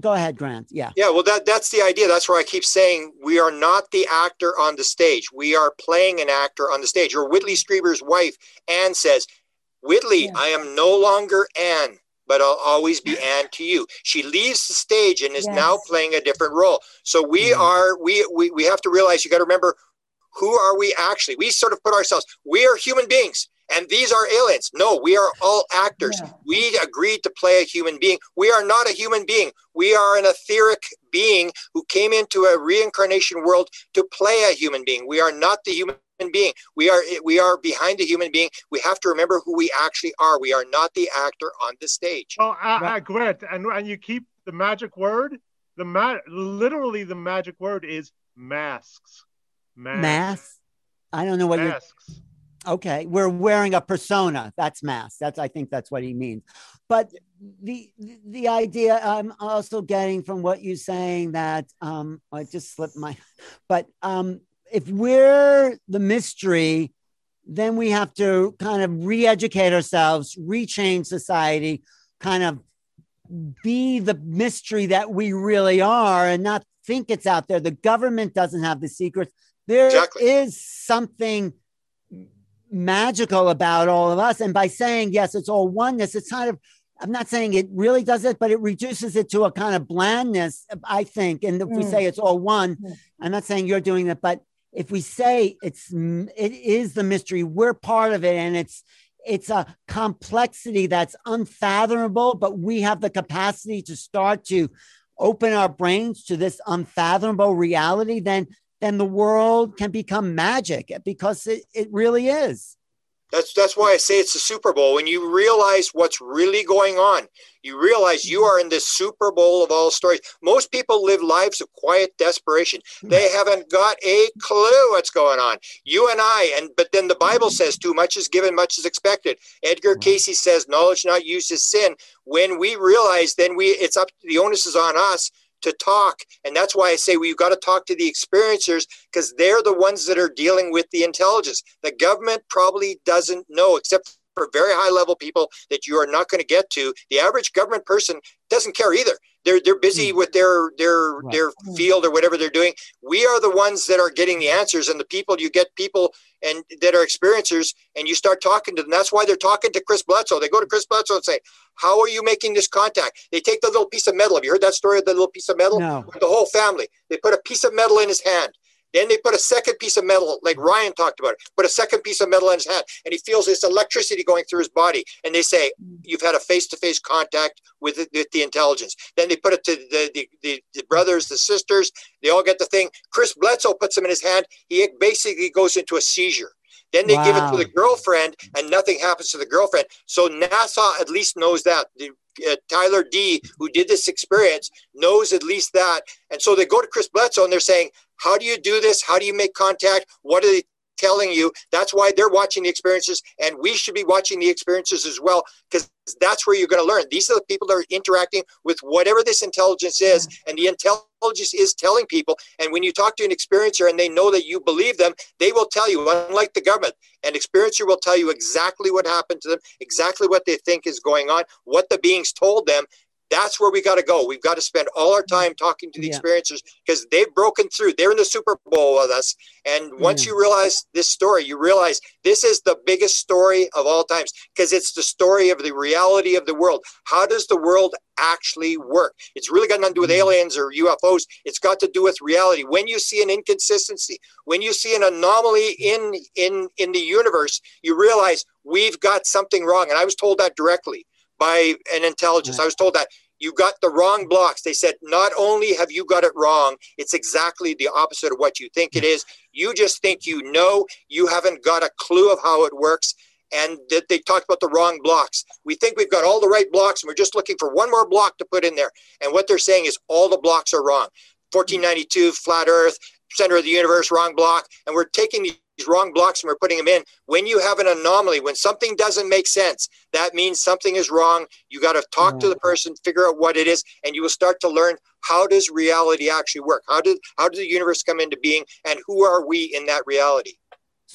go ahead, Grant. Yeah. Yeah. Well, that that's the idea. That's where I keep saying we are not the actor on the stage. We are playing an actor on the stage. Or Whitley Strieber's wife, Anne, says, Whitley, yeah. I am no longer Anne, but I'll always be Anne to you. She leaves the stage and is yes. now playing a different role. So we mm-hmm. are we, we we have to realize you got to remember who are we actually? We sort of put ourselves. We are human beings and these are aliens. No, we are all actors. Yeah. We agreed to play a human being. We are not a human being. We are an etheric being who came into a reincarnation world to play a human being. We are not the human being. We are we are behind the human being. We have to remember who we actually are. We are not the actor on the stage. Oh, I, I Grant, and and you keep the magic word. The ma- literally the magic word is masks. Masks. Masks. I don't know what masks. you're Okay, we're wearing a persona. That's mask. That's I think that's what he means. But the the idea I'm also getting from what you're saying that um, I just slipped my. But um, if we're the mystery, then we have to kind of re-educate ourselves, rechange society, kind of be the mystery that we really are, and not think it's out there. The government doesn't have the secrets. There exactly. is something magical about all of us. And by saying, yes, it's all oneness, it's kind of, I'm not saying it really does it, but it reduces it to a kind of blandness, I think. And if mm. we say it's all one, mm. I'm not saying you're doing that, but if we say it's, it is the mystery, we're part of it. And it's, it's a complexity that's unfathomable, but we have the capacity to start to open our brains to this unfathomable reality, then then the world can become magic because it, it really is. That's that's why I say it's the Super Bowl. When you realize what's really going on, you realize you are in this Super Bowl of all stories. Most people live lives of quiet desperation. They haven't got a clue what's going on. You and I, and but then the Bible says too much is given, much is expected. Edgar Cayce says knowledge not used is sin. When we realize, then we it's up the onus is on us to talk. And that's why I say we've got to talk to the experiencers because they're the ones that are dealing with the intelligence. The government probably doesn't know, except for very high level people that you are not going to get to. The average government person doesn't care either. They're they're busy hmm. with their their right. their hmm. field or whatever they're doing. We are the ones that are getting the answers, and the people you get people and that are experiencers, and you start talking to them. That's why they're talking to Chris Bledsoe. They go to Chris Bledsoe and say, "How are you making this contact?" They take the little piece of metal. Have you heard that story of the little piece of metal? No. The whole family. They put a piece of metal in his hand then they put a second piece of metal, like Ryan talked about, it, put a second piece of metal in his hand, and he feels this electricity going through his body. And they say, You've had a face to face contact with the, with the, intelligence. Then they put it to the, the, the, the, brothers, the sisters, they all get the thing. Chris Bledsoe puts them in his hand. He basically goes into a seizure. Then they wow. give it to the girlfriend, and nothing happens to the girlfriend. So NASA at least knows that. The, uh, Tyler D, who did this experience, knows at least that. And so they go to Chris Bledsoe and they're saying, How do you do this? How do you make contact? What are they telling you? That's why they're watching the experiences, and we should be watching the experiences as well, because that's where you're going to learn. These are the people that are interacting with whatever this intelligence is, and the intelligence is telling people. And when you talk to an experiencer and they know that you believe them, they will tell you, unlike the government, an experiencer will tell you exactly what happened to them, exactly what they think is going on, what the beings told them, That's where we got to go. We've got to spend all our mm-hmm. time talking to the yeah. experiencers because they've broken through. They're in the Super Bowl with us. And once yeah. you realize this story, you realize this is the biggest story of all times because it's the story of the reality of the world. How does the world actually work? It's really got nothing to do with mm. aliens or UFOs. It's got to do with reality. When you see an inconsistency, when you see an anomaly mm. in in in the universe, you realize we've got something wrong. And I was told that directly by an intelligence. I was told that you got the wrong blocks. They said, not only have you got it wrong, it's exactly the opposite of what you think it is. You just think you know, you haven't got a clue of how it works. And that they talked about the wrong blocks. We think we've got all the right blocks and we're just looking for one more block to put in there. And what they're saying is all the blocks are wrong. 1492, flat earth, center of the universe, wrong block. And we're taking these wrong blocks and we're putting them in. When you have an anomaly, when something doesn't make sense, that means something is wrong. You got to talk to the mm. person, figure out what it is, and you will start to learn how does reality actually work? How did how did the universe come into being, and who are we in that reality?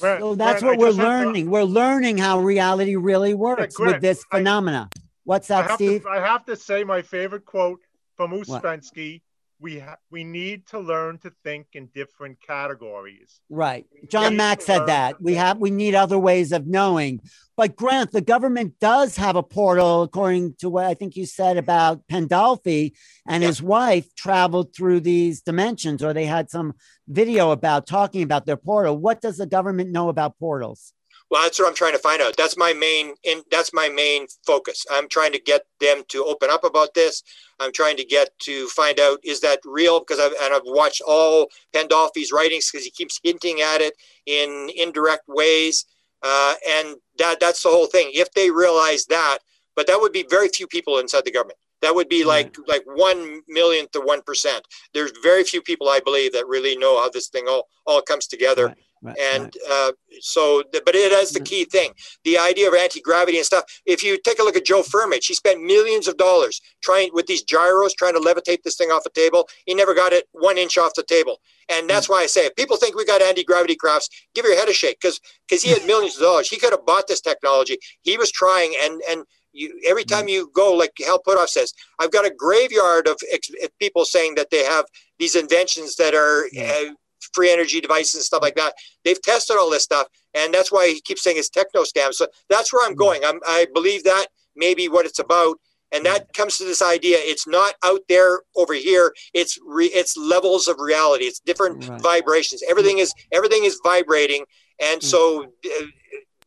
Right, so that's what we're learning. To, we're learning how reality really works yeah, with this phenomena. What's that, I Steve? To, I have to say my favorite quote from Ouspensky we ha- we need to learn to think in different categories. Right. John Mack said that. We have we need other ways of knowing. But Grant, the government does have a portal, according to what I think you said about Pandolfi and yeah. his wife traveled through these dimensions, or they had some video about talking about their portal. What does the government know about portals? Well, that's what I'm trying to find out. That's my main in that's my main focus. I'm trying to get them to open up about this. I'm trying to get to find out is that real because I've and I've watched all Pandolfi's writings because he keeps hinting at it in indirect ways, uh, and that that's the whole thing. If they realize that, but that would be very few people inside the government. That would be like mm-hmm. like one millionth to one percent. There's very few people I believe that really know how this thing all all comes together. Right. Right, and right. Uh, so, but it is the mm. key thing the idea of anti gravity and stuff. If you take a look at Joe Firmage, he spent millions of dollars trying with these gyros, trying to levitate this thing off a table. He never got it one inch off the table. And that's mm. why I say, if people think we got anti gravity crafts, give your head a shake because because he had millions of dollars. He could have bought this technology. He was trying, and and you, every time mm. you go, like Hal Puthoff says, I've got a graveyard of ex- people saying that they have these inventions that are. Uh, free energy devices and stuff like that. They've tested all this stuff, and that's why he keeps saying it's techno scam. So that's where I'm mm. going. I'm, I believe that maybe what it's about, and that comes to this idea. It's not out there over here. It's re, it's levels of reality. It's different right. vibrations. Everything is everything is vibrating, and mm. so. Uh,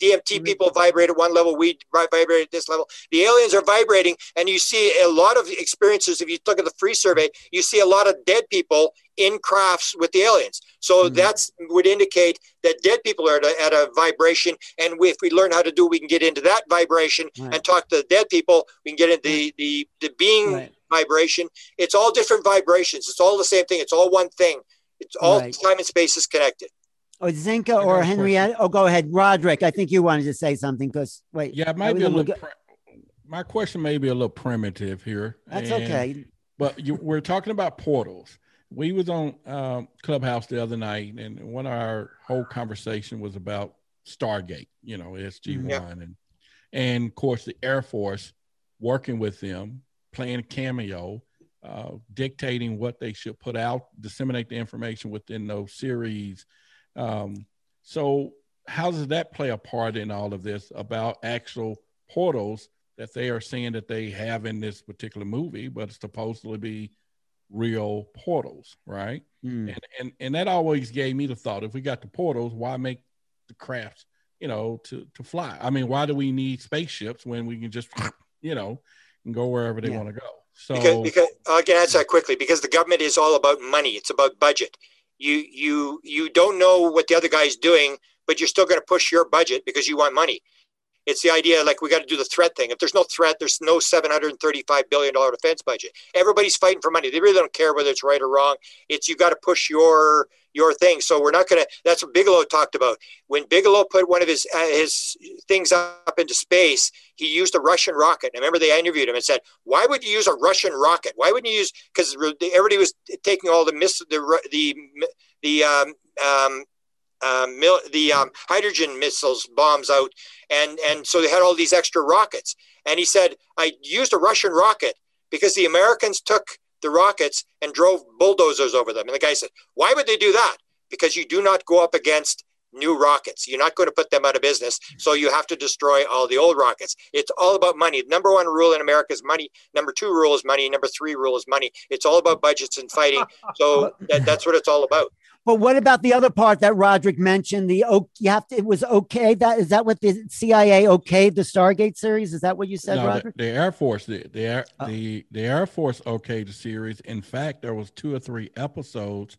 DMT people vibrate at one level, we vibrate at this level. The aliens are vibrating, and you see a lot of experiences. If you look at the free survey, you see a lot of dead people in crafts with the aliens. So mm-hmm. that's would indicate that dead people are at a, at a, vibration, and if we learn how to do, we can get into that vibration right. and talk to the dead people. We can get into the the, the being right. vibration. It's all different vibrations. It's all the same thing. It's all one thing. It's all right. time and space is connected or oh, Zinka or Henrietta. Oh, go ahead, Roderick. I think you wanted to say something because wait. Yeah, it might be a little. Go- my question may be a little primitive here. That's and, okay. But you, we're talking about portals. We was on um, Clubhouse the other night, and one of our whole conversation was about Stargate. You know, SG One, yeah. and and of course the Air Force working with them, playing a cameo. Uh, dictating what they should put out, disseminate the information within those series, um, so, how does that play a part in all of this about actual portals that they are saying that they have in this particular movie, but supposedly be real portals, right? Mm. And, and and that always gave me the thought: if we got the portals, why make the crafts, you know, to to fly? I mean, why do we need spaceships when we can just, you know, and go wherever they yeah. want to go? So because, because I can answer that quickly because the government is all about money. It's about budget you you you don't know what the other guy's doing but you're still going to push your budget because you want money it's the idea like we got to do the threat thing. If there's no threat there's no 735 billion dollar defense budget. Everybody's fighting for money. They really don't care whether it's right or wrong. It's you got to push your your thing. So we're not going to that's what bigelow talked about. When bigelow put one of his uh, his things up into space he used a russian rocket. And remember they interviewed him and said why would you use a russian rocket? Why wouldn't you use because everybody was taking all the miss the the the um, um, um, mil- the um, hydrogen missiles bombs out, and and so they had all these extra rockets. And he said, I used a Russian rocket because the Americans took the rockets and drove bulldozers over them. And the guy said, Why would they do that? Because you do not go up against new rockets. You're not going to put them out of business. So you have to destroy all the old rockets. It's all about money. Number one rule in America is money. Number two rule is money. Number three rule is money. It's all about budgets and fighting. So that, that's what it's all about. But what about the other part that Roderick mentioned? The oak you have to. It was okay. That is that what the CIA okayed the Stargate series? Is that what you said, no, Roderick? The, the, Air Force did. The Air oh. the the Air Force okayed the series. In fact, there was two or three episodes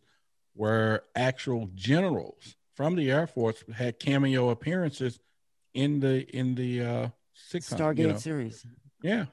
where actual generals from the Air Force had cameo appearances in the in the uh, Stargate you know. series. Yeah,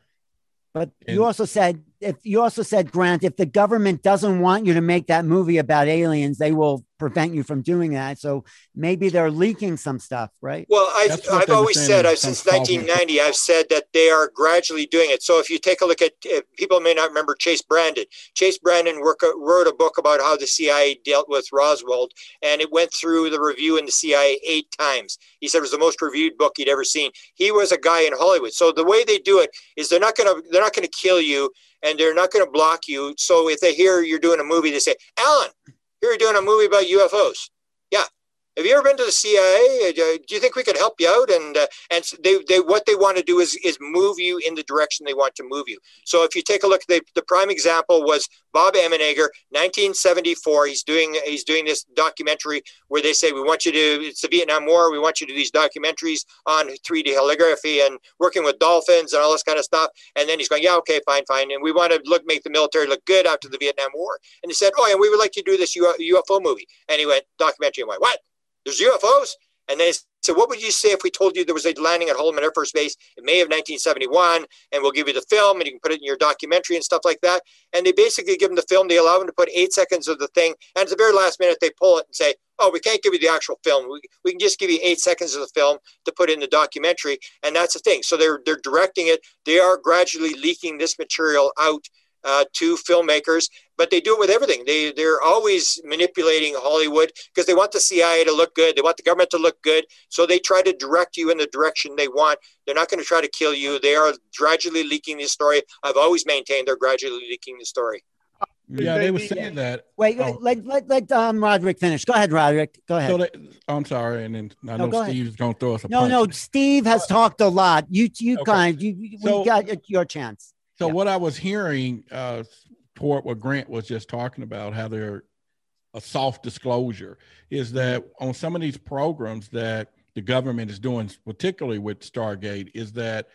but and, you also said if you also said Grant, if the government doesn't want you to make that movie about aliens, they will prevent you from doing that. So maybe they're leaking some stuff, right? Well, I've, I've always said, I've, uh, since 1990, I've said that they are gradually doing it. So if you take a look at, uh, people may not remember Chase Brandon. Chase Brandon work, uh, wrote a book about how the CIA dealt with Roswell, and it went through the review in the CIA eight times. He said it was the most reviewed book he'd ever seen. He was a guy in Hollywood. So the way they do it is they're not going to, they're not going to kill you and they're not going to block you. So if they hear you're doing a movie, they say, Alan, here you're doing a movie about UFOs. Yeah. Have you ever been to the CIA? Uh, do you think we could help you out? And uh, and they, they what they want to do is is move you in the direction they want to move you. So if you take a look, the, the prime example was Bob Emenegger, 1974. He's doing he's doing this documentary where they say we want you to it's the Vietnam War. We want you to do these documentaries on 3D holography and working with dolphins and all this kind of stuff. And then he's going, yeah, okay, fine, fine. And we want to look make the military look good after the Vietnam War. And he said, oh, and we would like to do this UFO movie. And he went documentary. And went, what? There's UFOs? And they said, what would you say if we told you there was a landing at Holloman Air Force Base in May of 1971, and we'll give you the film, and you can put it in your documentary and stuff like that. And they basically give them the film. They allow them to put eight seconds of the thing, and at the very last minute, they pull it and say, "Oh, we can't give you the actual film. We, we can just give you eight seconds of the film to put in the documentary." And that's the thing. So they're they're directing it. They are gradually leaking this material out uh, to filmmakers, but they do it with everything. They they're always manipulating Hollywood because they want the CIA to look good. They want the government to look good, so they try to direct you in the direction they want. They're not going to try to kill you. They are gradually leaking the story. I've always maintained they're gradually leaking the story. Yeah, they were saying that. Wait, oh. let, let, let um, Roderick finish. Go ahead, Roderick. Go ahead. So they, I'm sorry, and then I know no, Steve's going to throw us a No, punch. no, Steve has talked a lot. You, you okay. kind, you, so, we got your chance. So yeah. what I was hearing uh, toward what Grant was just talking about, how they're a soft disclosure, is that on some of these programs that the government is doing, particularly with Stargate, is that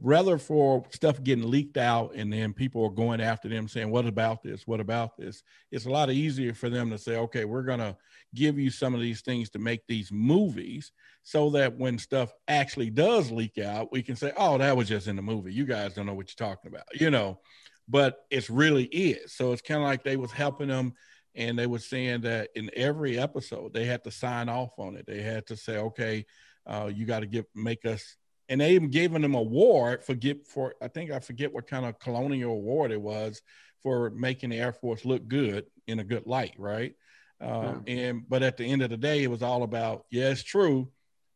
rather for stuff getting leaked out and then people are going after them saying, What about this? What about this? It's a lot easier for them to say, Okay, we're going to give you some of these things to make these movies so that when stuff actually does leak out, we can say, Oh, that was just in the movie. You guys don't know what you're talking about, you know, but it's really is. So it's kind of like they was helping them and they were saying that in every episode they had to sign off on it. They had to say, Okay, uh, you got to give make us and they even gave him an award for get for I think I forget what kind of colonial award it was for making the Air Force look good in a good light, right? Uh, yeah. And but at the end of the day, it was all about yeah, it's true,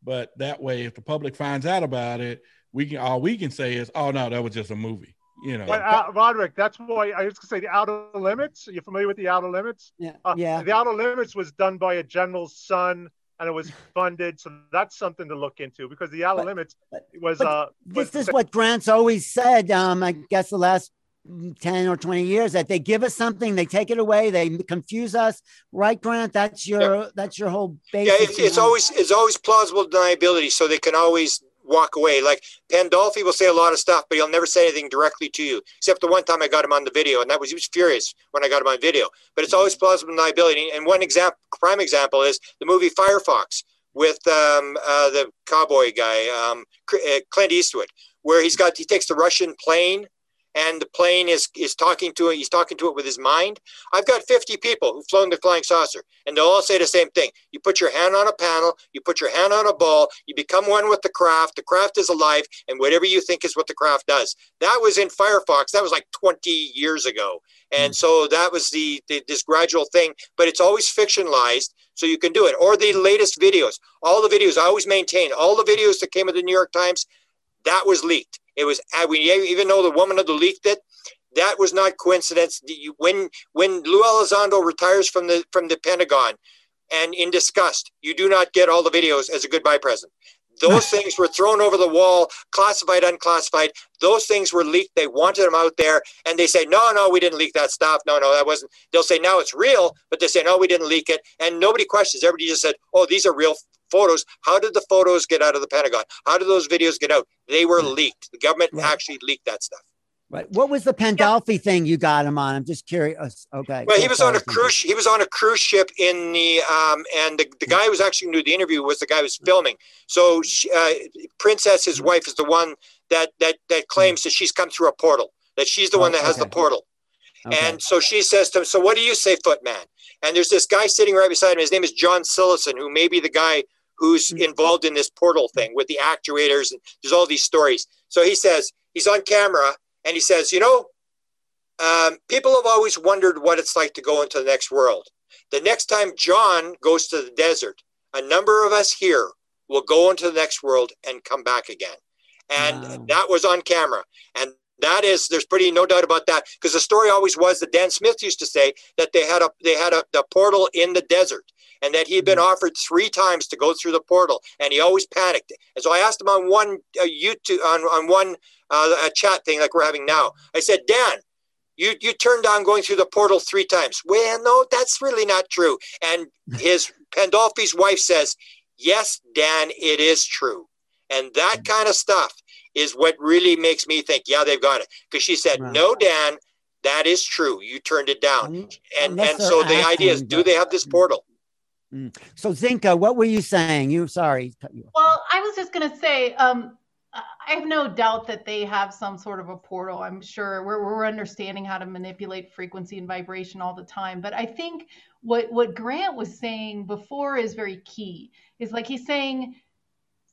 but that way, if the public finds out about it, we can all we can say is oh no, that was just a movie. You know, but, uh, Roderick, that's why I was going to say the Outer Limits. Are you familiar with the Outer Limits? Yeah, uh, yeah. The Outer Limits was done by a general's son and it was funded. So that's something to look into because the outer but, limits was. uh, this was, is what Grant's always said. Um, I guess the last 10 or 20 years that they give us something they take it away they confuse us right grant that's your yeah. that's your whole base yeah it's, it's always it's always plausible deniability so they can always walk away. Like Pandolfi will say a lot of stuff, but he'll never say anything directly to you, except the one time I got him on the video, and that was he was furious when I got him on video. But it's always plausible deniability. And one example, prime example, is the movie Firefox with um, uh, the cowboy guy, um, uh, Clint Eastwood, where he's got he takes the Russian plane and the plane is is talking to it. He's talking to it with his mind. I've got 50 people who've flown the flying saucer, and they'll all say the same thing. You put your hand on a panel, you put your hand on a ball, you become one with the craft. The craft is alive, and whatever you think is what the craft does. That was in Firefox. That was like 20 years ago, and mm. so that was the, the this gradual thing. But it's always fictionalized, so you can do it. Or the latest videos. All the videos I always maintain. All the videos that came with the New York Times, that was leaked it was we even though the woman who leaked it. That was not coincidence. When when Lou Elizondo retires from the from the Pentagon, and in disgust, you do not get all the videos as a goodbye present. Those things were thrown over the wall, classified, unclassified. Those things were leaked. They wanted them out there. And they say, no, no, we didn't leak that stuff. No, no, that wasn't. They'll say, now it's real. But they say, no, we didn't leak it. And nobody questions. Everybody just said, oh, these are real photos. How did the photos get out of the Pentagon? How did those videos get out? They were leaked. The government right. actually leaked that stuff. Right. What was the Pandolfi yeah. thing you got him on? I'm just curious. Okay. Well, he was on a cruise. He was on a cruise ship in the um, and the, the guy who was actually doing the interview was the guy who was filming. So she, uh, Princess, his wife, is the one that that that claims that she's come through a portal. That she's the oh, one that has okay. the portal. Okay. And so she says to him, "So what do you say, Footman?" And there's this guy sitting right beside him. His name is John Sillison, who may be the guy who's mm-hmm. involved in this portal thing with the actuators. And there's all these stories. So he says he's on camera and he says, You know, um, people have always wondered what it's like to go into the next world. The next time John goes to the desert, a number of us here will go into the next world and come back again. And wow. that was on camera. And that is, there's pretty no doubt about that because the story always was that Dan Smith used to say that they had a they had a the portal in the desert and that he had been mm-hmm. offered three times to go through the portal and he always panicked. And so I asked him on one uh, YouTube on on one uh, chat thing like we're having now. I said, Dan, you you turned down going through the portal three times. Well, no, that's really not true. And his Pandolfi's wife says, yes, Dan, it is true. And that mm-hmm. kind of stuff is what really makes me think, yeah, they've got it. Because she said, right. no, Dan, that is true. You turned it down. and and so the idea is, do they have this portal? Mm. So Zinka, what were you saying? You sorry. Well, I was just gonna say, um, I have no doubt that they have some sort of a portal. I'm sure we're, we're understanding how to manipulate frequency and vibration all the time. But I think what what Grant was saying before is very key. Is like he's saying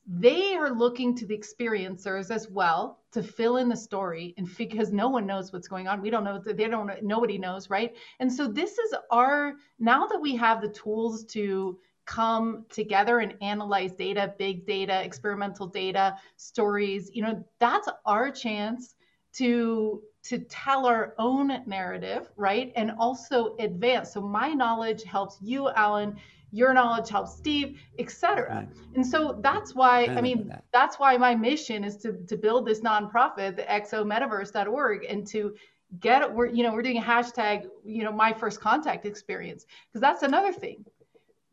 they are looking to the experiencers as well to fill in the story and because no one knows what's going on. We don't know they don't nobody knows right? And so this is our now that we have the tools to come together and analyze data big data experimental data stories you know that's our chance to to tell our own narrative right? And also advance. So my knowledge helps you alan your knowledge helps Steve, etc. And so that's why I, I mean that. that's why my mission is to to build this nonprofit, the exometaverse.org, and to get we're you know we're doing a hashtag you know my first contact experience because that's another thing.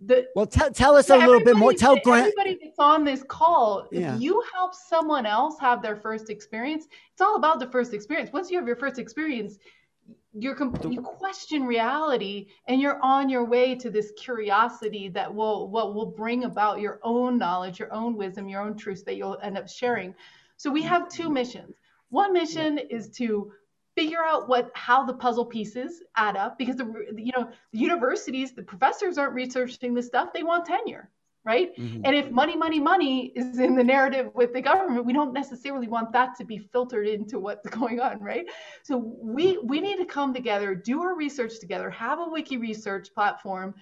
The, well, t- tell us a little bit more. Tell Grant. Everybody that's on this call, yeah. if you help someone else have their first experience, it's all about the first experience. Once you have your first experience, you're you question reality and you're on your way to this curiosity that will what will bring about your own knowledge your own wisdom your own truths that you'll end up sharing. So we have two mm-hmm. missions. One mission is to figure out what how the puzzle pieces add up because the you know the universities the professors aren't researching this stuff. They want tenure right? Mm-hmm. And if money, money, money is in the narrative with the government, we don't necessarily want that to be filtered into what's going on, right? So we we need to come together, do our research together, have a wiki research platform,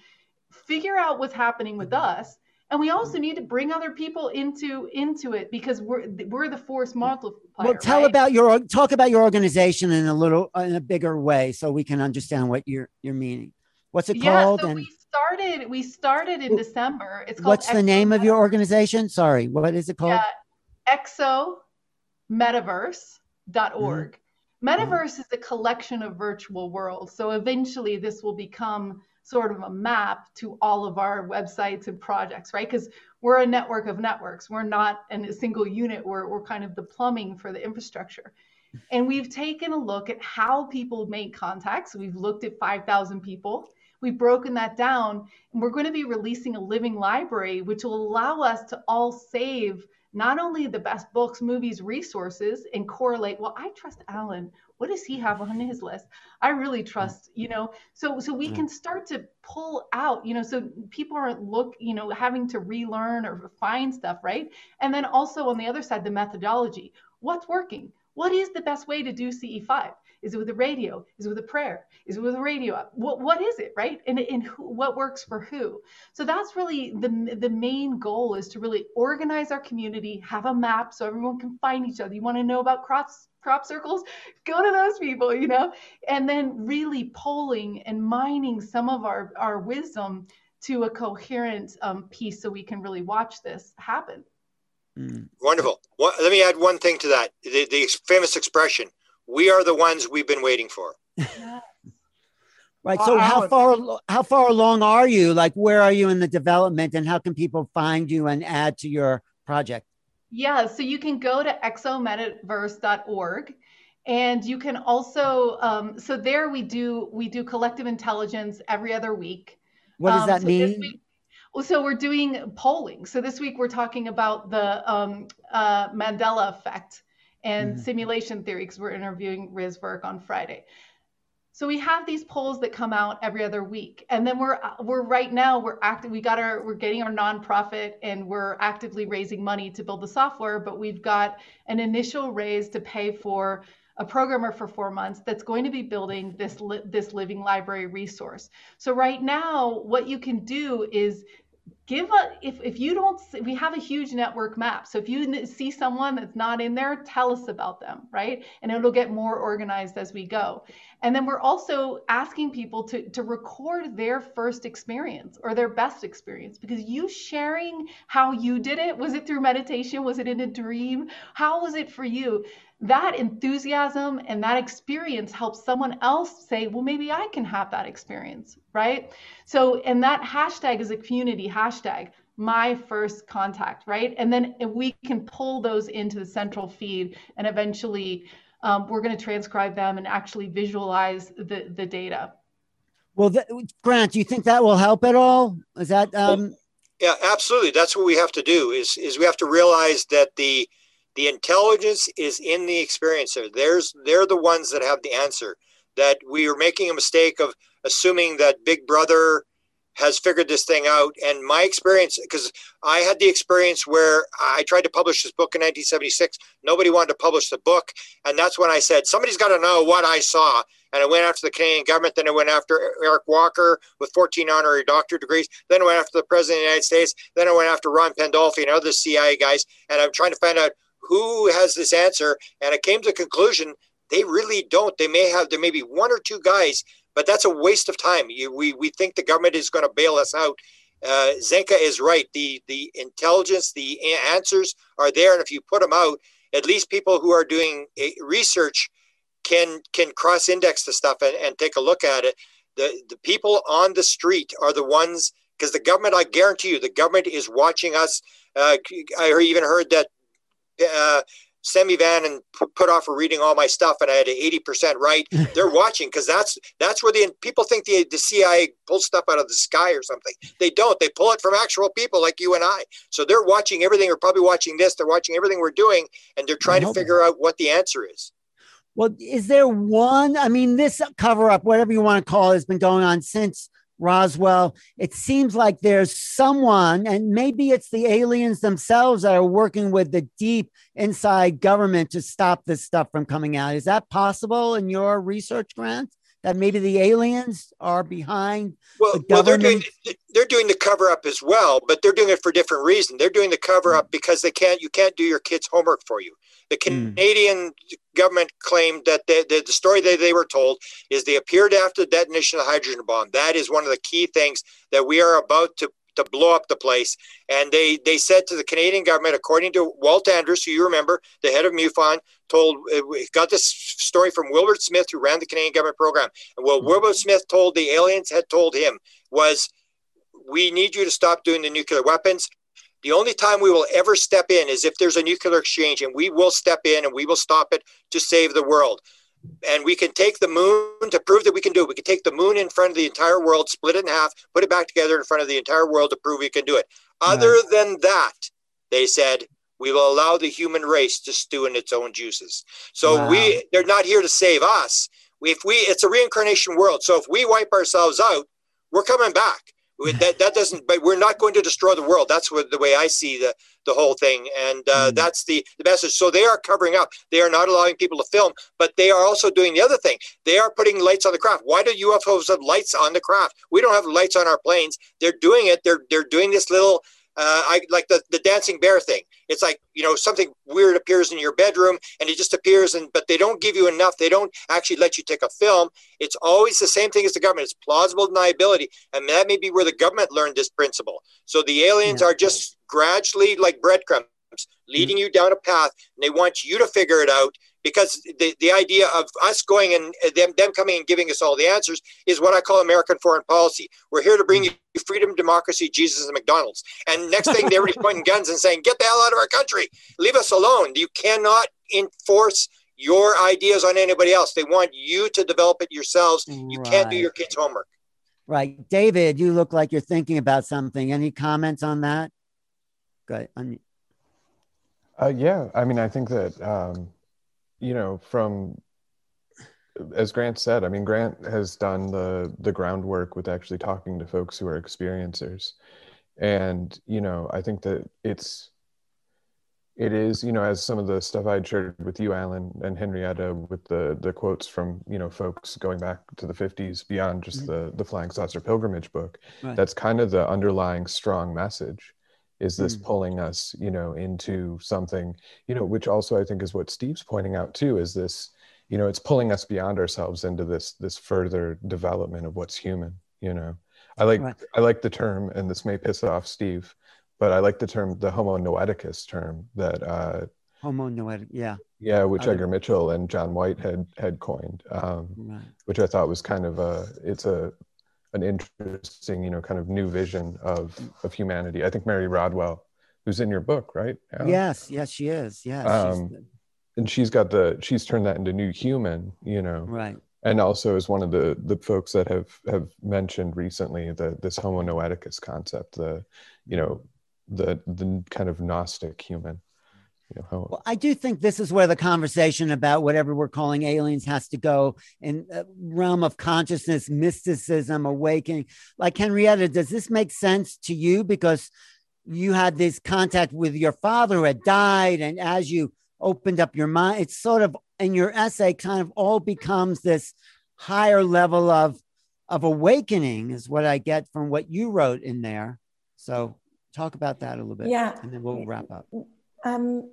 figure out what's happening with mm-hmm. us. And we also need to bring other people into into it because we're we're the force multiplier. Well, tell right? about your talk about your organization in a little in a bigger way, so we can understand what you're you're meaning. What's it yeah, called? So and we started we started in December. It's called What's the name of your organization? Sorry, what is it called? Yeah, exometaverse.org. Mm-hmm. Metaverse is a collection of virtual worlds. So eventually this will become sort of a map to all of our websites and projects, right? Because we're a network of networks. We're not in a single unit. We're, we're kind of the plumbing for the infrastructure. And we've taken a look at how people make contacts. We've looked at 5,000 people We've broken that down and we're going to be releasing a living library, which will allow us to all save not only the best books, movies, resources and correlate. Well, I trust Alan. What does he have on his list? I really trust, you know, so so we can start to pull out, you know, so people aren't look, you know, having to relearn or find stuff, right? And then also on the other side, the methodology. What's working? What is the best way to do CE5? Is it with the radio? Is it with a prayer? Is it with a radio? What what is it, right? And and who, what works for who? So that's really the the main goal is to really organize our community, have a map so everyone can find each other. You want to know about cross crop circles? Go to those people, you know, and then really polling and mining some of our our wisdom to a coherent um, piece so we can really watch this happen. Mm. Wonderful. Well, let me add one thing to that. The, the famous expression, we are the ones we've been waiting for. right. So how far how far along are you? Like where are you in the development and how can people find you and add to your project? Yeah, so you can go to exometaverse.org and you can also um, so there we do we do collective intelligence every other week what does um, that so mean? Well, so we're doing polling. So this week we're talking about the um, uh, Mandela effect and mm-hmm. simulation theory because we're interviewing Riz Virk on Friday. So we have these polls that come out every other week, and then we're we're right now we're active. We got our we're getting our nonprofit, and we're actively raising money to build the software. But we've got an initial raise to pay for a programmer for four months that's going to be building this li- this living library resource. So right now, what you can do is give a if, if you don't see, we have a huge network map. So if you see someone that's not in there tell us about them right? And it'll get more organized as we go. And then we're also asking people to, to record their first experience or their best experience because you sharing how you did it was it through meditation? Was it in a dream? How was it for you that enthusiasm and that experience helps someone else say, well, maybe I can have that experience, right? So, and that hashtag is a community hashtag, my first contact, right? And then we can pull those into the central feed and eventually um, we're going to transcribe them and actually visualize the, the data. Well, Grant, do you think that will help at all? Is that? Um... Yeah, absolutely. That's what we have to do. Is is we have to realize that the the intelligence is in the experiencer. There's they're the ones that have the answer. That we are making a mistake of assuming that Big Brother has figured this thing out. And my experience, because I had the experience where I tried to publish this book in 1976, nobody wanted to publish the book, and that's when I said somebody's got to know what I saw. And I went after the Canadian government. Then I went after Eric Walker with 14 honorary doctorate degrees. Then I went after the President of the United States. Then I went after Ron Pandolfi and other CIA guys. And I'm trying to find out who has this answer? And I came to the conclusion they really don't. They may have, there may be one or two guys, but that's a waste of time. We, we think the government is going to bail us out. Uh, Zenka is right. The, the intelligence, the answers are there. And if you put them out, at least people who are doing research can, can cross index the stuff and, and take a look at it. The, the people on the street are the ones because the government, I guarantee you, the government is watching us. Uh, I even heard that uh, Semi Van and put off for reading all my stuff, and I had 80% right. They're watching because that's that's where the people think the, the CIA pulls stuff out of the sky or something. They don't. They pull it from actual people like you and I. So they're watching everything. They're probably watching this. They're watching everything we're doing, and they're trying to figure out what the answer is. Well, is there one? I mean, this cover up, whatever you want to call it, has been going on since Roswell. It seems like there's someone, and maybe it's the aliens themselves that are working with the deep inside government to stop this stuff from coming out. Is that possible in your research, Grant? That maybe the aliens are behind well, the well, they're doing they're doing the cover up as well, but they're doing it for different reason. They're doing the cover up because they can't you can't do your kids' homework for you. The hmm. Canadian mm. Government claimed that they, the, the story that they were told is they appeared after the detonation of the hydrogen bomb. That is one of the key things that we are about to to blow up the place. And they they said to the Canadian government, according to Walt Andrus, who you remember, the head of MUFON, told uh, got this story from Wilbert Smith, who ran the Canadian government program. And what mm-hmm. Wilbert Smith told the aliens had told him was, "We need you to stop doing the nuclear weapons. The only time we will ever step in is if there's a nuclear exchange, and we will step in and we will stop it to save the world. And we can take the moon to prove that we can do it. We can take the moon in front of the entire world, split it in half, put it back together in front of the entire world to prove we can do it. Other right. than that, they said, we will allow the human race to stew in its own juices. So wow. we they're not here to save us. If we it's a reincarnation world. So if we wipe ourselves out, we're coming back that that doesn't. But we're not going to destroy the world. That's what the way I see the the whole thing, and uh, mm. that's the the message. So they are covering up. They are not allowing people to film, but they are also doing the other thing. They are putting lights on the craft. Why do UFOs have lights on the craft? We don't have lights on our planes. They're doing it. They're they're doing this little uh, I like the, the dancing bear thing. It's like, you know, something weird appears in your bedroom and it just appears and but they don't give you enough. They don't actually let you take a film. It's always the same thing as the government. It's plausible deniability. And that may be where the government learned this principle. So the aliens yeah. are just gradually like breadcrumbs leading mm-hmm. you down a path and they want you to figure it out because the, the idea of us going and them, them coming and giving us all the answers is what I call American foreign policy. We're here to bring you freedom, democracy, Jesus, and McDonald's. And next thing, they're pointing guns and saying, get the hell out of our country. Leave us alone. You cannot enforce your ideas on anybody else. They want you to develop it yourselves. You right. can't do your kids' homework. Right. David, you look like you're thinking about something. Any comments on that? Good. Uh, yeah, I mean, I think that um, you know, from as Grant said, I mean, Grant has done the the groundwork with actually talking to folks who are experiencers, and you know, I think that it's it is you know as some of the stuff I'd shared with you, Alan and Henrietta, with the the quotes from you know folks going back to the '50s beyond just mm-hmm. the the Flying Saucer Pilgrimage book. Right. That's kind of the underlying strong message is this mm. pulling us you know into something you know which also i think is what steve's pointing out too is this you know it's pulling us beyond ourselves into this this further development of what's human you know i like right. i like the term and this may piss off steve but i like the term the homo noeticus term that uh homo noetic yeah yeah which edgar mitchell and john white had had coined um right. which i thought was kind of a it's a an interesting, you know, kind of new vision of of humanity. I think Mary Rodwell, who's in your book, right? Yeah. Yes, yes, she is. Yes. Um, and she's got the she's turned that into new human, you know. Right. And also is one of the the folks that have have mentioned recently the this Homo noeticus concept, the you know the the kind of gnostic human. You know, how... Well, I do think this is where the conversation about whatever we're calling aliens has to go in realm of consciousness, mysticism, awakening. Like Henrietta, does this make sense to you? Because you had this contact with your father who had died, and as you opened up your mind, it's sort of in your essay, kind of all becomes this higher level of of awakening, is what I get from what you wrote in there. So talk about that a little bit, yeah, and then we'll wrap up. Um,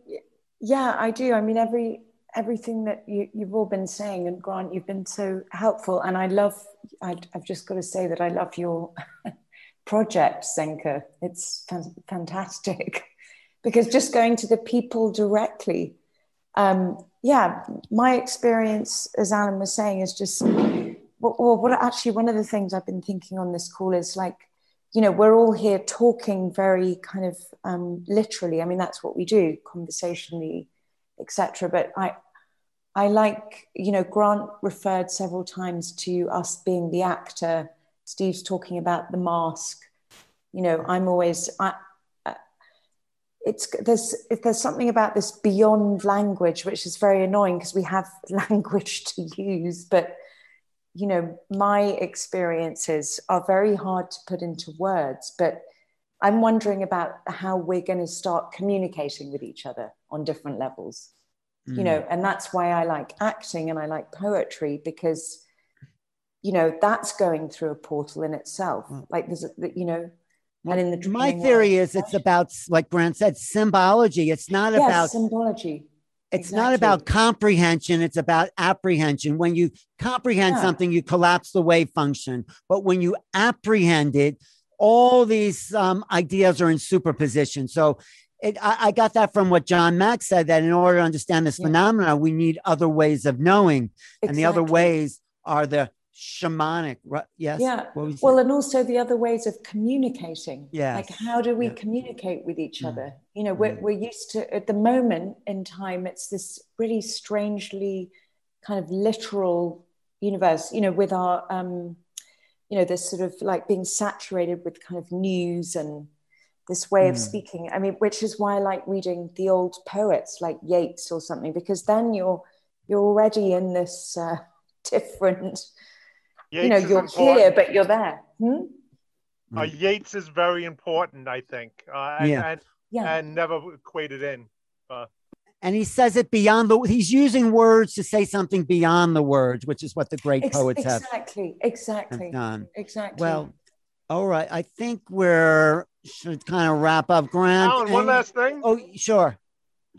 yeah, I do. I mean, every everything that you, you've all been saying, and Grant, you've been so helpful. And I love. I, have just got to say that I love your project, Zenka. It's fantastic because just going to the people directly. Um, yeah, my experience, as Alan was saying, is just. Well, what actually one of the things I've been thinking on this call is like you know we're all here talking very kind of um, literally. I mean that's what we do conversationally etc but i i like you know grant referred several times to us being the actor. Steve's talking about the mask. You know i'm always I, it's there's if there's something about this beyond language which is very annoying because we have language to use but you know, my experiences are very hard to put into words, but I'm wondering about how we're going to start communicating with each other on different levels. Mm. You know, mm. and that's why I like acting and I like poetry because, you know, that's going through a portal in itself. Mm. Like there's, a, you know, and in the my theory world, is it's about, like Grant said, symbology. It's not yes, about symbology it's exactly. not about comprehension it's about apprehension when you comprehend yeah. something you collapse the wave function but when you apprehend it all these um, ideas are in superposition so it, I, I, got that from what John Mack said that in order to understand this yeah. phenomena, we need other ways of knowing. Exactly. And the other ways are the shamanic right yes yeah well and also the other ways of communicating yeah like how do we yeah. communicate with each mm. other you know we're, mm. we're used to at the moment in time it's this really strangely kind of literal universe you know with our um you know this sort of like being saturated with kind of news and this way mm. of speaking i mean which is why i like reading the old poets like yeats or something because then you're you're already in this uh, different Yeats you know, you're here, but you're there. Hmm? Uh, Yeats is very important, I think, uh, and, yeah. And, yeah. and never equated in. Uh, and he says it beyond the he's using words to say something beyond the words which is what the great Ex- poets exactly, have exactly done exactly well all right i think we're should kind of wrap up grant Alan, one last thing oh sure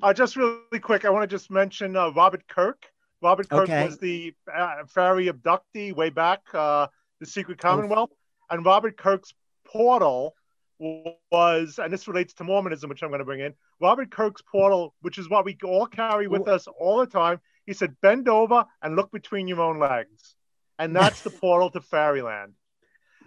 uh, just really quick i want to just mention uh, robert kirk robert kirk okay. was the uh, fairy abductee way back uh, the secret commonwealth oh. and robert kirk's portal was, and this relates to Mormonism, which I'm going to bring in. Robert Kirk's portal, which is what we all carry with us all the time. He said, "Bend over and look between your own legs," and that's the portal to fairyland.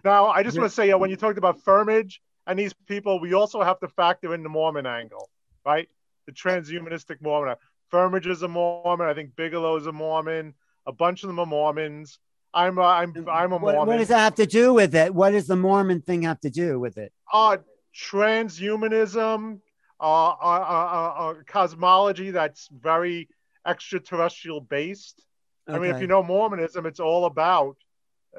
Now, I just want to say, uh, when you talked about Firmage and these people, we also have to factor in the Mormon angle, right? The transhumanistic Mormon. Firmage is a Mormon. I think Bigelow is a Mormon. A bunch of them are Mormons. I'm a, I'm I'm a what, Mormon. What does that have to do with it? What does the Mormon thing have to do with it? Uh transhumanism, uh, uh, uh, uh cosmology that's very extraterrestrial based. Okay. I mean, if you know Mormonism, it's all about.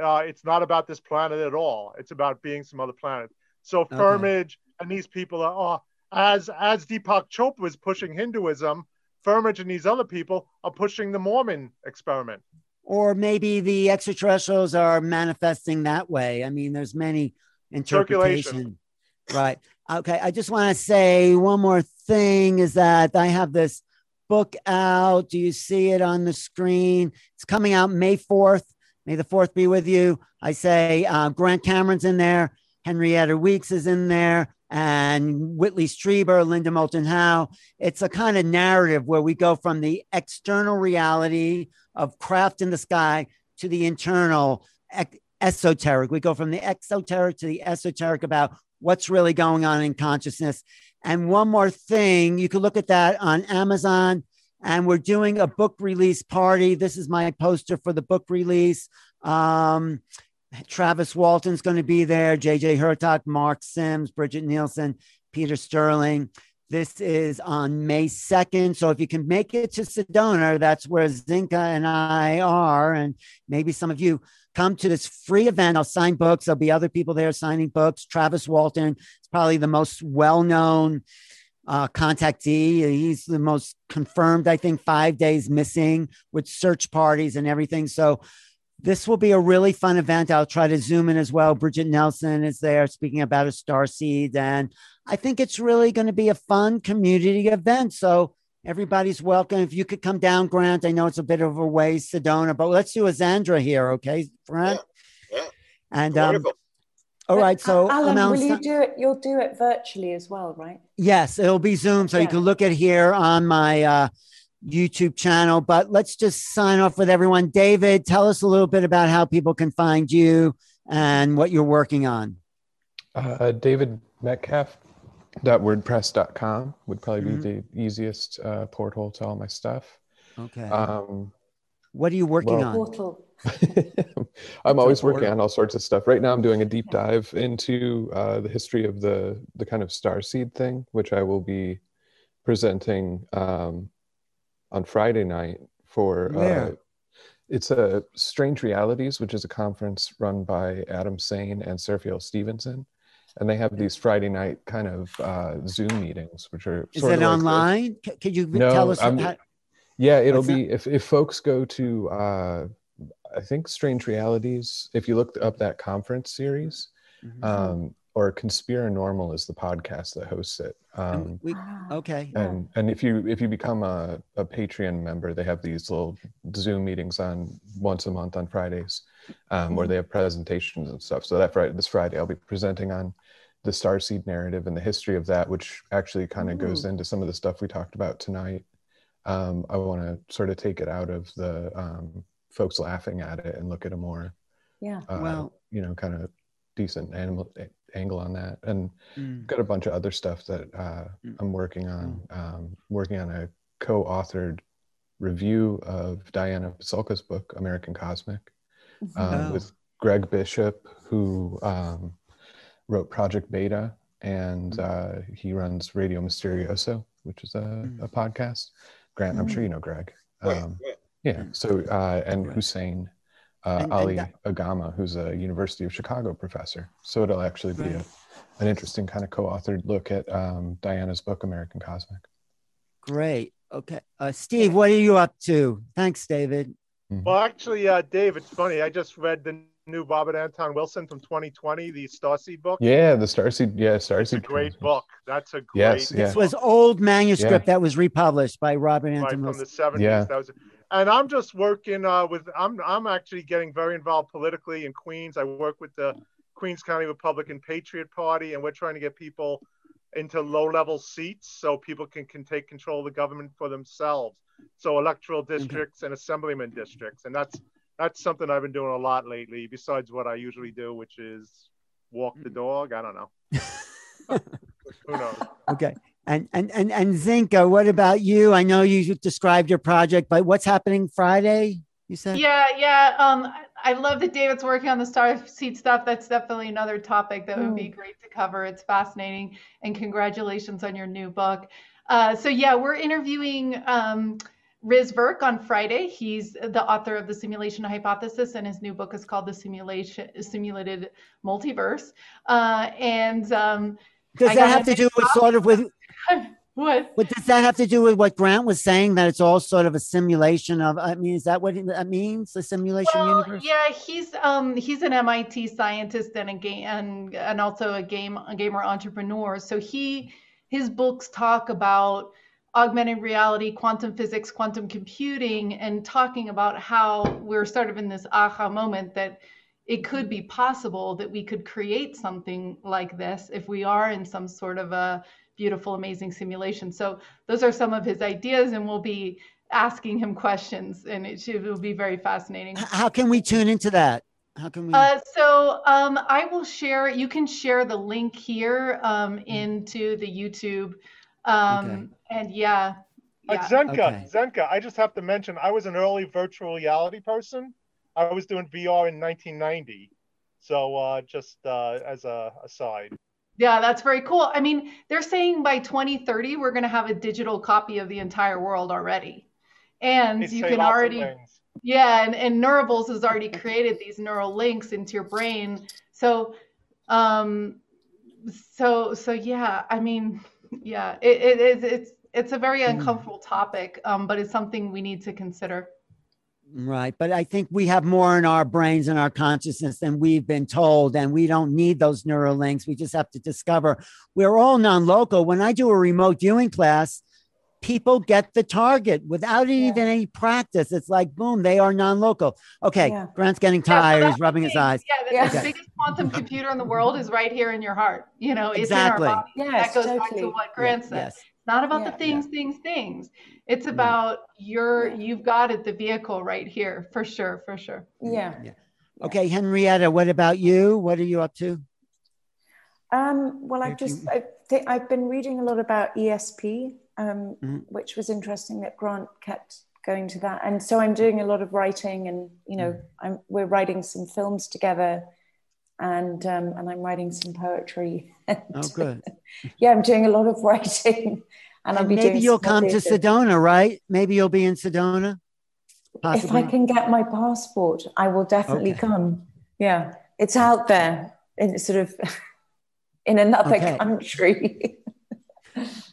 Uh, it's not about this planet at all. It's about being some other planet. So Firmage okay. and these people are, oh, as as Deepak Chopra is pushing Hinduism, Firmage and these other people are pushing the Mormon experiment or maybe the extraterrestrials are manifesting that way. I mean, there's many interpretation. Right. Okay. I just want to say one more thing is that I have this book out. Do you see it on the screen? It's coming out May 4th. May the 4th be with you. I say uh, Grant Cameron's in there, Henrietta Weeks is in there, and Whitley Strieber, Linda Moulton Howe. It's a kind of narrative where we go from the external reality of craft in the sky to the internal esoteric. We go from the exoteric to the esoteric about what's really going on in consciousness. And one more thing, you can look at that on Amazon. And we're doing a book release party. This is my poster for the book release. Um, Travis Walton's going to be there, JJ Hurtak, Mark Sims, Bridget Nielsen, Peter Sterling. This is on May 2nd. So if you can make it to Sedona, that's where Zinka and I are. And maybe some of you come to this free event. I'll sign books. There'll be other people there signing books. Travis Walton is probably the most well known uh, contactee. He's the most confirmed, I think, five days missing with search parties and everything. So this will be a really fun event. I'll try to zoom in as well. Bridget Nelson is there speaking about a star seed. And I think it's really going to be a fun community event. So everybody's welcome. If you could come down, Grant, I know it's a bit of a way, Sedona, but let's do a Xendra here, okay, Grant? Yeah. yeah. And um, all right, so Alan, will you do it? You'll do it virtually as well, right? Yes, it'll be Zoom, so yeah. you can look at here on my uh, YouTube channel. But let's just sign off with everyone. David, tell us a little bit about how people can find you and what you're working on. Uh, David Metcalf wordpress.com would probably mm-hmm. be the easiest uh, portal to all my stuff. Okay. Um, what are you working well, on? Portal. I'm always working on all sorts of stuff. Right now, I'm doing a deep dive into uh, the history of the the kind of star seed thing, which I will be presenting um, on Friday night for. Uh, it's a Strange Realities, which is a conference run by Adam Sane and Seraphiel Stevenson and they have these Friday night kind of uh, Zoom meetings, which are is it like online? The, Could you no, tell us? How, yeah, it'll be if if folks go to uh, I think Strange Realities. If you look up that conference series, mm-hmm. um, or Conspiranormal is the podcast that hosts it. Um, we, okay. And and if you if you become a, a Patreon member, they have these little Zoom meetings on once a month on Fridays, um, where mm-hmm. they have presentations and stuff. So that Friday, this Friday, I'll be presenting on the starseed narrative and the history of that, which actually kind of goes into some of the stuff we talked about tonight. Um, I want to sort of take it out of the um, folks laughing at it and look at a more, yeah, uh, well, you know, kind of decent animal angle on that. And mm. got a bunch of other stuff that uh, mm. I'm working on. Mm. Um, working on a co-authored review of Diana Pasulka's book, American Cosmic, mm-hmm. um, oh. with Greg Bishop, who um, wrote Project Beta, and mm. uh, he runs Radio Mysterioso, which is a, mm. a podcast. Grant, I'm sure mm. you know Greg. Um, yeah. So uh, and Hussein, uh, and, Ali and that, Agrama, who's a University of Chicago professor. So it'll actually be a, an interesting kind of co-authored look at um, Diana's book, American Cosmic. Great. Okay, uh, Steve, what are you up to? Thanks, David. Mm-hmm. Well, actually, uh, Dave, it's funny. I just read the new Robert Anton Wilson from 2020, the Starseed book. Yeah, the Starseed. Yeah, Starseed. a great book. That's a great. Yes, yeah. This was old manuscript yeah. that was republished by Robert Anton right, Wilson. from the 70s. Yeah. That was, and I'm just working uh, with. I'm I'm actually getting very involved politically in Queens. I work with the Queens County Republican Patriot Party, and we're trying to get people into low-level seats so people can, can take control of the government for themselves. So electoral districts mm-hmm. and assemblyman districts, and that's that's something I've been doing a lot lately. Besides what I usually do, which is walk the dog. I don't know. Who knows? Okay. And and and and Zinka, what about you? I know you described your project, but what's happening Friday? You said. Yeah, yeah. Um, I love that David's working on the star seed stuff. That's definitely another topic that would be hmm. great to cover. It's fascinating, and congratulations on your new book. Uh, so yeah, we're interviewing. Um, Riz Virk on Friday. He's the author of the Simulation Hypothesis, and his new book is called The Simulation Simulated Multiverse. Uh, and um, does that have to do with sort of with what? What does that have to do with what Grant was saying? That it's all sort of a simulation of. I mean, is that what that means? The simulation well, universe? Yeah, he's um he's an MIT scientist and a game and and also a game a gamer entrepreneur. So he his books talk about augmented reality, quantum physics, quantum computing, and talking about how we're sort of in this aha moment that it could be possible that we could create something like this if we are in some sort of a beautiful, amazing simulation. So those are some of his ideas, and we'll be asking him questions, and it, should, it will be very fascinating. How can we tune into that? How can we? Uh, so um, I will share. You can share the link here um, into the YouTube um, okay. And yeah. Yeah. Uh, Zenka, okay. Zenka, I just have to mention, I was an early virtual reality person. I was doing VR in 1990. So uh, just uh, as a aside. Yeah, that's very cool. I mean, they're saying by 2030 we're going to have a digital copy of the entire world already, and you can already. Yeah, and, and Neurables has already created these neural links into your brain. So, um, so so yeah. I mean, yeah, it, it is. It's it's a very mm-hmm. uncomfortable topic, um, but it's something we need to consider. Right. But I think we have more in our brains and our consciousness than we've been told. And we don't need those neural links. We just have to discover we're all non local. When I do a remote viewing class, people get the target without yeah. even any practice. It's like, boom, they are non local. Okay. Yeah. Grant's getting tired. He's rubbing his eyes. Yeah. The, okay. biggest quantum computer in the world is right here in your heart. You know, it's exactly. in our body. Yes, that goes totally. back to what Grant said. Yes. It's not about the things, things, things. It's about your, you've got it, the vehicle right here for sure. For sure. Yeah. yeah. Okay. Henrietta, what about you? What are you up to? Um, well, I've just, I think I've been reading a lot about ESP, um, mm-hmm. which was interesting that Grant kept going to that. And so I'm doing a lot of writing, and you know, mm. I'm, we're writing some films together, and um, and I'm writing some poetry. oh, good. yeah, I'm doing a lot of writing, and, and I'll be maybe you'll come to Sedona, right? Maybe you'll be in Sedona. Possibly. If I can get my passport, I will definitely okay. come. Yeah, it's out there. It's sort of in another okay. country.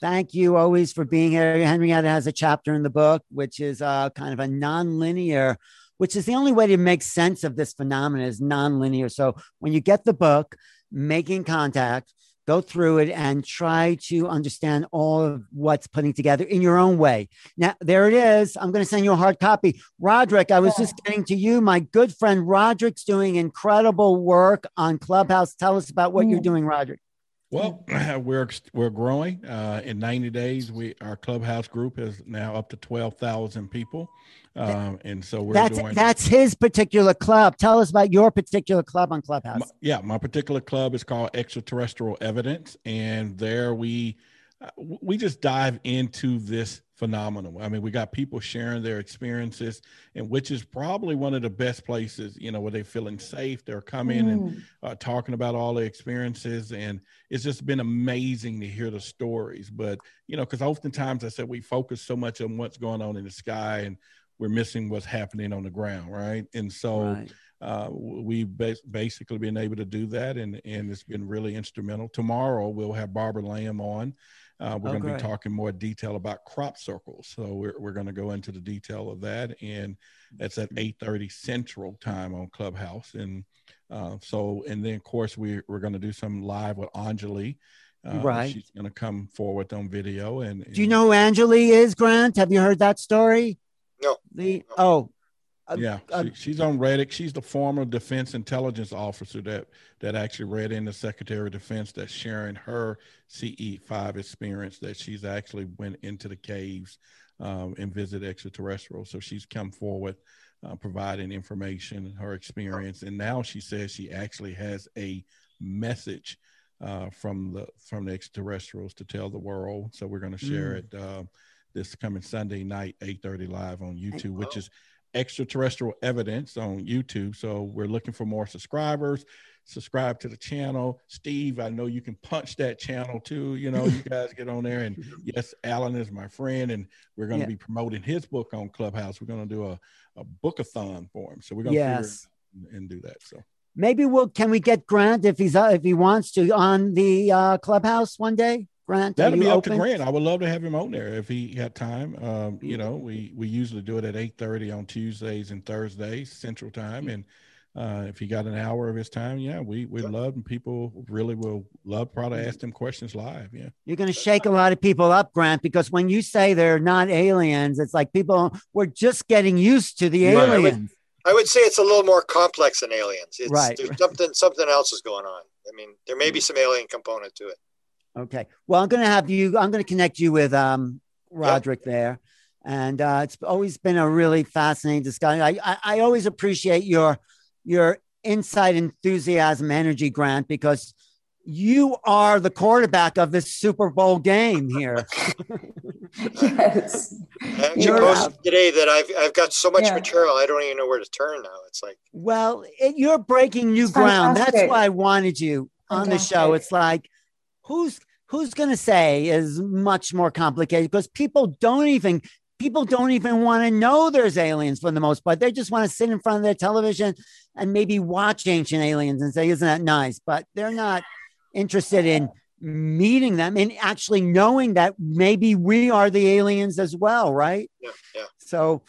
Thank you always for being here. Henrietta has a chapter in the book, which is uh, kind of a non-linear, which is the only way to make sense of this phenomenon is non-linear. So when you get the book, making contact, go through it and try to understand all of what's putting together in your own way. Now, there it is. I'm going to send you a hard copy. Roderick, I was yeah. just getting to you. My good friend Roderick's doing incredible work on Clubhouse. Tell us about what mm. you're doing, Roderick. Well, we're we're growing. Uh, in 90 days, we our clubhouse group is now up to 12,000 people, um, and so we're that's doing, that's his particular club. Tell us about your particular club on Clubhouse. My, yeah, my particular club is called Extraterrestrial Evidence, and there we uh, we just dive into this phenomenal. I mean, we got people sharing their experiences, and which is probably one of the best places, you know, where they're feeling safe. They're coming mm. and uh, talking about all the experiences, and it's just been amazing to hear the stories. But you know, because oftentimes I said we focus so much on what's going on in the sky and we're missing what's happening on the ground, right? And so. Right. Uh, we've basically been able to do that, and, and it's been really instrumental. Tomorrow, we'll have Barbara Lamb on, uh, we're oh, going to be talking more detail about crop circles. So we're, we're going to go into the detail of that. And that's at 8.30 Central time on Clubhouse. And uh, so, and then of course we, we're going to do some live with Anjali. Uh, right. She's going to come forward on video. And, and, do you know who Anjali is, Grant? Have you heard that story? No. The, oh, yeah, she, she's on Reddit. She's the former defense intelligence officer that that actually read in the Secretary of Defense that's sharing her CE5 experience that she's actually went into the caves um, and visit extraterrestrials. So she's come forward uh, providing information, her experience, and now she says she actually has a message uh, from the from the extraterrestrials to tell the world. So we're going to share mm. it uh, this coming Sunday night, 8:30 live on YouTube, which is extraterrestrial evidence on YouTube. So we're looking for more subscribers. Subscribe to the channel. Steve, I know you can punch that channel too. You know, you guys get on there. And yes, Alan is my friend, and we're going to yeah. be promoting his book on Clubhouse. We're going to do a, a bookathon for him. So we're going to yes. and do that. So maybe we'll can we get Grant if he's uh, if he wants to on the uh, Clubhouse one day? Grant? That'll be up to Grant. I would love to have him on there if he had time. Um, you know, we we usually do it at eight thirty on Tuesdays and Thursdays Central Time, and uh, if he got an hour of his time, yeah, we we love and people really will love probably ask them questions live. Yeah, you're going to shake a lot of people up, Grant, because when you say they're not aliens, it's like people we're just getting used to the aliens. I would, I would say it's a little more complex than aliens. It's, right. There's something something else is going on. I mean, there may be some alien component to it. Okay. Well, I'm going to have you, I'm going to connect you with um, Roderick yep. there. And uh, it's always been a really fascinating discussion. I, I, I always appreciate your your insight, enthusiasm, energy, Grant, because you are the quarterback of this Super Bowl game here. yes. I actually posted today that I've, I've got so much yeah. material, I don't even know where to turn now. It's like, well, it, you're breaking new ground. That's why I wanted you on Fantastic. the show. It's like, who's who's going to say is much more complicated because people don't even people don't even want to know there's aliens for the most part. They just want to sit in front of their television and maybe watch ancient aliens and say, "Isn't that nice?" But they're not interested in meeting them and actually knowing that maybe we are the aliens as well, right? Yeah, yeah. So,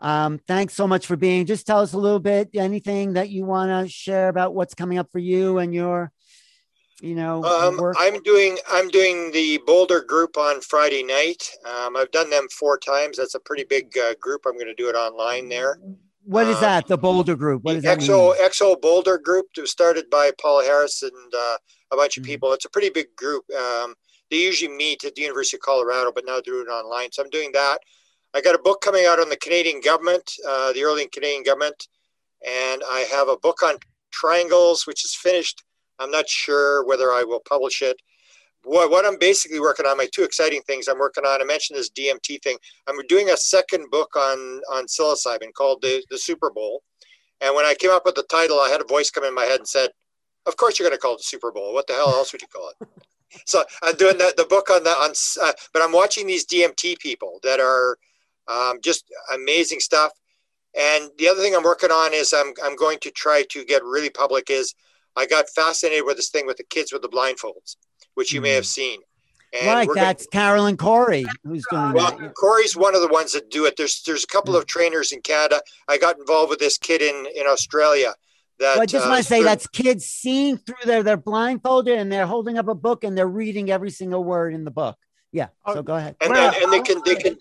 um, thanks so much for being. Just tell us a little bit, anything that you want to share about what's coming up for you and your you know um, i'm doing i'm doing the boulder group on friday night. Um, i've done them four times. That's a pretty big uh, group. I'm going to do it online there. What is um, that the boulder group? What is that exo mean? exo boulder group was started by paola harris and uh, a bunch of mm-hmm. people. It's a pretty big group. Um, they usually meet at the university of colorado but now they do it online. So i'm doing that. I got a book coming out on the canadian government uh, the early canadian government and i have a book on triangles which is finished I'm not sure whether I will publish it. What, what I'm basically working on, my two exciting things I'm working on, I mentioned this DMT thing. I'm doing a second book on, on psilocybin called the, the Super Bowl. And when I came up with the title, I had a voice come in my head and said, of course you're going to call it the Super Bowl. What the hell else would you call it? so I'm doing the, the book on the, on, uh, but I'm watching these DMT people that are um, just amazing stuff. And the other thing I'm working on is I'm, I'm going to try to get really public is I got fascinated with this thing with the kids with the blindfolds, which you mm. may have mm. seen. And right, that's gonna, Caroline Cory who's doing well, that. Cory's one of the ones that do it. There's there's a couple of trainers in Canada. I got involved with this kid in in Australia. That, well, I just uh, want to say that's kids seeing through their they're blindfolded and they're holding up a book and they're reading every single word in the book. Yeah. So go ahead. And then, and they can they can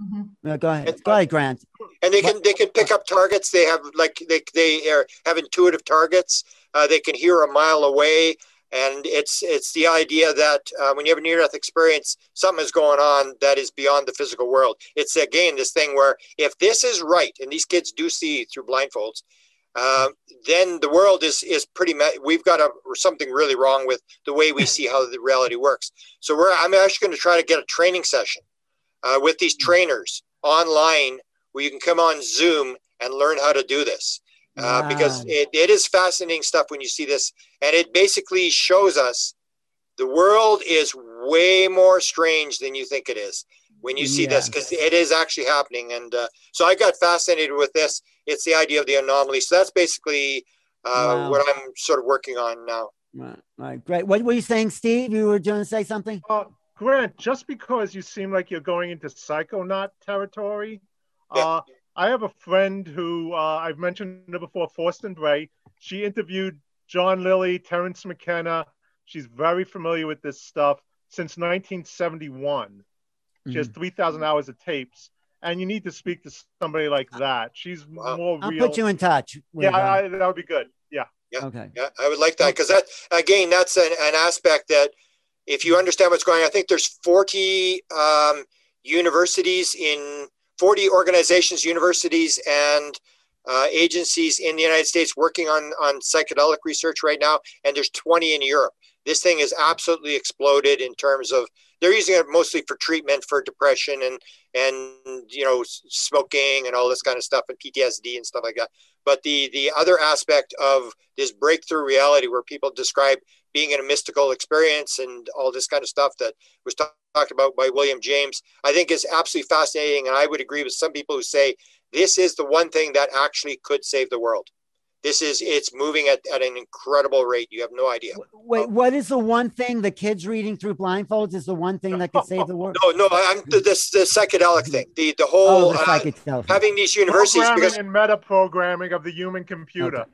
Mm-hmm. go ahead. And, go ahead, Grant. And they can they can pick up targets. They have like they they are, have intuitive targets. Uh, they can hear a mile away, and it's it's the idea that uh, when you have a near death experience, something is going on that is beyond the physical world. It's again this thing where if this is right, and these kids do see through blindfolds, uh, then the world is is pretty. We've got a, something really wrong with the way we see how the reality works. So we're I'm actually going to try to get a training session uh, with these trainers online where you can come on Zoom and learn how to do this. Uh, wow. Because it, it is fascinating stuff when you see this. And it basically shows us the world is way more strange than you think it is. when you see this because it is actually happening. And uh, so I got fascinated with this. It's the idea of the anomaly. So that's basically uh, wow. what I'm sort of working on now. Right, right, great. What were you saying, Steve? You were going to say something? Uh, Grant, just because you seem like you're going into psychonaut territory, yeah. Uh, I have a friend who uh, I've mentioned her before, Forsten Bray. She interviewed John Lilly, Terence McKenna. She's very familiar with this stuff since 1971. She mm-hmm. has 3,000 hours of tapes. And you need to speak to somebody like that. She's more I'll real. put you in touch. yeah, I, that would be good. Yeah. Yeah. Okay. Yeah, I would like that because that again, that's an, an aspect that if you understand what's going on, I think there's 40 um, universities in 40 organizations, universities, and uh, agencies in the United States working on on psychedelic research right now, and there's 20 in Europe. This thing has absolutely exploded in terms of they're using it mostly for treatment for depression and and you know smoking and all this kind of stuff and PTSD and stuff like that. But the the other aspect of this breakthrough reality where people describe being in a mystical experience and all this kind of stuff that was talked about by William James, I think is absolutely fascinating. And I would agree with some people who say this is the one thing that actually could save the world. This is it's moving at, at an incredible rate. You have no idea. Wait, um, what is the one thing the kids reading through blindfolds is the one thing that could save the world? No, no, I'm the, the, the psychedelic thing. The the whole oh, the uh, having these universities programming because and meta programming of the human computer. Okay.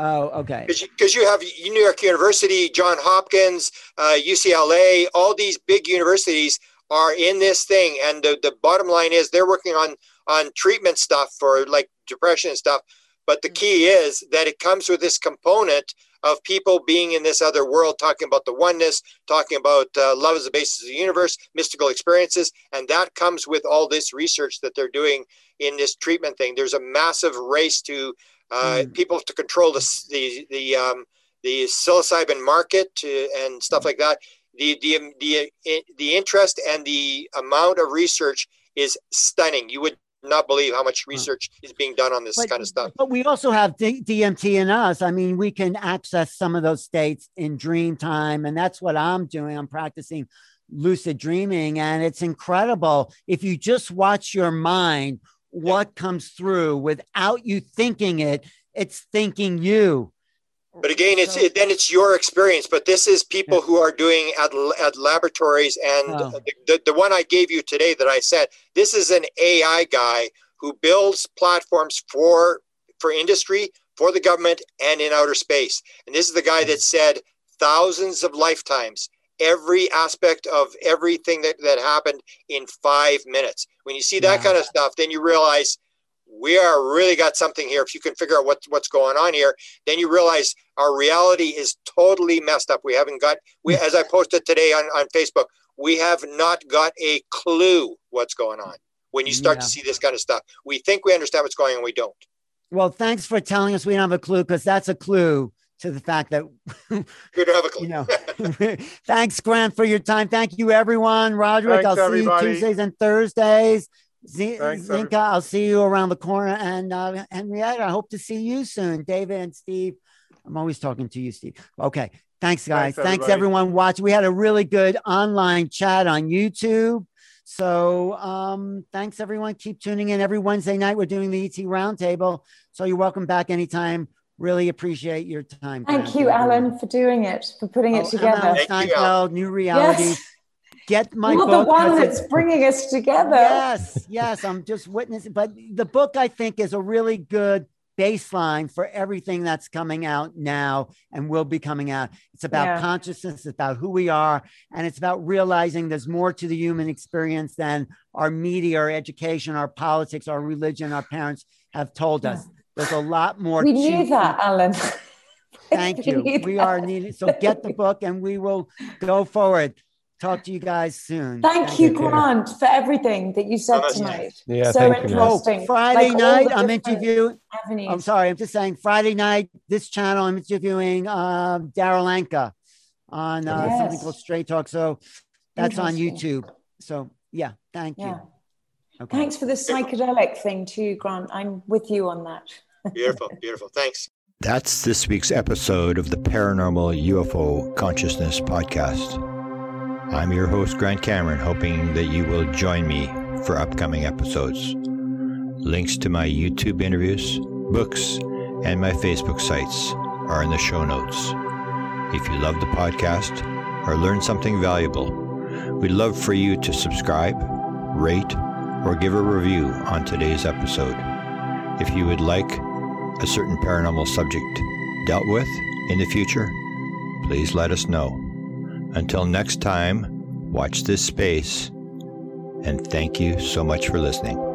Oh, okay. Because you, you, have New York University, John Hopkins, uh, UCLA, all these big universities are in this thing, and the, the bottom line is they're working on on treatment stuff for like depression and stuff. But the key is that it comes with this component of people being in this other world, talking about the oneness, talking about uh, love as the basis of the universe, mystical experiences, and that comes with all this research that they're doing in this treatment thing. There's a massive race to uh, mm. people to control the the the, um, the psilocybin market to, and stuff like that. The, the the the interest and the amount of research is stunning. You would not believe how much research is being done on this but, kind of stuff. But we also have D- DMT in us. I mean, we can access some of those states in dream time, and that's what I'm doing. I'm practicing lucid dreaming, and it's incredible. If you just watch your mind, what comes through without you thinking it, it's thinking you. But again, it's it, then it's your experience. But this is people yeah. who are doing at, at laboratories, and oh. the, the, the one I gave you today that I said this is an AI guy who builds platforms for for industry, for the government, and in outer space. And this is the guy that said thousands of lifetimes, every aspect of everything that, that happened in five minutes. When you see that yeah. kind of stuff, then you realize we are really got something here. If you can figure out what, what's going on here, then you realize our reality is totally messed up. We haven't got, we, as I posted today on, on Facebook, we have not got a clue what's going on when you start yeah. to see this kind of stuff. We think we understand what's going on, we don't. Well, thanks for telling us we don't have a clue because that's a clue to the fact that you don't have a. You know, thanks, Grant, for your time. Thank you, everyone. Roderick, thanks, I'll everybody. see you Tuesdays and Thursdays. Z- Zinka, I'll see you around the corner. And uh, Henrietta, I hope to see you soon. David and Steve, I'm always talking to you, Steve. Okay. Thanks, guys. Thanks, Thanks everyone watch We had a really good online chat on YouTube. So um, thanks, everyone. Keep tuning in every Wednesday night. We're doing the ET Roundtable. So you're welcome back anytime. Really appreciate your time. Thank you, Alan, for doing it, for putting oh, it together. Steinfeld, New Reality. Yes get my You're book. the one that's bringing us together. Yes, yes. I'm just witnessing. But the book, I think, is a really good baseline for everything that's coming out now and will be coming out. It's about yeah. consciousness, it's about who we are, and it's about realizing there's more to the human experience than our media, our education, our politics, our religion, our parents have told us. Yeah. There's a lot more. We knew that, Alan. Thank you. We are needed. So get the book and we will go forward. Talk to you guys soon. Thank, Thank you, Grant, for everything that you said tonight. Yeah, so interesting. Oh, Friday like night, I'm interviewing. Avenues. I'm sorry, I'm just saying. Friday night, this channel, I'm interviewing uh, Darryl Anka on uh, yes. something called Straight Talk. So that's on YouTube. So yeah, thank yeah. you. Okay. Thanks for the psychedelic thing too, Grant. I'm with you on that. Beautiful, beautiful. Thanks. That's this week's episode of the Paranormal UFO Consciousness Podcast. I'm your host, Grant Cameron, hoping that you will join me for upcoming episodes. Links to my YouTube interviews, books, and my Facebook sites are in the show notes. If you love the podcast or learn something valuable, we'd love for you to subscribe, rate, or give a review on today's episode. If you would like a certain paranormal subject dealt with in the future, please let us know. Until next time, watch this space, and thank you so much for listening.